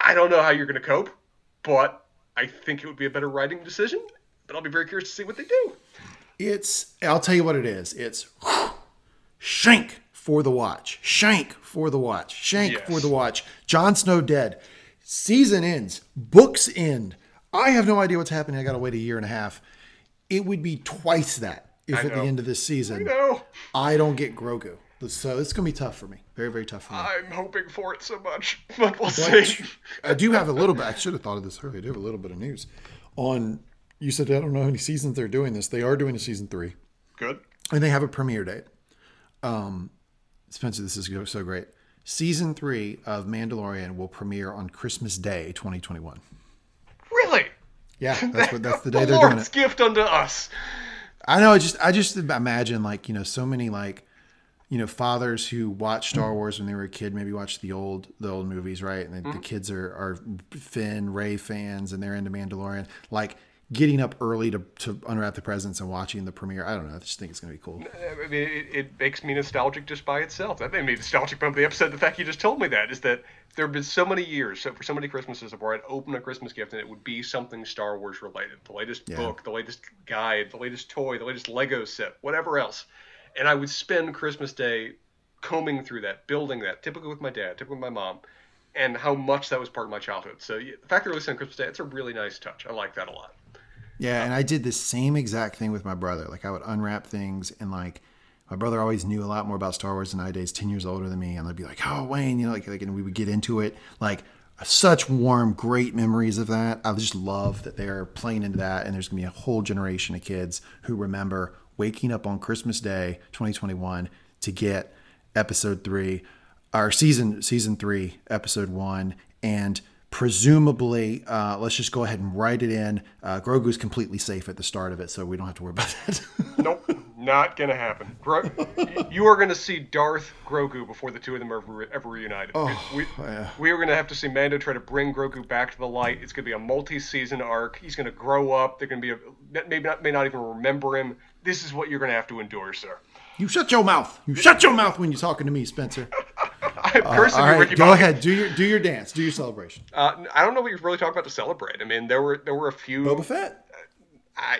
I don't know how you're going to cope, but I think it would be a better writing decision. But I'll be very curious to see what they do. It's. I'll tell you what it is. It's shank for the watch. Shank for the watch. Shank Yes. for the watch. Jon Snow dead. Season ends. Books end. I have no idea what's happening. I got to wait a year and a half. It would be twice that if I at the end of this season No, I don't get Grogu. So it's gonna be tough for me. Very very tough for me. I'm hoping for it so much, but we'll see. I do have a little bit. I should have thought of this earlier. I do have a little bit of news on. You said I don't know how many seasons they're doing this. They are doing a season three, Good. and they have a premiere date. Um, Spencer, this is so great. Season three of Mandalorian will premiere on Christmas Day, 2021. Really? Yeah, that's what that's the day the they're doing Lord's it. gift unto us. I know. I just I just imagine like you know so many like you know fathers who watched Star Wars when they were a kid, maybe watched the old the old movies, right? And the, the mm-hmm. kids are are Finn Rey fans, and they're into Mandalorian. Like getting up early to to unwrap the presents and watching the premiere. I don't know. I just think it's gonna be cool. I mean, it, it makes me nostalgic just by itself. That made me nostalgic from the episode. The fact you just told me that is that there have been so many years, so for so many Christmases where I'd open a Christmas gift and it would be something Star Wars related, the latest Yeah. book, the latest guide, the latest toy, the latest Lego set, whatever else, and I would spend Christmas Day combing through that, building that, typically with my dad, typically with my mom, and how much that was part of my childhood. So the fact that we're listening on Christmas Day, it's a really nice touch. I like that a lot. Yeah, and I did the same exact thing with my brother. Like I would unwrap things and like my brother always knew a lot more about Star Wars than I did. He's ten years older than me, and I'd be like, "Oh, Wayne," you know, like, like and we would get into it. Like such warm, great memories of that. I just love that they're playing into that, and there's gonna be a whole generation of kids who remember waking up on Christmas Day, 2021, to get Episode three, our season season three, Episode one, and presumably, uh, let's just go ahead and write it in. Uh, Grogu's completely safe at the start of it, so we don't have to worry about that. Nope, not gonna happen. Gro- you are gonna see Darth Grogu before the two of them are ever, ever reunited. we, yeah. we are gonna have to see Mando try to bring Grogu back to the light. It's gonna be a multi-season arc. He's gonna grow up. They're gonna be a, maybe not may not even remember him. This is what you're gonna have to endure, sir. you shut your mouth. You shut your mouth when you're talking to me, Spencer. I'm cursing All you, Ricky go Bobby. ahead. Do your do your dance. Do your celebration. Uh, I don't know what you're really talking about to celebrate. I mean, there were there were a few. Boba Fett. I, I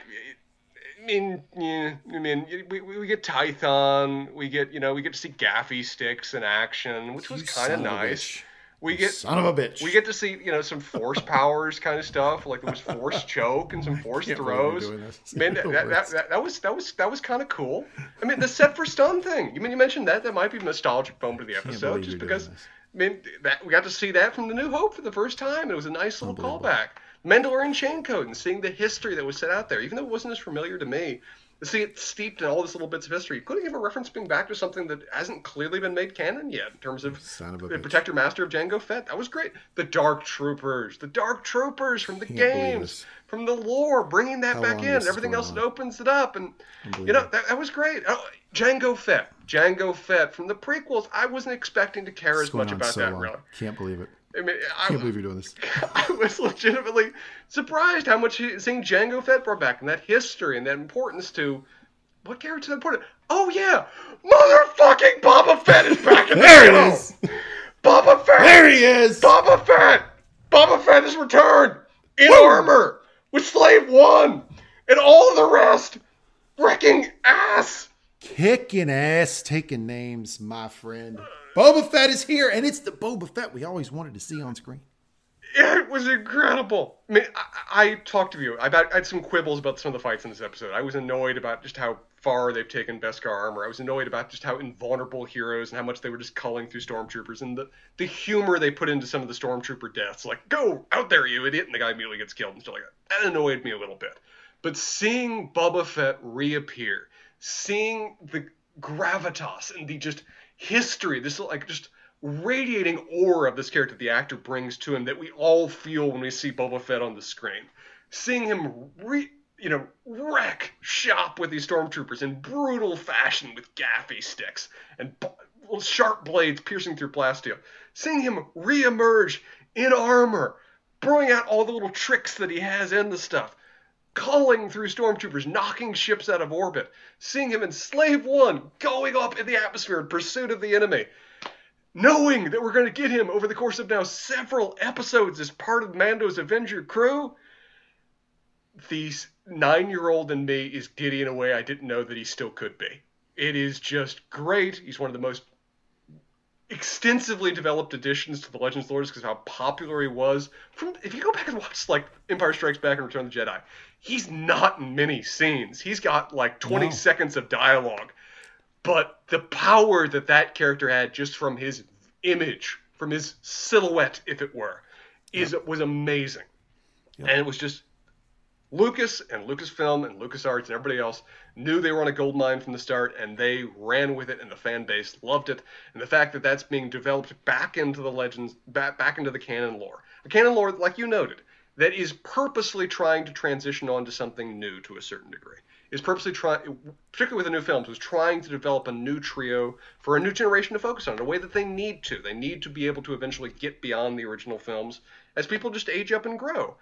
mean, yeah, I mean, we, we get Tython, we get you know we get to see gaffi sticks in action, which was kind of of nice. We get Son of a bitch. we get to see you know some force powers kind of stuff, like there was force choke and some force can't believe you're throws. Man, that, that, that, that, was that was that was kind of cool. I mean, the set for stun thing. You mean you mentioned that that might be a nostalgic moment of the episode, just because. I mean, that we got to see that from the New Hope for the first time. It was a nice little callback. Mandalorian chain code and seeing the history that was set out there, even though it wasn't as familiar to me, to see it steeped in all these little bits of history, couldn't give a reference being back to something that hasn't clearly been made canon yet in terms of Son of the. Protector Master of Jango Fett. That was great. The Dark Troopers, the Dark Troopers from the games, from the lore, bringing that How back in, everything else on. that opens it up, and you know that, that was great. Oh, Jango Fett, Jango Fett from the prequels. I wasn't expecting to care as much about so that. long. Really, Can't believe it. I mean, I, Can't believe you're doing this. I was legitimately surprised how much he- seeing Jango Fett brought back and that history and that importance to what character important. Oh yeah, motherfucking Boba Fett is back in the There it is. Boba Fett. There he is. Boba Fett. Boba Fett is returned in armor with Slave One and all of the rest wrecking ass. Kicking ass, taking names, my friend. Boba Fett is here, and it's the Boba Fett we always wanted to see on screen. It was incredible. I mean, I, I talked to you. I, I had some quibbles about some of the fights in this episode. I was annoyed about just how far they've taken Beskar armor. I was annoyed about just how invulnerable heroes and how much they were just culling through stormtroopers and the, the humor they put into some of the stormtrooper deaths. Like, go out there, you idiot! And the guy immediately gets killed and stuff like that. That annoyed me a little bit. But seeing Boba Fett reappear, seeing the gravitas and the just history, this like just radiating aura of this character the actor brings to him that we all feel when we see Boba Fett on the screen. Seeing him re, you know, wreck shop with these stormtroopers in brutal fashion with gaffi sticks and sharp blades piercing through plasteel. Seeing him reemerge in armor, throwing out all the little tricks that he has in the stuff culling through stormtroopers, knocking ships out of orbit, seeing him in Slave One going up in the atmosphere in pursuit of the enemy, knowing that we're going to get him over the course of now several episodes as part of Mando's Avenger crew. The nine year old in me is giddy in a way I didn't know that he still could be. It is just great. He's one of the most extensively developed additions to the Legends Lords because of how popular he was. From if you go back and watch like Empire Strikes Back and Return of the Jedi, he's not in many scenes. He's got like 20 No. seconds of dialogue, but the power that that character had just from his image, from his silhouette, if it were, is was amazing. And it was just Lucas and Lucasfilm and LucasArts and everybody else knew they were on a gold mine from the start, and they ran with it, and the fan base loved it. And the fact that that's being developed back into the legends, back back into the canon lore, a canon lore, like you noted, that is purposely trying to transition onto something new to a certain degree. Is purposely trying, particularly with the new films, was trying to develop a new trio for a new generation to focus on in a way that they need to. They need to be able to eventually get beyond the original films as people just age up and grow.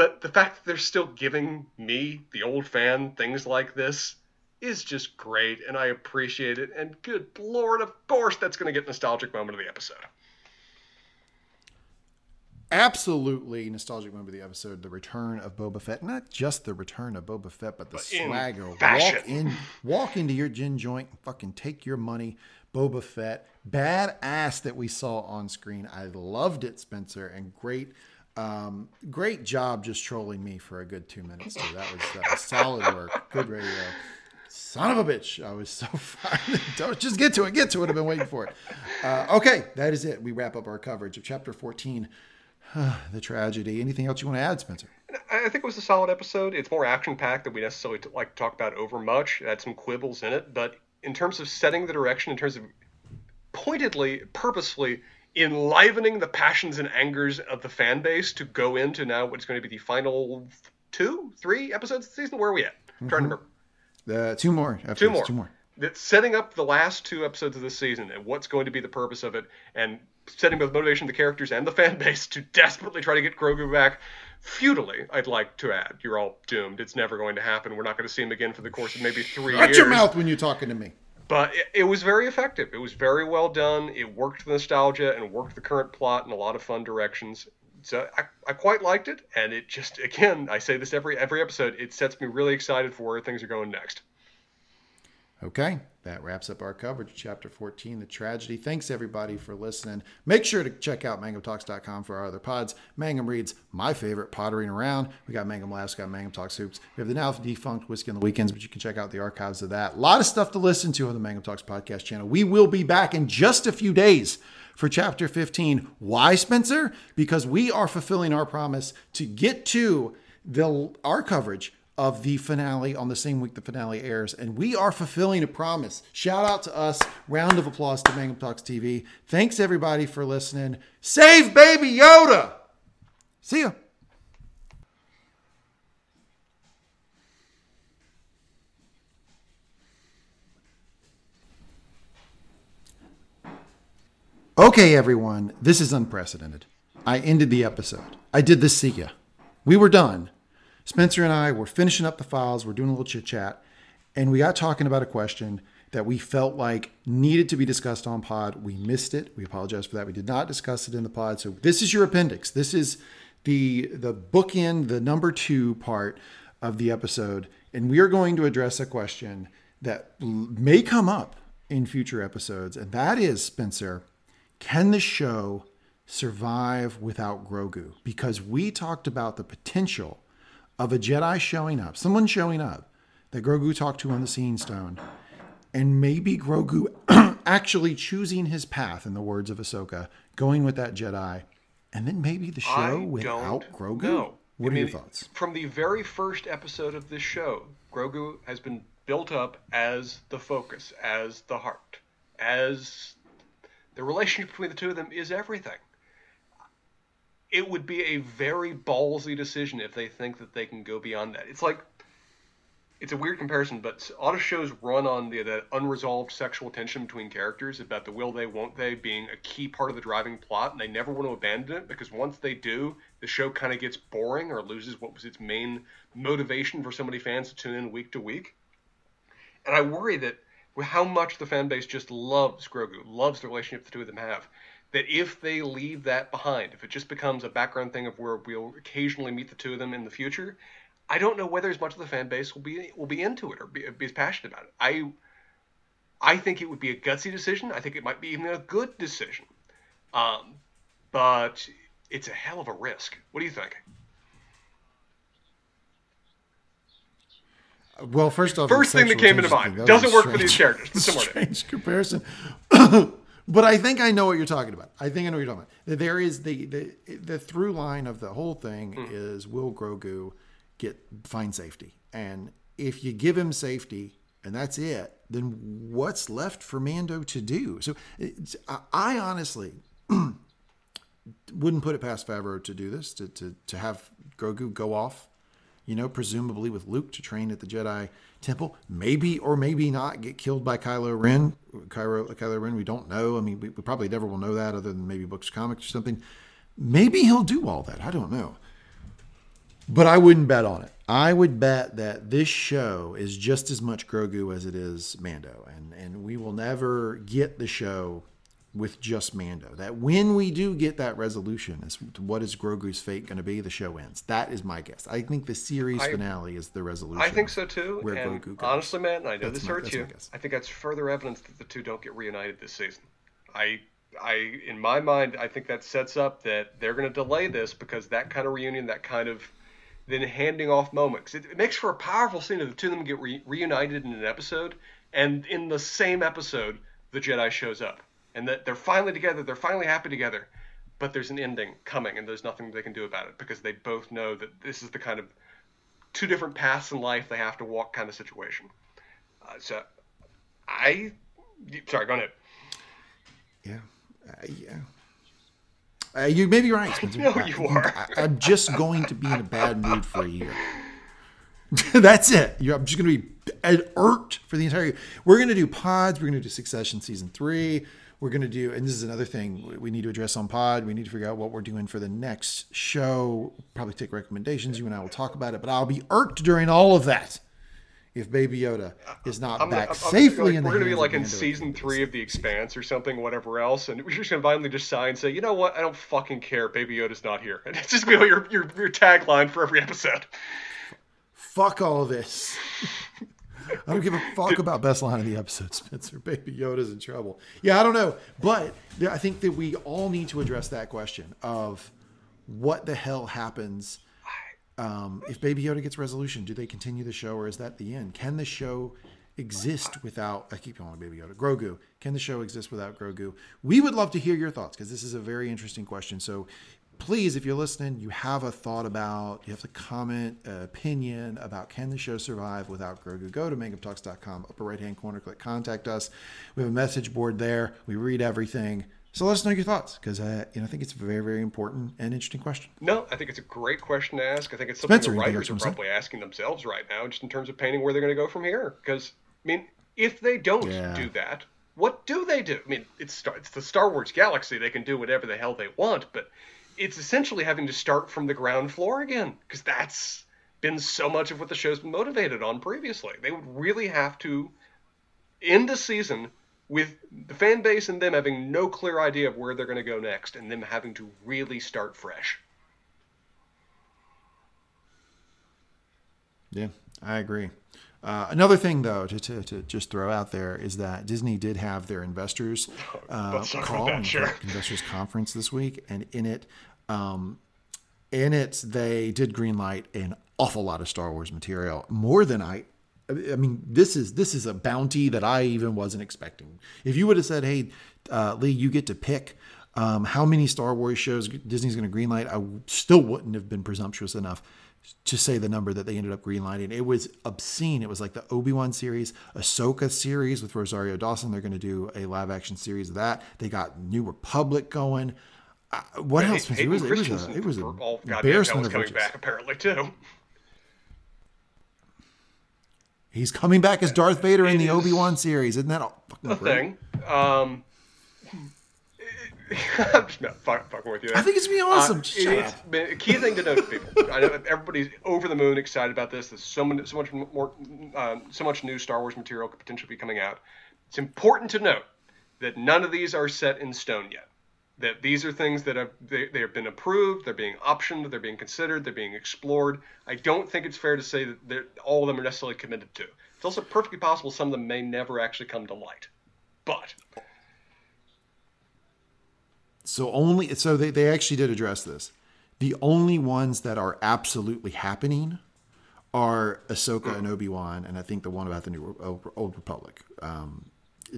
But the fact that they're still giving me, the old fan, things like this is just great, and I appreciate it. And good lord, of course, that's going to get nostalgic moment of the episode. Absolutely nostalgic moment of the episode, the return of Boba Fett. Not just the return of Boba Fett, but the in swagger. Walk in, walk into your gin joint, and fucking take your money. Boba Fett, badass that we saw on screen. I loved it, Spencer, and great, um, great job just trolling me for a good two minutes too. That was, that was solid work. Good radio. Son of a bitch. I was so fired. Don't just get to it. Get to it. I've been waiting for it. Uh, okay, that is it. We wrap up our coverage of chapter 14, the tragedy. Anything else you want to add, Spencer? I think it was a solid episode. It's more action packed than we necessarily like to talk about over much. It had some quibbles in it, but in terms of setting the direction, in terms of pointedly, purposefully enlivening the passions and angers of the fan base to go into now what's going to be the final two, three episodes of the season. Where are we at? I'm trying to remember. Uh, two more. After Two more. Two more. That's setting up the last two episodes of the season and what's going to be the purpose of it, and setting both motivation of the characters and the fan base to desperately try to get Grogu back. Futilely, I'd like to add, you're all doomed. It's never going to happen. We're not going to see him again for the course of maybe three Shut years. your mouth when you're talking to me. But it, it was very effective. It was very well done. It worked the nostalgia and worked the current plot in a lot of fun directions. So I, I quite liked it, and it just again I say this every every episode. It sets me really excited for where things are going next. Okay, that wraps up our coverage, chapter 14, The Tragedy. Thanks, everybody, for listening. Make sure to check out mangumtalks.com for our other pods. Mangum reads my favorite pottering around. We got Mangum Laughs, got Mangum Talks Hoops. We have the now defunct Whiskey on the Weekends, but you can check out the archives of that. A lot of stuff to listen to on the Mangum Talks podcast channel. We will be back in just a few days for chapter 15. Why, Spencer? Because we are fulfilling our promise to get to the our coverage of the finale on the same week the finale airs. And we are fulfilling a promise. Shout out to us. Round of applause to Mangum Talks TV. Thanks everybody for listening. Save Baby Yoda. See ya. Okay, everyone, this is unprecedented. I ended the episode. I did the see ya. We were done. Spencer and I were finishing up the files, we're doing a little chit chat, and we got talking about a question that we felt like needed to be discussed on pod. We missed it. We apologize for that. We did not discuss it in the pod. So this is your appendix. This is the the bookend, the number two part of the episode, and we are going to address a question that may come up in future episodes, and that is Spencer, can the show survive without Grogu? Because we talked about the potential of a Jedi showing up, someone showing up that Grogu talked to on the Seeing Stone, and maybe Grogu actually choosing his path, in the words of Ahsoka, going with that Jedi, and then maybe the show I without Grogu. know. What I are your thoughts? From the very first episode of this show, Grogu has been built up as the focus, as the heart, as the relationship between the two of them is everything. It would be a very ballsy decision if they think that they can go beyond that. It's like it's a weird comparison, but a lot of shows run on the that unresolved sexual tension between characters about the will they, won't they being a key part of the driving plot, and they never want to abandon it because once they do, the show kind of gets boring or loses what was its main motivation for so many fans to tune in week to week. And I worry that with how much the fan base just loves Grogu, loves the relationship the two of them have, that if they leave that behind, if it just becomes a background thing of where we'll occasionally meet the two of them in the future, I don't know whether as much of the fan base will be will be into it or be, be as passionate about it. I I think it would be a gutsy decision. I think it might be even a good decision, um, but it's a hell of a risk. What do you think? Well, first off, First thing that came into mind. Doesn't work for these characters, but. Strange comparison. But I think I know what you're talking about. I think I know what you're talking about. There is the the, the through line of the whole thing Hmm. is will Grogu get find safety, and if you give him safety and that's it, then what's left for Mando to do? So I honestly wouldn't put it past Favreau to do this to to to have Grogu go off you know, presumably with Luke to train at the Jedi Temple, maybe or maybe not get killed by Kylo Ren. Kylo, Kylo Ren, we don't know. I mean, we, we probably never will know that other than maybe books, comics, or something. Maybe he'll do all that. I don't know. But I wouldn't bet on it. I would bet that this show is just as much Grogu as it is Mando, and and we will never get the show with just Mando. That when we do get that resolution as to what is Grogu's fate going to be, the show ends. That is my guess. I think the series I- finale is the resolution. I think so too. Where and Grogu goes. honestly, man, I know That's this my- hurts you. I think that's further evidence that the two don't get reunited this season. I, I, in my mind, I think that sets up that they're going to delay this because that kind of reunion, that kind of then handing off moments, it, it makes for a powerful scene if the two of them get re- reunited in an episode, and in the same episode, the Jedi shows up, and that they're finally together, they're finally happy together, but there's an ending coming, and there's nothing they can do about it because they both know that this is the kind of two different paths in life they have to walk kind of situation. Uh, so, I, sorry, go ahead. Yeah, uh, yeah. Uh, you may be right, Spencer. No, you are. I, I'm just going to be in a bad mood for a year. That's it. You're, I'm just going to be irked for the entire year. We're going to do pods. We're going to do Succession season three. We're going to do, and this is another thing we need to address on pod. We need to figure out what we're doing for the next show. Probably take recommendations. You and I will talk about it. But I'll be irked during all of that if Baby Yoda is not I'm, back I'm- safely like, in the We're gonna be like in season three of The Expanse or something, whatever else, and we're just gonna finally just sigh and say, you know what? I don't fucking care. Baby Yoda's not here, and it's just gonna be your your, your tagline for every episode. fuck all this. I don't give a fuck about best line of the episode. Spencer, Baby Yoda's in trouble. Yeah, I don't know, but I think that we all need to address that question of what the hell happens um, if Baby Yoda gets resolution. Do they continue the show, or is that the end? Can the show exist without? I keep calling Baby Yoda Grogu. Can the show exist without Grogu? We would love to hear your thoughts because this is a very interesting question. So please, if you're listening, you have a thought about, you have a comment, uh, opinion about can the show survive without Grogu, go to mangumtalks.com, upper right hand corner, click contact us. We have a message board there. We read everything. So let us know your thoughts because uh, you know, I think it's a very, very important and interesting question. No, I think it's a great question to ask. I think it's something Spencer, the writers are probably asking themselves right now, just in terms of painting where they're going to go from here. Because I mean, if they don't yeah. do that, what do they do? I mean, it's it's the Star Wars galaxy; they can do whatever the hell they want. But it's essentially having to start from the ground floor again because that's been so much of what the show's been motivated on previously. They would really have to end the season with the fan base and them having no clear idea of where they're going to go next and them having to really start fresh. Yeah, I agree. Uh, another thing, though, to, to, to, just throw out there is that Disney did have their investors uh, call, that, sure. investors conference this week, and in it, um, in it, they did greenlight an awful lot of Star Wars material, more than I. I mean, this is this is a bounty that I even wasn't expecting. If you would have said, "Hey, uh, Lee, you get to pick um, how many Star Wars shows Disney's going to greenlight," I still wouldn't have been presumptuous enough to say the number that they ended up greenlighting. It was obscene. It was like the Obi Wan series, Ahsoka series with Rosario Dawson. They're going to do a live action series of that. They got New Republic going. Uh, what else? Hey, it, was, it was a it was a all embarrassment of coming back apparently too. He's coming back as Darth Vader in the Obi Wan series. Isn't that a thing? Um, I'm just not fuck, fucking with you. I think it's gonna be awesome. Uh, it's a key thing to note, people. I know everybody's over the moon excited about this. There's so many, so much more, uh, so much new Star Wars material could potentially be coming out. It's important to note that none of these are set in stone yet. That these are things that have they, they have been approved, they're being optioned, they're being considered, they're being explored. I don't think it's fair to say that all of them are necessarily committed to. It's also perfectly possible some of them may never actually come to light. But so only so they, they actually did address this. The only ones that are absolutely happening are Ahsoka and Obi Wan, and I think the one about the new Old Republic. Um,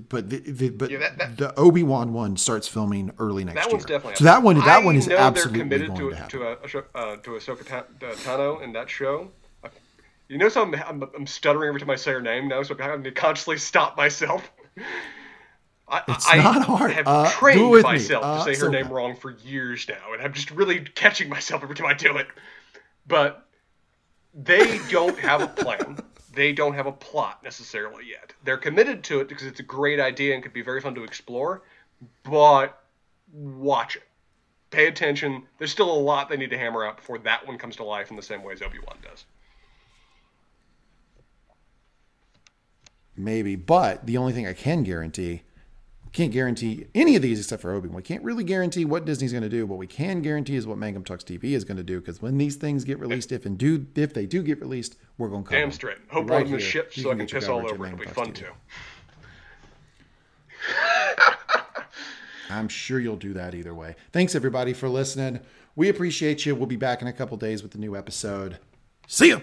but the, the but yeah, that, that, the Obi Wan one starts filming early next that year. One's definitely so that one that I one is absolutely they're committed going to, to, to, a, uh, to Ahsoka Tano in that show. You know, so I'm, I'm, I'm, stuttering every time I say her name now, so I'm having to constantly stop myself. I, it's I not hard. have uh, trained myself uh, to say her name wrong for years now, and I'm just really catching myself every time I do it. But they don't have a plan. They don't have a plot necessarily yet. They're committed to it because it's a great idea and could be very fun to explore. But watch it. Pay attention. There's still a lot they need to hammer out before that one comes to life in the same way as Obi Wan does. Maybe, but the only thing I can guarantee can't guarantee any of these except for Obi-Wan. We can't really guarantee what Disney's going to do, but we can guarantee is what Mangum Talks TV is going to do because when these things get released, if and do if they do get released, we're going to cover Damn straight. Hope right the ship so I can piss all over it. It'll be fun TV. too. I'm sure you'll do that either way. Thanks everybody for listening. We appreciate you. We'll be back in a couple days with a new episode. See you.